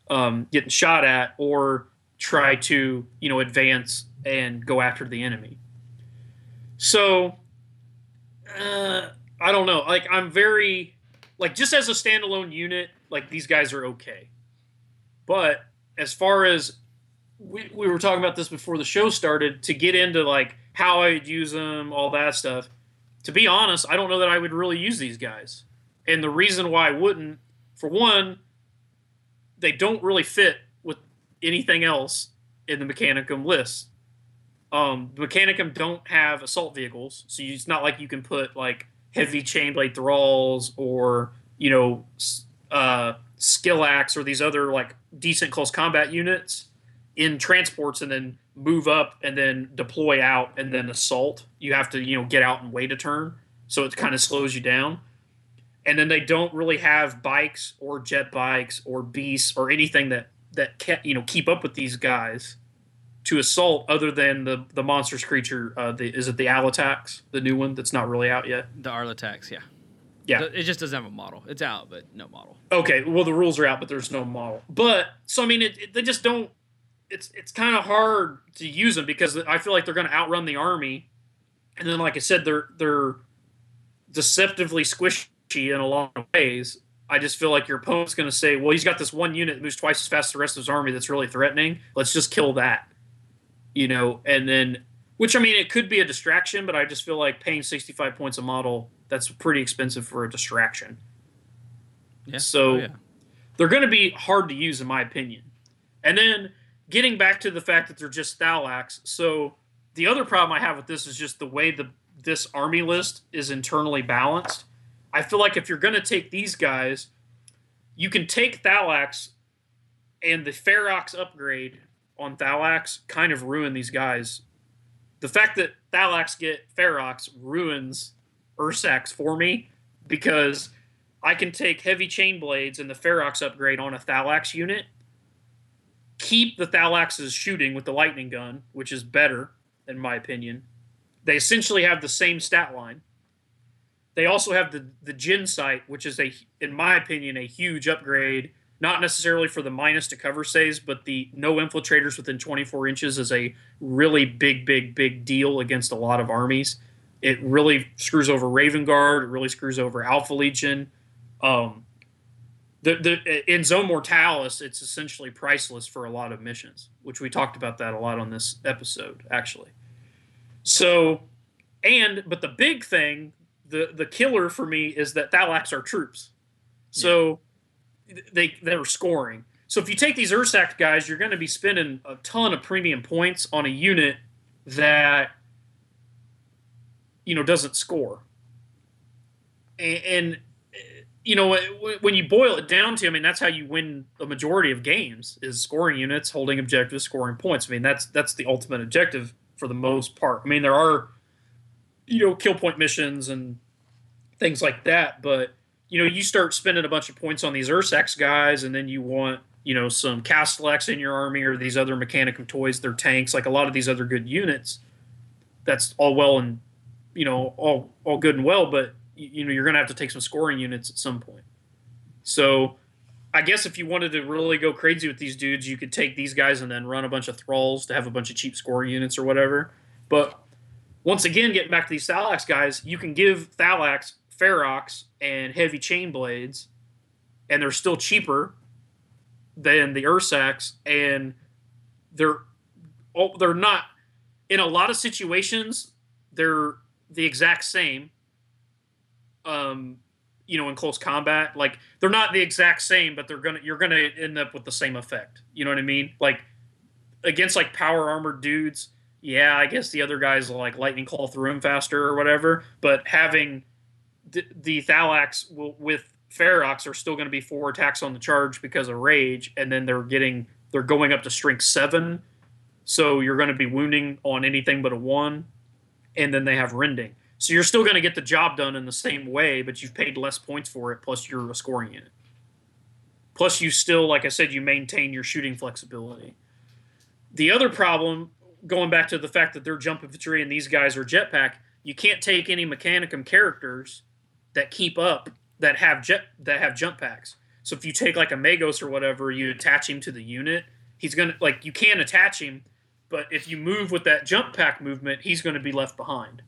Speaker 3: um, getting shot at, or try to you know advance and go after the enemy. So uh, I don't know. Like I'm very like just as a standalone unit, like these guys are okay. But as far as we, we were talking about this before the show started, to get into like how I'd use them, all that stuff. To be honest, I don't know that I would really use these guys. And the reason why I wouldn't, for one, they don't really fit with anything else in the Mechanicum list. Um, the Mechanicum don't have assault vehicles, so it's not like you can put like heavy chainblade thralls or you know uh, Scyllax or these other like decent close combat units in transports and then move up and then deploy out and then assault. You have to you know get out and wait a turn, so it kind of slows you down. And then they don't really have bikes or jet bikes or beasts or anything that that can you know keep up with these guys to assault other than the the monstrous creature. Uh, the, is it the Alatax, the new one that's not really out yet?
Speaker 2: The Arlatax, yeah,
Speaker 3: Yeah.
Speaker 2: It just doesn't have a model. It's out, but no model.
Speaker 3: Okay, well the rules are out, but there's no model. But so I mean, it, it- they just don't. It's it's kind of hard to use them because I feel like they're going to outrun the army, and then like I said, they're they're deceptively squishy in a lot of ways. I just feel like your opponent's going to say, "Well, he's got this one unit that moves twice as fast as the rest of his army. That's really threatening. Let's just kill that." You know, and then which I mean, it could be a distraction, but I just feel like paying sixty five points a model that's pretty expensive for a distraction.
Speaker 2: Yeah.
Speaker 3: So-
Speaker 2: Oh, yeah.
Speaker 3: they're going to be hard to use in my opinion. And then getting back to the fact that they're just Thallax. So the other problem I have with this is just the way the this army list is internally balanced. I feel like if you're going to take these guys, you can take Thallax and the Ferox upgrade on Thallax kind of ruin these guys. The fact that Thallax get Ferox ruins Ursax for me because I can take heavy chain blades and the Ferox upgrade on a Thallax unit, keep the Thallax's shooting with the lightning gun, which is better, in my opinion. They essentially have the same stat line. They also have the the Jin sight, which is a, in my opinion, a huge upgrade. Not necessarily for the minus to cover saves, but the no infiltrators within 24 inches is a really big, big, big deal against a lot of armies. It really screws over Raven Guard. It really screws over Alpha Legion. Um, the, the in Zone Mortalis, it's essentially priceless for a lot of missions, which we talked about that a lot on this episode, actually. So, and but the big thing, the the killer for me is that Thallax are troops, so they they're scoring. So if you take these Ursac guys, you're going to be spending a ton of premium points on a unit that you know doesn't score, and, and you know, when you boil it down to, I mean, that's how you win the majority of games is scoring units, holding objectives, scoring points. I mean, that's that's the ultimate objective for the most part. I mean, there are, you know, kill point missions and things like that, but you know, you start spending a bunch of points on these Ursax guys, and then you want, you know, some Castellax in your army or these other Mechanicum toys, their tanks, like a lot of these other good units. That's all well and, you know, all all good and well, but you know you're going to have to take some scoring units at some point. So, I guess if you wanted to really go crazy with these dudes, you could take these guys and then run a bunch of thralls to have a bunch of cheap scoring units or whatever. But once again, getting back to these Thallax guys, you can give Thallax Ferox and heavy chain blades, and they're still cheaper than the Ursax, and they're they're not in a lot of situations they're the exact same um, you know, in close combat. Like they're not the exact same, but they're gonna you're gonna end up with the same effect. You know what I mean? Like against like power armored dudes, yeah, I guess the other guys like lightning claw through him faster or whatever. But having the, the Thallax will, with Ferox are still going to be four attacks on the charge because of rage, and then they're getting they're going up to strength seven, so you're going to be wounding on anything but a one, and then they have rending. So you're still going to get the job done in the same way, but you've paid less points for it. Plus, you're a scoring unit. Plus, you still, like I said, you maintain your shooting flexibility. The other problem, going back to the fact that they're jump infantry and these guys are jetpack, you can't take any Mechanicum characters that keep up that have jet that have jump packs. So if you take like a Magos or whatever, you attach him to the unit, he's gonna like you can attach him, but if you move with that jump pack movement, he's going to be left behind.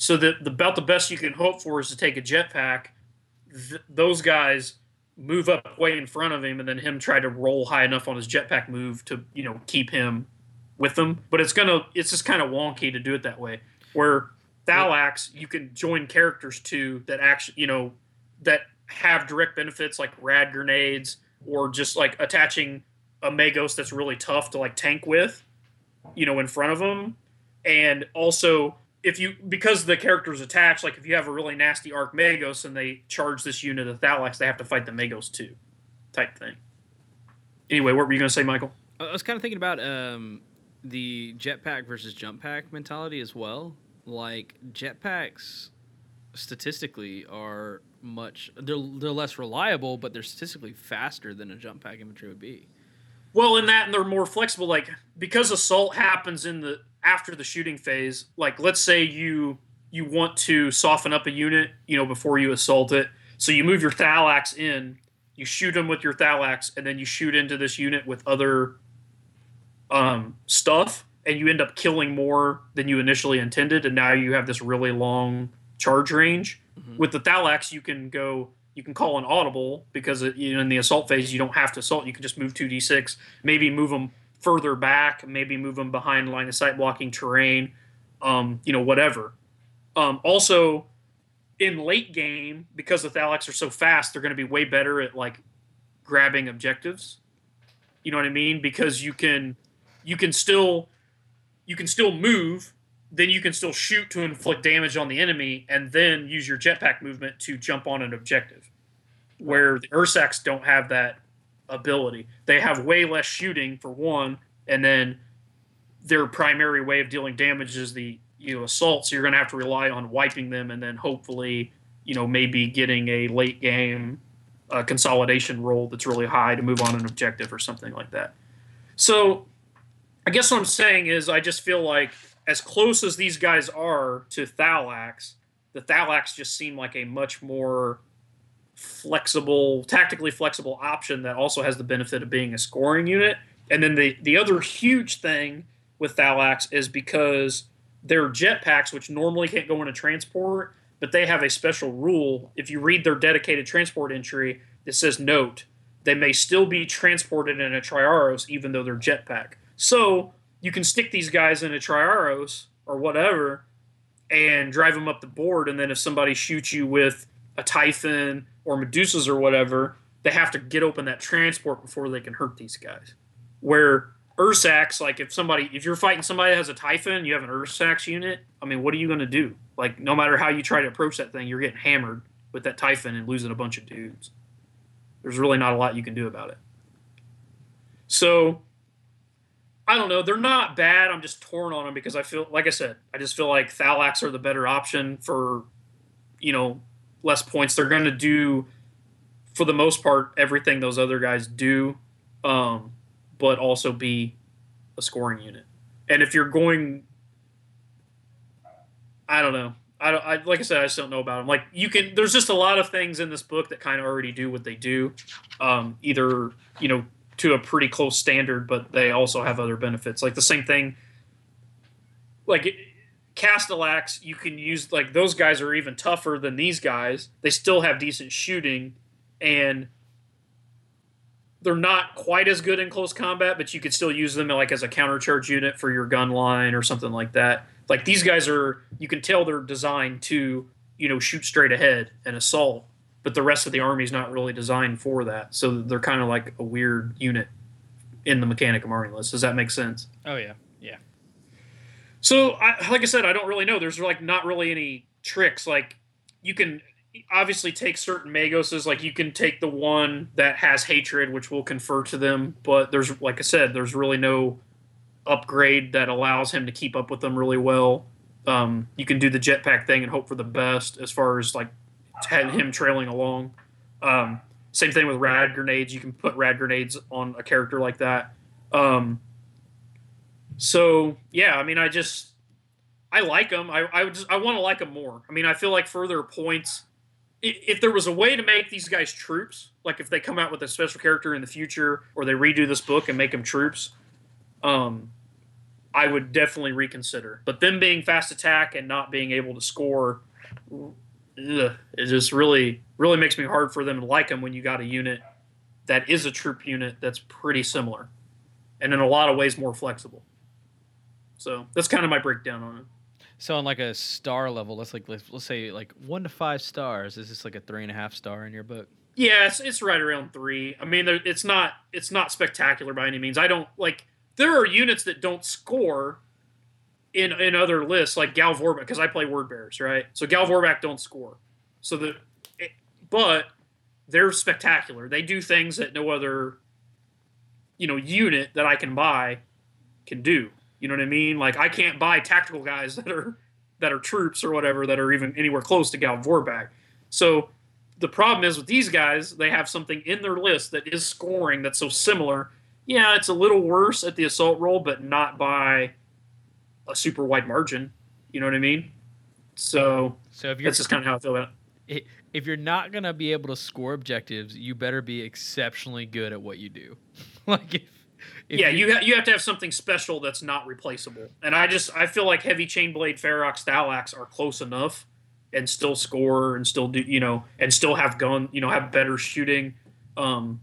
Speaker 3: So the, the about the best you can hope for is to take a jetpack. Th- those guys move up way in front of him, and then him try to roll high enough on his jetpack move to you know keep him with them. But it's gonna it's just kind of wonky to do it that way. Where Thallax, you can join characters to that actually you know that have direct benefits like rad grenades or just like attaching a Magos that's really tough to like tank with, you know, in front of them, and also if you because the character's attached, like if you have a really nasty arc Magos and they charge this unit of Thallax, they have to fight the Magos too, type thing. Anyway, what were you going to say, Michael?
Speaker 2: I was kind of thinking about um, the jetpack versus jump pack mentality as well. Like jetpacks, statistically, are much they're they're less reliable, but they're statistically faster than a jump pack infantry would be.
Speaker 3: Well, in that, and they're more flexible. Like because assault happens in the after the shooting phase, like let's say you you want to soften up a unit, you know, before you assault it. So you move your Thallax in, you shoot them with your Thallax, and then you shoot into this unit with other um, stuff, and you end up killing more than you initially intended, and now you have this really long charge range. Mm-hmm. With the Thallax, you can go you can call an audible because in the assault phase you don't have to assault. You can just move two d six, maybe move them further back, maybe move them behind line of sight blocking terrain, um, you know, whatever. Um, also, in late game, because the Thallax are so fast, they're going to be way better at like grabbing objectives. You know what I mean? Because you can you can still you can still move, then you can still shoot to inflict damage on the enemy, and then use your jetpack movement to jump on an objective. Where the Ursax don't have that ability. They have way less shooting for one, and then their primary way of dealing damage is the you know assault. So you're going to have to rely on wiping them, and then hopefully you know maybe getting a late game uh, consolidation roll that's really high to move on an objective or something like that. So I guess what I'm saying is I just feel like as close as these guys are to Thallax, the Thallax just seem like a much more flexible, tactically flexible option that also has the benefit of being a scoring unit. And then the the other huge thing with Thallax is because they're jetpacks, which normally can't go in a transport, but they have a special rule. If you read their dedicated transport entry, it says note they may still be transported in a Triaros even though they're jetpack. So you can stick these guys in a Triaros or whatever and drive them up the board, and then if somebody shoots you with a Typhon or Medusas or whatever, they have to get open that transport before they can hurt these guys. Where Ursax, like if somebody, if you're fighting somebody that has a Typhon, you have an Ursax unit. I mean, what are you going to do? Like, no matter how you try to approach that thing, you're getting hammered. with that Typhon and losing a bunch of dudes. There's really not a lot you can do about it. So I don't know. They're not bad. I'm just torn on them because I feel, like I said, I just feel like Thallax are the better option for, you know, less points. They're going to do, for the most part, everything those other guys do, um, but also be a scoring unit. And if you're going, I don't know. I don't. I, like I said, I just don't know about them. Like you can. There's just a lot of things in this book that kind of already do what they do. Um, either you know to a pretty close standard, but they also have other benefits. Like the same thing, like Castellax, you can use like those guys are even tougher than these guys. They still have decent shooting, and they're not quite as good in close combat, but you could still use them like as a countercharge unit for your gun line or something like that. Like these guys are, you can tell they're designed to, you know, shoot straight ahead and assault but the rest of the army is not really designed for that. So they're kind of like a weird unit in the Mechanicum army list. Does that make sense?
Speaker 2: Oh yeah, yeah.
Speaker 3: So, I, like I said, I don't really know. There's like not really any tricks. Like you can obviously take certain Magoses. Like you can take the one that has hatred, which will confer to them. But there's, like I said, there's really no upgrade that allows him to keep up with them really well. Um, you can do the jetpack thing and hope for the best as far as like had him trailing along. Um, same thing with rad grenades. You can put rad grenades on a character like that. Um, so yeah, I mean, I just I like them. I I just I want to like them more. I mean, I feel like further points. If there was a way to make these guys troops, like if they come out with a special character in the future, or they redo this book and make them troops, um, I would definitely reconsider. But them being fast attack and not being able to score ugh, it just really really makes me hard for them to like them when you got a unit that is a troop unit that's pretty similar and in a lot of ways more flexible. So that's kind of my breakdown on it.
Speaker 2: So on like a star level let's like let's, let's say like one to five stars is this like a three and a half star in your book?
Speaker 3: Yeah it's, it's right around three. I mean it's not it's not spectacular by any means. I don't like there are units that don't score in in other lists like Gal Vorbak because I play Word Bearers, right? So Gal Vorbak don't score. So the it, but they're spectacular. They do things that no other you know unit that I can buy can do. You know what I mean? Like I can't buy tactical guys <laughs> that are that are troops or whatever that are even anywhere close to Gal Vorbak. So the problem is with these guys, they have something in their list that is scoring that's so similar. Yeah, it's a little worse at the assault roll, but not by a super wide margin. You know what I mean? So,
Speaker 2: so if
Speaker 3: you're, that's just kind of how I feel about
Speaker 2: it. If you're not gonna be able to score objectives, you better be exceptionally good at what you do. <laughs> like if,
Speaker 3: if yeah, you you, ha- you have to have something special that's not replaceable. And I just I feel like heavy chain blade, Ferox, Thallax are close enough and still score and still do you know and still have gun you know have better shooting. Um,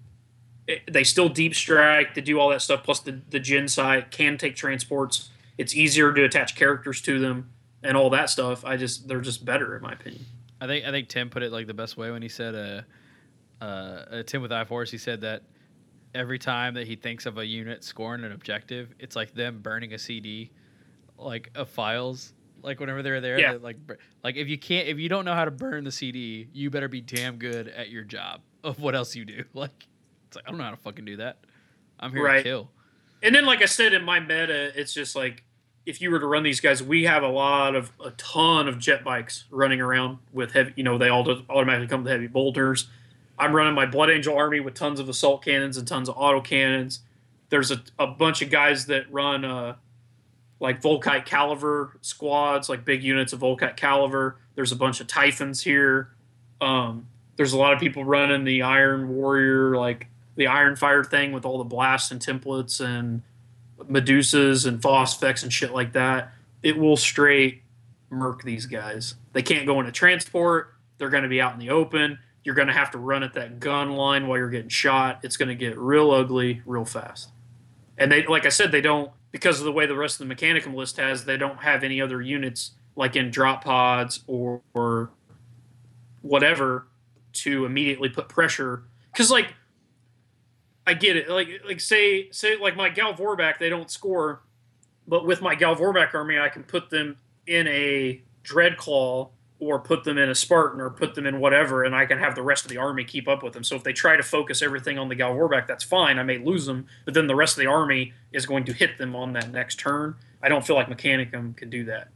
Speaker 3: it, they still deep strike to do all that stuff. Plus the the Jin side can take transports it's easier to attach characters to them and all that stuff. I just they're just better in my opinion.
Speaker 2: I think I think Tim put it like the best way when he said uh, uh, uh Tim with I Force. He said that every time that he thinks of a unit scoring an objective, it's like them burning a CD, like of files. Like whenever they're there, yeah. like like if you can't if you don't know how to burn the CD, you better be damn good at your job of what else you do. <laughs> Like it's like I don't know how to fucking do that. I'm here right. to kill.
Speaker 3: And then, like I said in my meta, it's just like if you were to run these guys, we have a lot of a ton of jet bikes running around with heavy. You know, they all automatically come with heavy bolters. I'm running my Blood Angel army with tons of assault cannons and tons of auto cannons. There's a, a bunch of guys that run uh, like Volkite Caliver squads, like big units of Volkite Caliver. There's a bunch of Typhons here. Um, there's a lot of people running the Iron Warrior, like the Iron Fire thing with all the blasts and templates and Medusas and Phosphex and shit like that, it will straight murk these guys. They can't go into transport. They're going to be out in the open. You're going to have to run at that gun line while you're getting shot. It's going to get real ugly real fast. And they, like I said, they don't because of the way the rest of the Mechanicum list has. They don't have any other units like in drop pods or, or whatever to immediately put pressure. Because like I get it. Like like say say like my Gal Vorbak, they don't score, but with my Gal Vorbak army, I can put them in a Dreadclaw or put them in a Spartan or put them in whatever, and I can have the rest of the army keep up with them. So if they try to focus everything on the Gal Vorbak, that's fine. I may lose them, but then the rest of the army is going to hit them on that next turn. I don't feel like Mechanicum can do that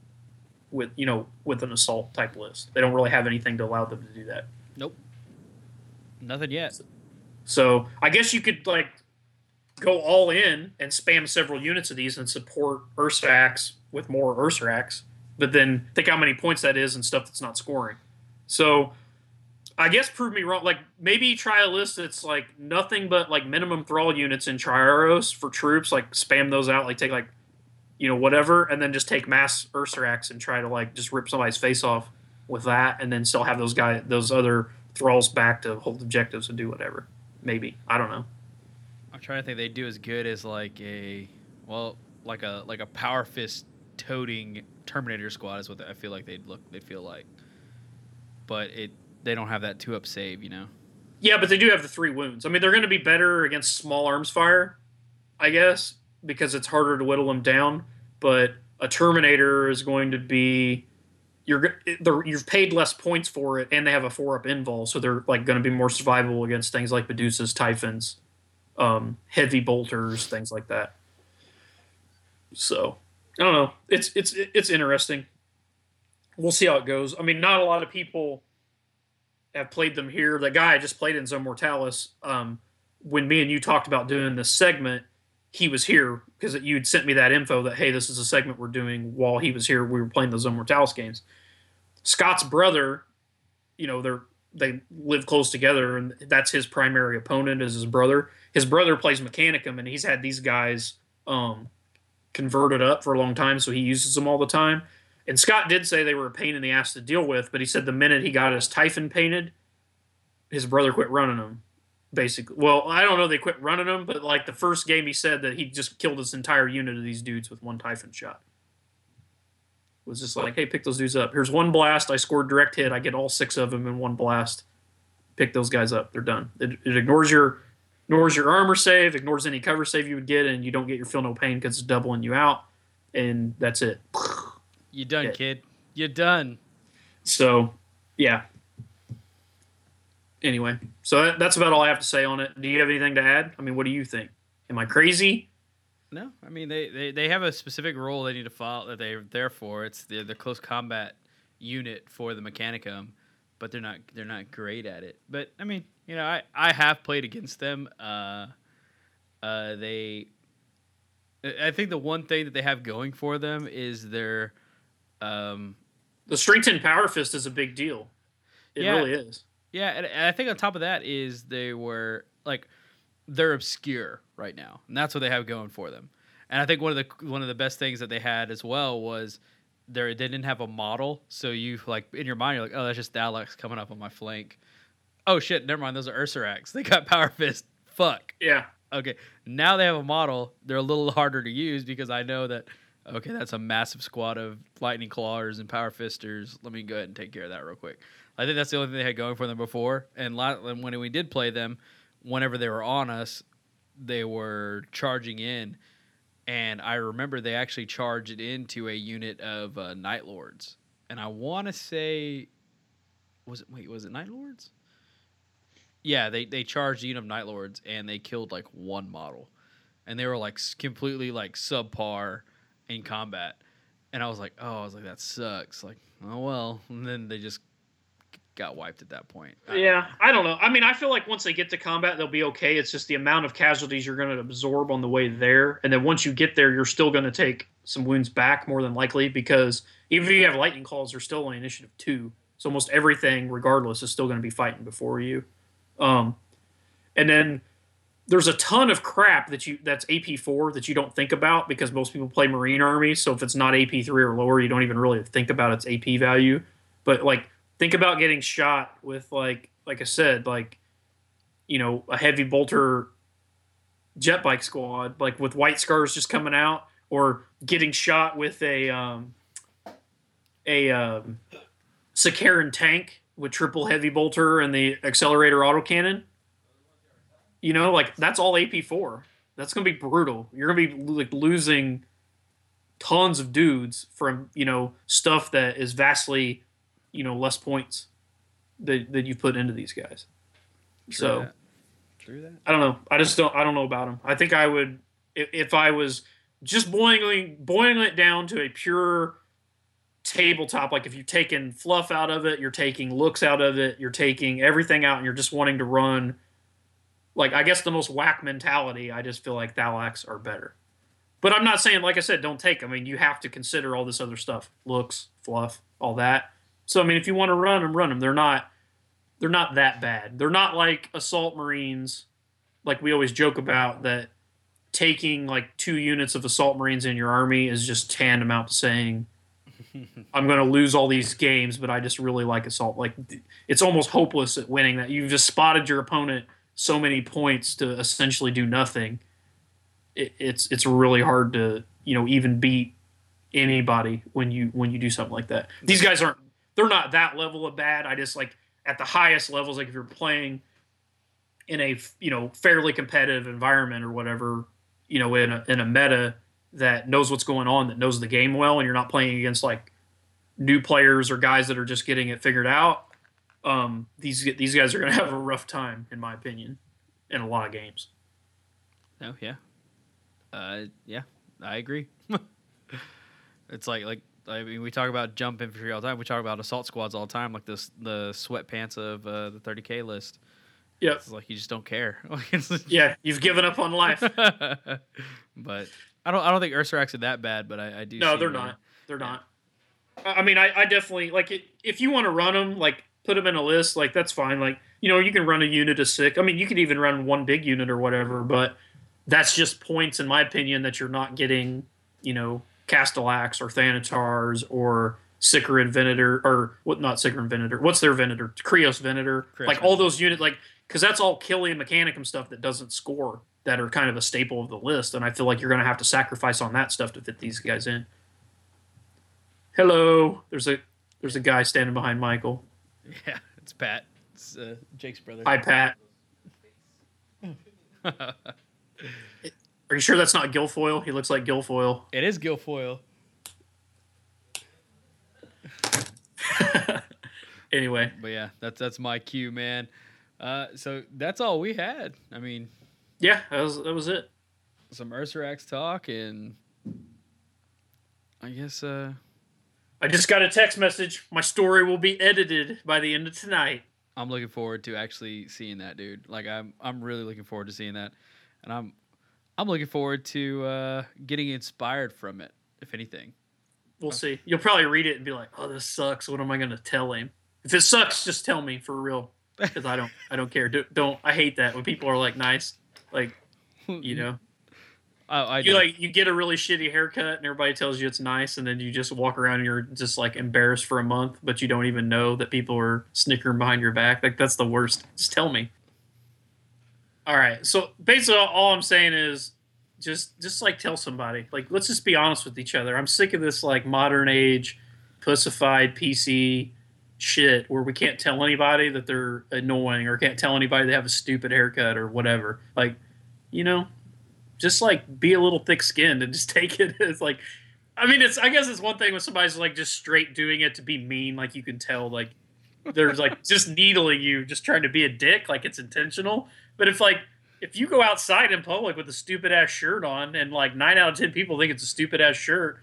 Speaker 3: with you know with an assault type list. They don't really have anything to allow them to do that.
Speaker 2: Nope. Nothing yet.
Speaker 3: So I guess you could like go all in and spam several units of these and support Ursarax with more Ursarax, but then think how many points that is and stuff that's not scoring. So I guess prove me wrong. Like maybe try a list that's like nothing but like minimum thrall units in Triaros for troops. Like spam those out. Like take like you know whatever, and then just take mass Ursarax and try to like just rip somebody's face off with that, and then still have those guy those other thralls back to hold objectives and do whatever. Maybe I don't know.
Speaker 2: I'm trying to think they do as good as like a well, like a like a power fist toting Terminator squad is what I feel like they'd look they'd feel like. But it they don't have that two up save, you know.
Speaker 3: Yeah, but they do have the three wounds. I mean, they're going to be better against small arms fire, I guess, because it's harder to whittle them down. But a Terminator is going to be you're you've paid less points for it, and they have a four up invul, so they're like going to be more survivable against things like Medusas, Typhons, um, heavy bolters, things like that. So I don't know. It's it's it's interesting. We'll see how it goes. I mean, not a lot of people have played them here. The guy I just played in Zone Mortalis, um, when me and you talked about doing this segment, he was here because you'd sent me that info that hey, this is a segment we're doing while he was here. We were playing the Zone Mortalis games. Scott's brother, you know, they're they live close together, and that's his primary opponent is his brother. His brother plays Mechanicum, and he's had these guys um, converted up for a long time, so he uses them all the time. And Scott did say they were a pain in the ass to deal with, but he said the minute he got his Typhon painted, his brother quit running them. Basically, well, I don't know they quit running them, but like the first game, he said that he just killed his entire unit of these dudes with one Typhon shot was just like, hey, pick those dudes up. Here's one blast. I scored direct hit. I get all six of them in one blast. Pick those guys up. They're done. It, it ignores your ignores your armor save, ignores any cover save you would get, and you don't get your feel no pain because it's doubling you out, and that's it.
Speaker 2: You done, it. kid. You done.
Speaker 3: So, yeah. Anyway, so that, that's about all I have to say on it. Do you have anything to add? I mean, what do you think? Am I crazy?
Speaker 2: No, I mean they, they, they have a specific role they need to follow that they're there for. It's the the close combat unit for the Mechanicum, but they're not they're not great at it. But I mean, you know, I, I have played against them. Uh, uh, they, I think the one thing that they have going for them is their, um,
Speaker 3: the strength and power fist is a big deal. It yeah, really is.
Speaker 2: Yeah, and, and I think on top of that is they were like they're obscure right now, and that's what they have going for them. And I think one of the one of the best things that they had as well was they they didn't have a model, so you like in your mind you're like, oh, that's just Daleks coming up on my flank. Oh shit, never mind, those are Ursarax. <laughs> They got Power Fist. Fuck.
Speaker 3: Yeah.
Speaker 2: Okay, now they have a model. They're a little harder to use because I know that. Okay, that's a massive squad of lightning clawers and power fisters. Let me go ahead and take care of that real quick. I think that's the only thing they had going for them before. And when we did play them, whenever they were on us, they were charging in, and I remember they actually charged into a unit of uh, Night Lords, and I want to say, was it wait was it Night Lords? Yeah, they they charged a unit of Night Lords and they killed like one model, and they were like completely like subpar in combat, and I was like, oh, I was like that sucks, like oh well, and then they just got wiped at that point.
Speaker 3: Yeah, I don't know. I mean, I feel like once they get to combat, they'll be okay. It's just the amount of casualties you're going to absorb on the way there, and then once you get there, you're still going to take some wounds back more than likely because even if you have lightning claws, they're still on initiative two. So almost everything, regardless, is still going to be fighting before you. Um, and then there's a ton of crap that you that's AP four that you don't think about because most people play Marine Army. So if it's not AP three or lower, you don't even really think about its AP value. But like think about getting shot with like like I said, like you know, a heavy bolter jet bike squad, like with white scars just coming out, or getting shot with a um, a um, Sicaran tank with triple heavy bolter and the accelerator autocannon. You know, like that's all AP four. That's gonna be brutal. You're gonna be like losing tons of dudes from you know stuff that is vastly you know less points that that you put into these guys.
Speaker 2: True
Speaker 3: so
Speaker 2: that. True that.
Speaker 3: I don't know. I just don't. I don't know about them. I think I would if, if I was just boiling boiling it down to a pure tabletop. Like if you've taken fluff out of it, you're taking looks out of it, you're taking everything out, and you're just wanting to run. Like I guess the most whack mentality. I just feel like Thallax are better. But I'm not saying, like I said, don't take. I mean, you have to consider all this other stuff, looks, fluff, all that. So I mean, if you want to run them, run them. They're not, they're not that bad. They're not like assault marines, like we always joke about that. Taking like two units of assault marines in your army is just tantamount to saying, <laughs> "I'm going to lose all these games," but I just really like assault. Like it's almost hopeless at winning that. You've just spotted your opponent so many points to essentially do nothing it, it's it's really hard to you know even beat anybody when you when you do something like that. These guys aren't they're not that level of bad. I just like at the highest levels, like if you're playing in a you know fairly competitive environment or whatever, you know in a in a meta that knows what's going on, that knows the game well, and you're not playing against like new players or guys that are just getting it figured out. Um, these these guys are going <laughs> to have a rough time, in my opinion, in a lot of games.
Speaker 2: Oh yeah, uh, yeah, I agree. <laughs> it's like like I mean, we talk about jump infantry all the time. We talk about assault squads all the time, like this the sweatpants of uh, the 30k list.
Speaker 3: Yeah,
Speaker 2: it's like you just don't care. <laughs>
Speaker 3: yeah, you've given up on life. <laughs>
Speaker 2: but I don't I don't think Ursarax are that bad, but I, I do.
Speaker 3: No, they're not. They're yeah. not. I mean, I, I definitely like it. If you want to run them, like put them in a list, like that's fine. Like you know, you can run a unit of six. I mean, you could even run one big unit or whatever, but that's just points, in my opinion, that you're not getting, you know, Castellax or Thanatars or Sicaran Venator or what? Not Sicaran Venator. What's their Venator? Krios Venator. Krios like all those units, like because that's all Killian Mechanicum stuff that doesn't score that are kind of a staple of the list, and I feel like you're going to have to sacrifice on that stuff to fit these guys in. Hello, there's a there's a guy standing behind Michael. <laughs>
Speaker 2: Yeah, it's Pat. It's uh, Jake's brother.
Speaker 3: Hi, Pat. <laughs> Are you sure that's not Guilfoyle? He looks like Guilfoyle.
Speaker 2: It is Guilfoyle. <laughs>
Speaker 3: anyway.
Speaker 2: But yeah, that's that's my cue, man. Uh, so that's all we had. I mean,
Speaker 3: yeah, that was that was it.
Speaker 2: Some Ursarax talk, and I guess. uh
Speaker 3: I just got a text message. My story will be edited by the end of tonight.
Speaker 2: I'm looking forward to actually seeing that, dude. Like I'm I'm really looking forward to seeing that, and I'm I'm looking forward to uh, getting inspired from it, if anything.
Speaker 3: We'll see. You'll probably read it and be like, "Oh, this sucks. What am I going to tell him?" If it sucks, just tell me for real, because I don't, I don't care. Do, not I hate that when people are like nice, like, you know. <laughs>
Speaker 2: Oh, I
Speaker 3: you like you get a really shitty haircut and everybody tells you it's nice, and then you just walk around and you're just like embarrassed for a month, but you don't even know that people are snickering behind your back. Like that's the worst. Just tell me. All right. So basically, all I'm saying is just just like tell somebody. Like let's just be honest with each other. I'm sick of this like modern age pussified PC shit where we can't tell anybody that they're annoying or can't tell anybody they have a stupid haircut or whatever. Like, you know, just like be a little thick skinned and just <laughs> take it as like I mean it's I guess it's one thing when somebody's like just straight doing it to be mean, like you can tell like there's like <laughs> just needling you, just trying to be a dick, like it's intentional. But if like if you go outside in public with a stupid ass shirt on and like nine out of ten people think it's a stupid ass shirt,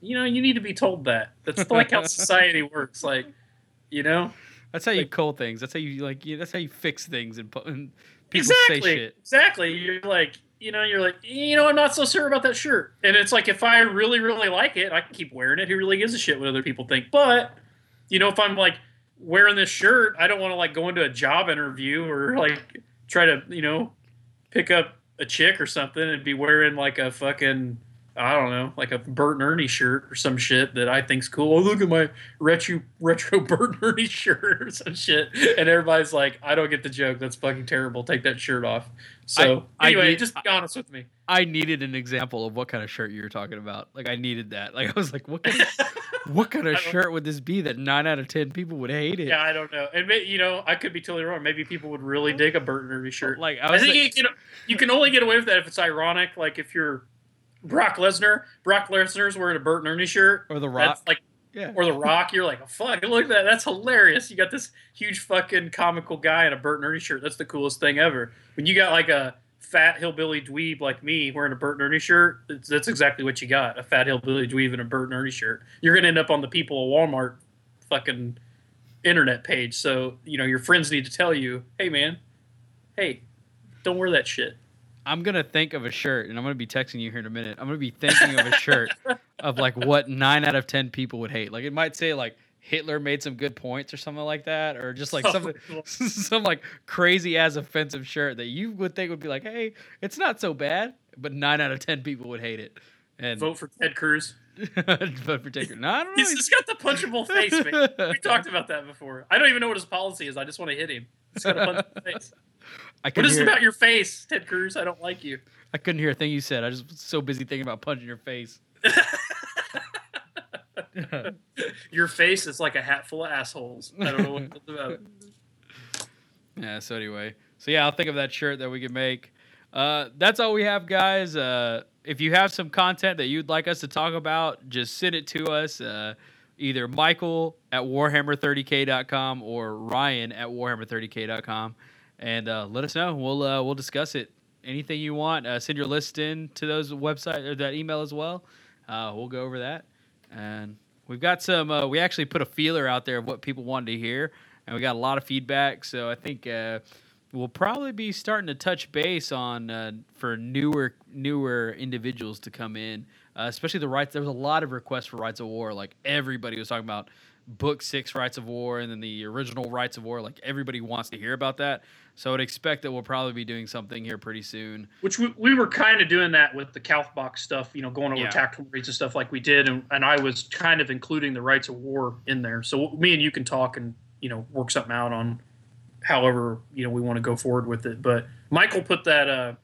Speaker 3: you know, you need to be told that. That's like how society works. Like, you know,
Speaker 2: that's how you like, call things. That's how you like. You, that's how you fix things and, and people
Speaker 3: exactly,
Speaker 2: say shit.
Speaker 3: Exactly. You're like, you know, you're like, you know, I'm not so sure about that shirt. And it's like, if I really, really like it, I can keep wearing it. Who really gives a shit what other people think? But, you know, if I'm like wearing this shirt, I don't want to like go into a job interview or like try to you know pick up a chick or something and be wearing like a fucking I don't know, like a Bert and Ernie shirt or some shit that I think's cool. Oh, look at my retro retro <laughs> Bert and Ernie shirt or some shit, and everybody's like, I don't get the joke. That's fucking terrible. Take that shirt off. So I, anyway, I need, just be honest with me.
Speaker 2: I needed an example of what kind of shirt you were talking about. Like I needed that. Like I was like, what kind of, <laughs> what kind of shirt would this be that nine out of ten people would hate it?
Speaker 3: Yeah, I don't know. And may, you know, I could be totally wrong. Maybe people would really dig a Bert and Ernie shirt.
Speaker 2: Like
Speaker 3: I, I think like, you know, you can only get away with that if it's ironic. Like if you're Brock Lesnar. Brock Lesnar's wearing a Bert and Ernie shirt.
Speaker 2: Or The Rock.
Speaker 3: like
Speaker 2: Yeah.
Speaker 3: or The Rock, you're like, oh, fuck, look at that. That's hilarious. You got this huge fucking comical guy in a Bert and Ernie shirt. That's the coolest thing ever. When you got like a fat hillbilly dweeb like me wearing a Bert and Ernie shirt, that's exactly what you got. A fat hillbilly dweeb in a Bert and Ernie shirt. You're going to end up on the people of Walmart fucking internet page. So, you know, your friends need to tell you, hey, man, hey, don't wear that shit.
Speaker 2: I'm gonna think of a shirt, and I'm gonna be texting you here in a minute. I'm gonna be thinking of a shirt <laughs> of like what nine out of ten people would hate. Like it might say like Hitler made some good points or something like that, or just like <laughs> oh, something, <laughs> some like crazy ass offensive shirt that you would think would be like, hey, it's not so bad, but nine out of ten people would hate it. And
Speaker 3: Vote for Ted Cruz. <laughs>
Speaker 2: vote for Taker. No, I don't know.
Speaker 3: He's just got the punchable face, man. We talked about that before. I don't even know what his policy is. I just want to hit him. He's got a punchable face.
Speaker 2: I
Speaker 3: What
Speaker 2: couldn't
Speaker 3: it about your face, Ted Cruz? I don't like you.
Speaker 2: I couldn't hear a thing you said. I just was so busy thinking about punching your face. <laughs>
Speaker 3: Your face is like a hat full of assholes. I don't know what it's about. <laughs>
Speaker 2: Yeah. So anyway, so yeah, I'll think of that shirt that we can make. Uh, that's all we have, guys. Uh, if you have some content that you'd like us to talk about, just send it to us. Uh, either Michael at Warhammer30k.com or Ryan at Warhammer30k.com, and uh, let us know. We'll uh, we'll discuss it. Anything you want, uh, send your list in to those website or that email as well. We'll go over that, and we've got some. Uh, we actually put a feeler out there of what people wanted to hear, and we got a lot of feedback. So I think uh, we'll probably be starting to touch base on uh, for newer newer individuals to come in, uh, especially the rites. There was a lot of requests for rites of war. Like everybody was talking about book six rites of war and then the original rites of war. Like everybody wants to hear about that. So I'd expect that we'll probably be doing something here pretty soon.
Speaker 3: Which we, we were kind of doing that with the Kalfbach stuff, you know, going over
Speaker 2: Yeah.
Speaker 3: tactical rates and stuff like we did, and, and I was kind of including the rites of war in there. So me and you can talk and you know work something out on however you know we want to go forward with it. But Michael put that. Uh,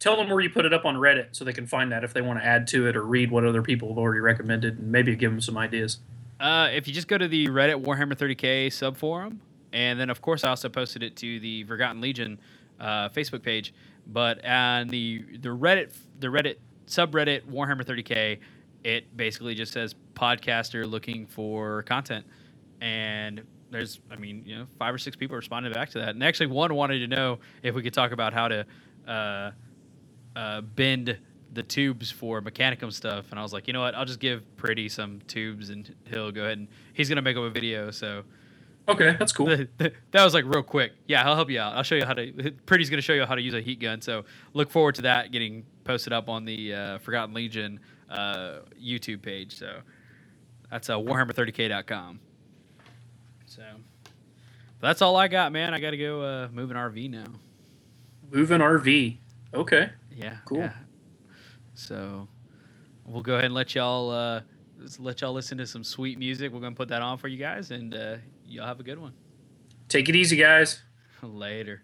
Speaker 3: tell them where you put it up on Reddit so they can find that if they want to add to it or read what other people have already recommended and maybe give them some ideas.
Speaker 2: Uh, if you just go to the Reddit Warhammer 30k subforum, and then of course I also posted it to the Forgotten Legion uh, Facebook page. But on the the Reddit the Reddit subreddit Warhammer 30k, it basically just says podcaster looking for content, and there's I mean you know five or six people responded back to that, and actually one wanted to know if we could talk about how to uh, uh, bend the tubes for Mechanicum stuff, and I was like, you know what? I'll just give Pretty some tubes, and he'll go ahead and he's gonna make up a video. So
Speaker 3: Okay, that's cool. <laughs>
Speaker 2: that was like real quick. Yeah, I'll help you out. I'll show you how to. <laughs> Pretty's gonna show you how to use a heat gun. So look forward to that getting posted up on the uh, Forgotten Legion uh, YouTube page. So that's uh, Warhammer30k.com. So that's all I got, man. I got to go uh, move an RV now.
Speaker 3: Move an RV. Okay.
Speaker 2: Yeah.
Speaker 3: Cool.
Speaker 2: Yeah. So we'll go ahead and let y'all uh, let y'all listen to some sweet music. We're gonna put that on for you guys, and uh, y'all have a good one.
Speaker 3: Take it easy, guys. <laughs>
Speaker 2: Later.